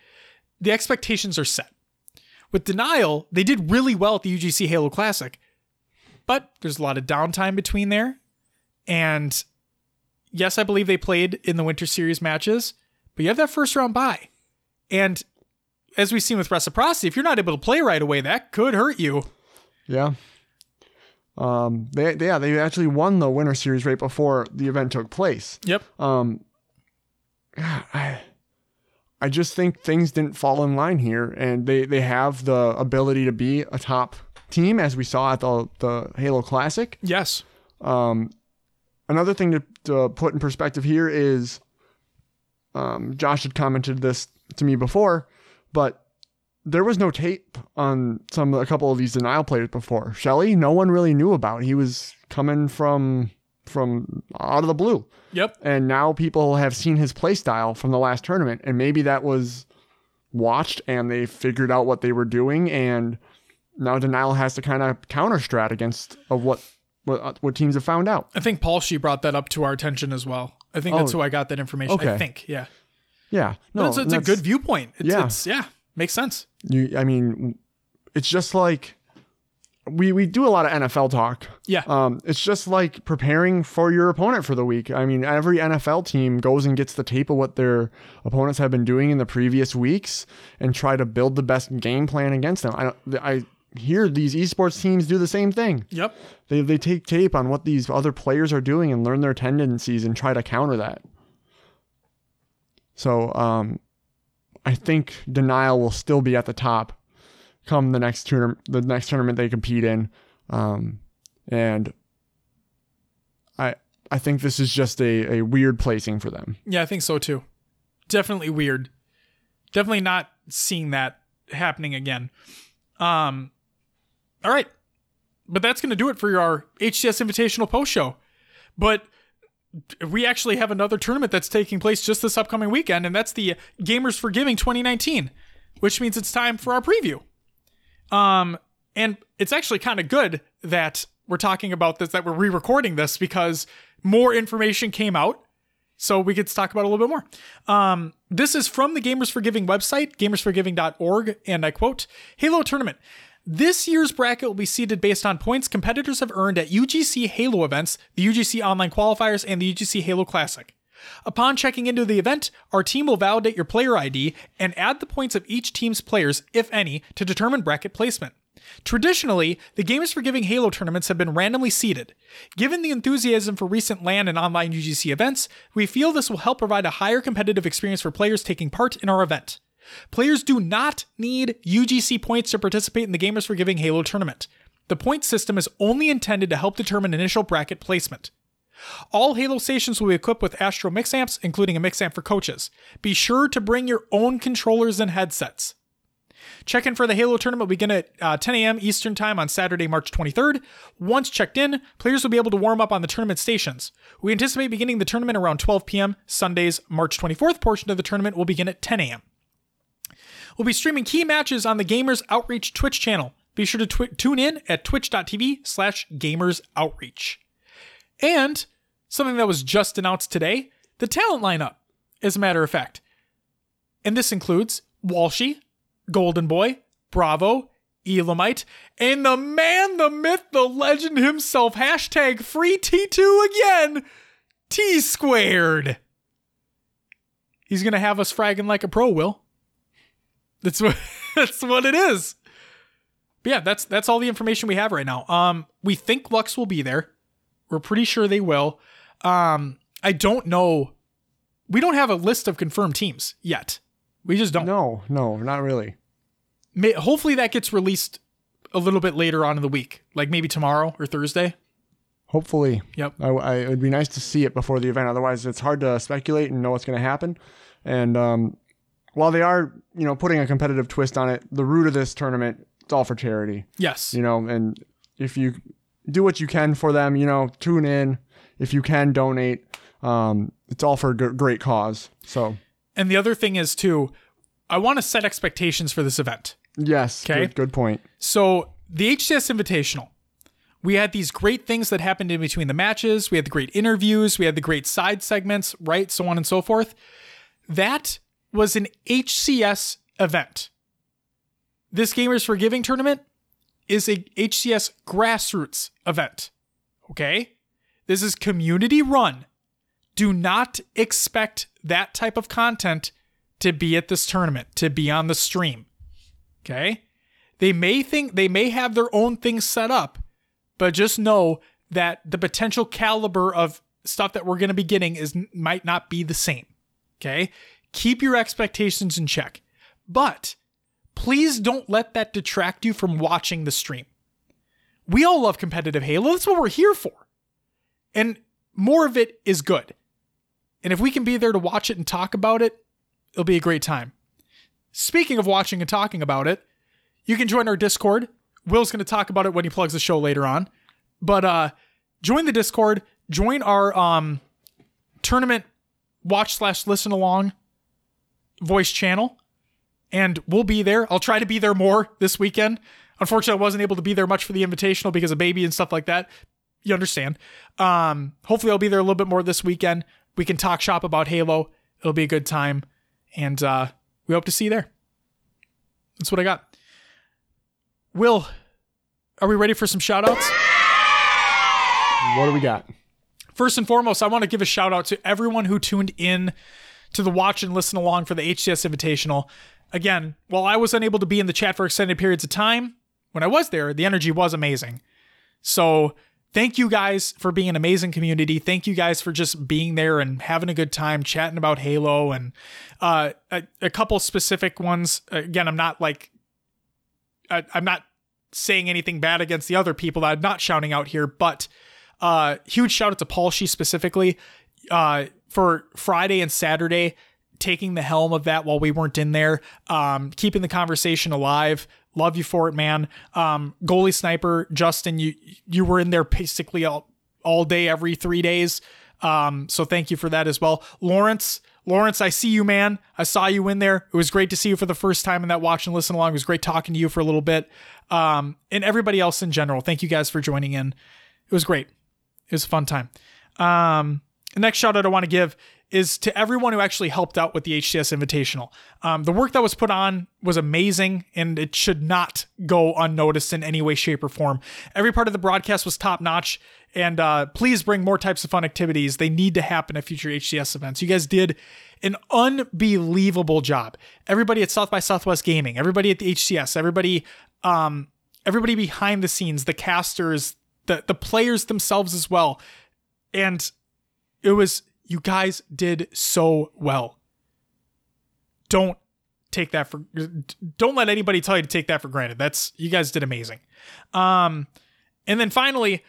The expectations are set. With Denial, they did really well at the UGC Halo Classic, but there's a lot of downtime between there. And yes, I believe they played in the Winter Series matches, but you have that first round bye. And as we've seen with Reciprocity, if you're not able to play right away, that could hurt you. Yeah. Um, they, they yeah they actually won the winter series right before the event took place. Yep. Um, I, I just think things didn't fall in line here, and they they have the ability to be a top team as we saw at the the Halo Classic. Yes. Um, another thing to, to put in perspective here is, um, Josh had commented this to me before, but there was no tape on some a couple of these denial players before. Shelly, no one really knew about. He was coming from from out of the blue. Yep. And now people have seen his play style from the last tournament, and maybe that was watched and they figured out what they were doing, and now denial has to kind of counter strat against of what what, uh, what teams have found out. I think Paul she brought that up to our attention as well. I think that's Oh. who I got that information. Okay. I think. Yeah. Yeah, no, No, it's, it's a good viewpoint. It's, yeah. It's, yeah. Makes sense. You, I mean, it's just like we we do a lot of NFL talk. Yeah. Um, it's just like preparing for your opponent for the week. I mean, every NFL team goes and gets the tape of what their opponents have been doing in the previous weeks and try to build the best game plan against them. I I hear these esports teams do the same thing. Yep. They they take tape on what these other players are doing and learn their tendencies and try to counter that. So, um, I think denial will still be at the top come the next tournament, the next tournament they compete in, um, and I I think this is just a, a weird placing for them. Yeah, I think so too. Definitely weird. Definitely not seeing that happening again. Um all right. But that's going to do it for our HCS Invitational post show. But we actually have another tournament that's taking place just this upcoming weekend and that's the Gamers for Giving 2019, which means it's time for our preview. Um and it's actually kind of good that we're talking about this that we're re-recording this because more information came out so we get to talk about a little bit more. Um, this is from the Gamers for Giving website, gamersforgiving.org, and I quote Halo Tournament. This year's bracket will be seeded based on points competitors have earned at UGC Halo events, the UGC Online Qualifiers, and the UGC Halo Classic. Upon checking into the event, our team will validate your player ID and add the points of each team's players, if any, to determine bracket placement. Traditionally, the Gamers for Giving Halo tournaments have been randomly seeded. Given the enthusiasm for recent LAN and online UGC events, we feel this will help provide a higher competitive experience for players taking part in our event. Players do not need UGC points to participate in the Gamers for Giving Halo tournament. The point system is only intended to help determine initial bracket placement. All Halo stations will be equipped with Astro mix amps, including a mix amp for coaches. Be sure to bring your own controllers and headsets. Check in for the Halo tournament will begin at uh, 10 a.m. Eastern Time on Saturday, March 23rd. Once checked in, players will be able to warm up on the tournament stations. We anticipate beginning the tournament around 12 p.m. Sunday's March 24th portion of the tournament will begin at 10 a.m. We'll be streaming key matches on the Gamers Outreach Twitch channel. Be sure to twi- tune in at twitch.tv slash gamers outreach. And something that was just announced today, the talent lineup, as a matter of fact. And this includes Walshy, Golden Boy, Bravo, Elamite, and the man, the myth, the legend himself, hashtag free T2 again, T squared. He's gonna have us fragging like a pro, Will. That's what that's what it is. But yeah, that's that's all the information we have right now. Um, we think Lux will be there. We're pretty sure they will. Um, I don't know. We don't have a list of confirmed teams yet. We just don't. No, no, not really. May, hopefully that gets released a little bit later on in the week, like maybe tomorrow or Thursday. Hopefully, Yep. I, I, it would be nice to see it before the event. Otherwise, it's hard to speculate and know what's going to happen. And um, while they are, you know, putting a competitive twist on it, the root of this tournament, it's all for charity. Yes. You know, and if you do what you can for them, you know, tune in. If you can donate, um, it's all for a g- great cause. So And the other thing is too, I want to set expectations for this event. Yes. Okay. Good, good point. So the HCS Invitational, we had these great things that happened in between the matches. We had the great interviews. We had the great side segments, right? So on and so forth. That was an HCS event. This Gamers for Giving tournament is a HCS grassroots event. Okay? This is community run. Do not expect that type of content to be at this tournament, to be on the stream. Okay? They may think they may have their own things set up, but just know that the potential caliber of stuff that we're going to be getting is might not be the same. Okay? Keep your expectations in check. But please don't let that detract you from watching the stream. We all love competitive Halo. That's what we're here for. And more of it is good. And if we can be there to watch it and talk about it, it'll be a great time. Speaking of watching and talking about it, you can join our Discord. Will's going to talk about it when he plugs the show later on. But uh join the Discord, join our um tournament watch slash listen along voice channel, and we'll be there. I'll try to be there more this weekend. Unfortunately, I wasn't able to be there much for the invitational because of baby and stuff like that. You understand. Um, hopefully I'll be there a little bit more this weekend. We can talk shop about Halo. It'll be a good time. And uh, we hope to see you there. That's what I got. Will, are we ready for some shout outs? What do we got? First and foremost, I want to give a shout out to everyone who tuned in to the watch and listen along for the HCS Invitational. Again, while I was unable to be in the chat for extended periods of time, when I was there, the energy was amazing. So, thank you guys for being an amazing community. Thank you guys for just being there and having a good time chatting about Halo and uh, a, a couple specific ones. Again, I'm not like, I, I'm not saying anything bad against the other people that I'm not shouting out here, but uh, huge shout out to Paul She specifically uh, for Friday and Saturday taking the helm of that while we weren't in there, um, keeping the conversation alive. Love you for it, man. Um, goalie sniper Justin, you you were in there basically all all day, every three days. Um, so thank you for that as well, Lawrence. Lawrence, I see you, man. I saw you in there. It was great to see you for the first time in that watch and listen along. It was great talking to you for a little bit. Um, and everybody else in general. Thank you guys for joining in. It was great. It was a fun time. Um, the next shout out I want to give is to everyone who actually helped out with the HCS Invitational. Um, the work that was put on was amazing, and it should not go unnoticed in any way, shape, or form. Every part of the broadcast was top notch, and uh, please bring more types of fun activities. They need to happen at future HCS events. You guys did an unbelievable job. Everybody at South by Southwest Gaming, everybody at the HCS, everybody, um, everybody behind the scenes, the casters, the the players themselves as well, and it was you guys did so well. Don't take that for don't let anybody tell you to take that for granted. That's you guys did amazing. Um and then finally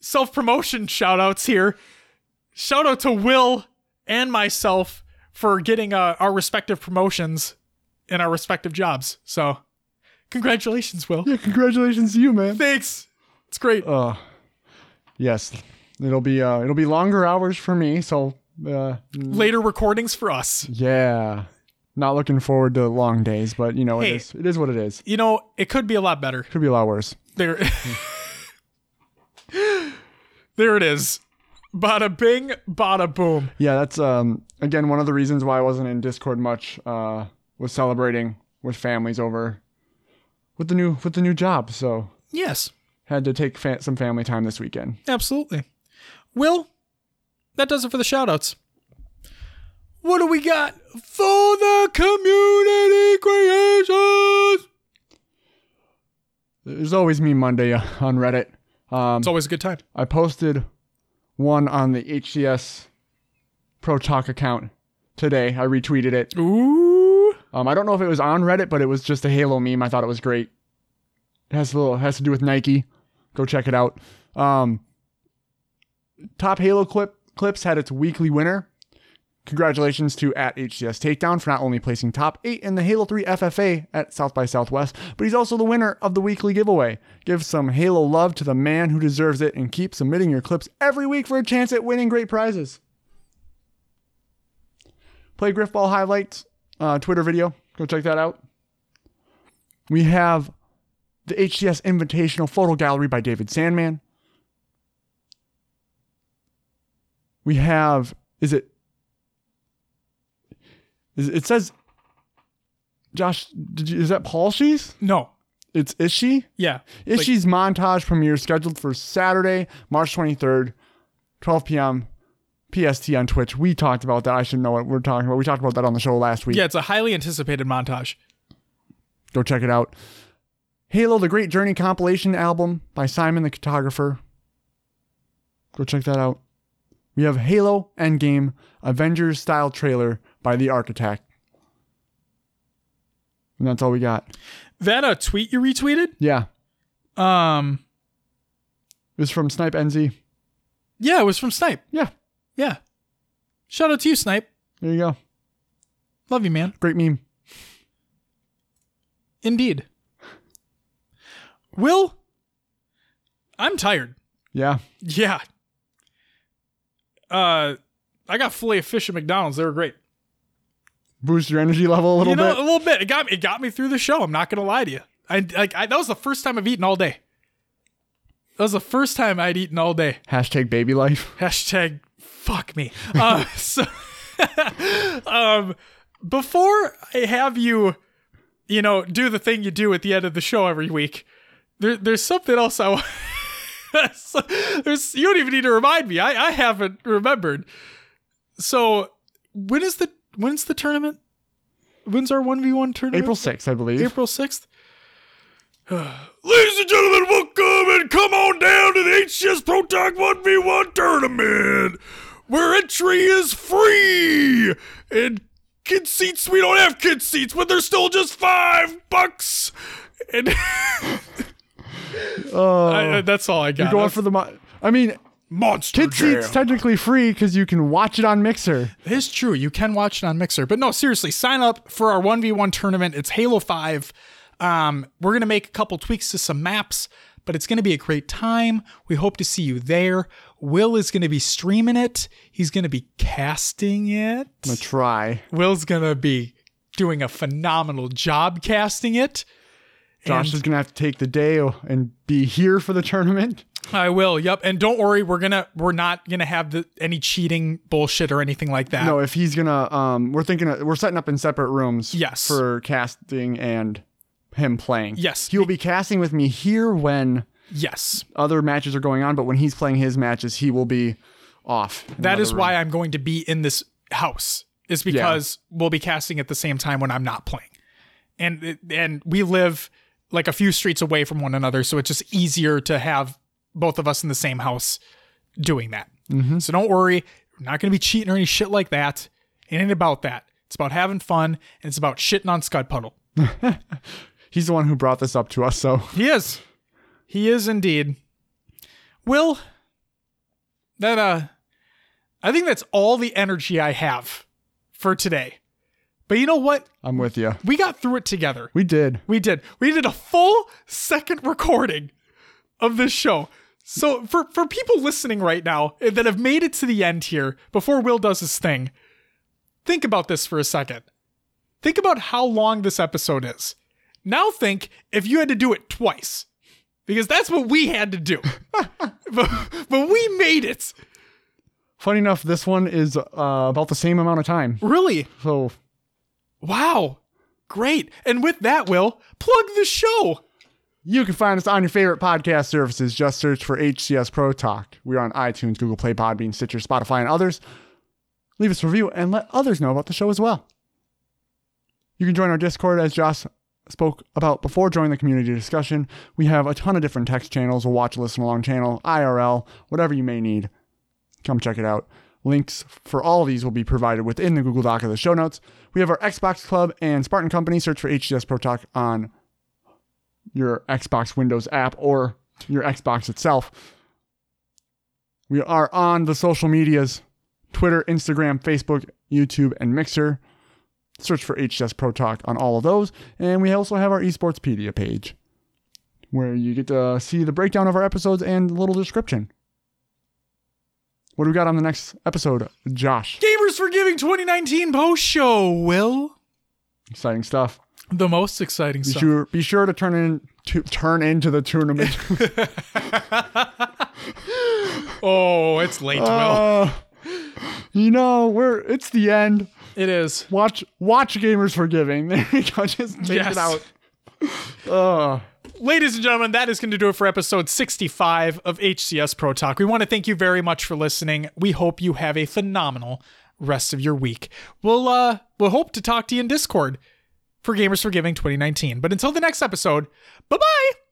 self-promotion shout outs here. Shout out to Will and myself for getting uh, our respective promotions in our respective jobs. So, congratulations, Will. Yeah, congratulations to you, man. Thanks. It's great. Uh, yes, it'll be uh, it'll be longer hours for me. So uh, Later recordings for us. yeah, not looking forward to long days, but you know Hey. it is it is what it is. You know, it could be a lot better. Could be a lot worse. There There it is. Bada bing, bada boom. Yeah, that's um again one of the reasons why I wasn't in Discord much. Uh, was celebrating with families over with the new with the new job. So Yes, had to take fa- some family time this weekend. absolutely. Will, that does it for the shout outs. What do we got for the community creations? There's always me Monday on Reddit. Um, It's always a good time. I posted one on the HCS Pro Talk account today. I retweeted it. Ooh. Um, I don't know if it was on Reddit, but it was just a Halo meme. I thought it was great. It has a little has to do with Nike. Go check it out. Um, top Halo clip clips had its weekly winner. Congratulations to at HCS Takedown for not only placing top eight in the Halo 3 FFA at South by Southwest, but he's also the winner of the weekly giveaway. Give some Halo love to the man who deserves it and keep submitting your clips every week for a chance at winning great prizes. Play Grifball highlights uh, Twitter video. Go check that out. We have the HCS Invitational Photo Gallery by David Sandman. We have, is it, is, it says, Josh, did you, is that Paul Shees? No. It's Ishi? Yeah. Ishi's montage premiere scheduled for Saturday, March 23rd, 12 p.m. PST on Twitch. We talked about that. I should know what we're talking about. We talked about that on the show last week. Yeah, it's a highly anticipated montage. Go check it out. Halo The Great Journey compilation album by Simon the Cartographer. Go check that out. We have Halo Endgame Avengers style trailer by The Architect. And that's all we got. That a tweet you retweeted? Yeah. Um It was from Snipe NZ. yeah, it was from Snipe. Yeah. Yeah. Shout out to you, Snipe. There you go. Love you, man. Great meme. Indeed. Will, I'm tired. Yeah. Yeah. Uh, I got filet of fish at McDonald's. They were great. Boost your energy level a little you know, bit. a little bit. It got it got me through the show. I'm not gonna lie to you. I like I, that was the first time I've eaten all day. That was the first time I'd eaten all day. Hashtag baby life. Hashtag fuck me. Uh, so, um, before I have you, you know, do the thing you do at the end of the show every week, there, there's something else I want. there's, you don't even need to remind me. I, I haven't remembered. So when is the when's the tournament? When's our one v one tournament? April 6th, I believe. April 6th. Ladies and gentlemen, welcome and come on down to the HCS Pro Talk 1v1 tournament where entry is free and kid seats, we don't have kid seats, but they're still just five bucks. And Oh, I- that's all I got. you're going for the. Mo- I mean, Monster Kid Seats technically free because you can watch it on Mixer. It's true. You can watch it on Mixer. But no, seriously, sign up for our 1v1 tournament. It's Halo 5. Um, we're going to make a couple tweaks to some maps, but it's going to be a great time. We hope to see you there. Will is going to be streaming it, he's going to be casting it. I'm gonna try. Will's going to be doing a phenomenal job casting it. Josh And- is gonna have to take the day and be here for the tournament. I will. Yep. And don't worry, we're going to we're not going to have the, any cheating bullshit or anything like that. No, if he's gonna, um, we're thinking of, we're setting up in separate rooms. Yes. For casting and him playing. Yes. He will be casting with me here when Yes. other matches are going on, but when he's playing his matches, he will be off. That is room. why I'm going to be in this house. Is because we'll be casting at the same time when I'm not playing, and and we live like a few streets away from one another, so it's just easier to have both of us in the same house doing that. So don't worry, we're not going to be cheating or any shit like that. It ain't about that. It's about having fun, and it's about shitting on Scud Puddle. He's the one who brought this up to us, so He is. He is indeed. Will, that uh I think that's all the energy I have for today. But you know what? I'm with you. We got through it together. We did. We did. We did a full second recording of this show. So for for people listening right now that have made it to the end here before Will does his thing, think about this for a second. Think about how long this episode is. Now think if you had to do it twice. Because that's what we had to do. but, but we made it. Funny enough, this one is uh, about the same amount of time. Really? So Wow. Great. And with that, Will, plug the show. You can find us on your favorite podcast services. Just search for HCS Pro Talk. We're on iTunes, Google Play, Podbean, Stitcher, Spotify, and others. Leave us a review and let others know about the show as well. You can join our Discord as Josh spoke about before joining the community discussion. We have a ton of different text channels, a watch, listen along channel, IRL, whatever you may need. Come check it out. Links for all of these will be provided within the Google Doc of the show notes. We have our Xbox Club and Spartan Company. Search for HCS Pro Talk on your Xbox Windows app or your Xbox itself. We are on the social medias Twitter, Instagram, Facebook, YouTube, and Mixer. Search for HCS Pro Talk on all of those. And we also have our Esportspedia page where you get to see the breakdown of our episodes and a little description. What do we got on the next episode, Josh? Gamers for Giving 2019 post show, Will. Exciting stuff. The most exciting Be stuff. sure, be sure to turn in to turn into the tournament. Oh, it's late, Will. Uh, you know, we're it's the end. It is. Watch watch Gamers for Giving. There you go. Just take Yes. it out. Uh, Ladies and gentlemen, that is going to do it for episode 65 of HCS Pro Talk. We want to thank you very much for listening. We hope you have a phenomenal rest of your week. We'll uh we'll hope to talk to you in Discord for Gamers for Giving 2019. But until the next episode, bye-bye.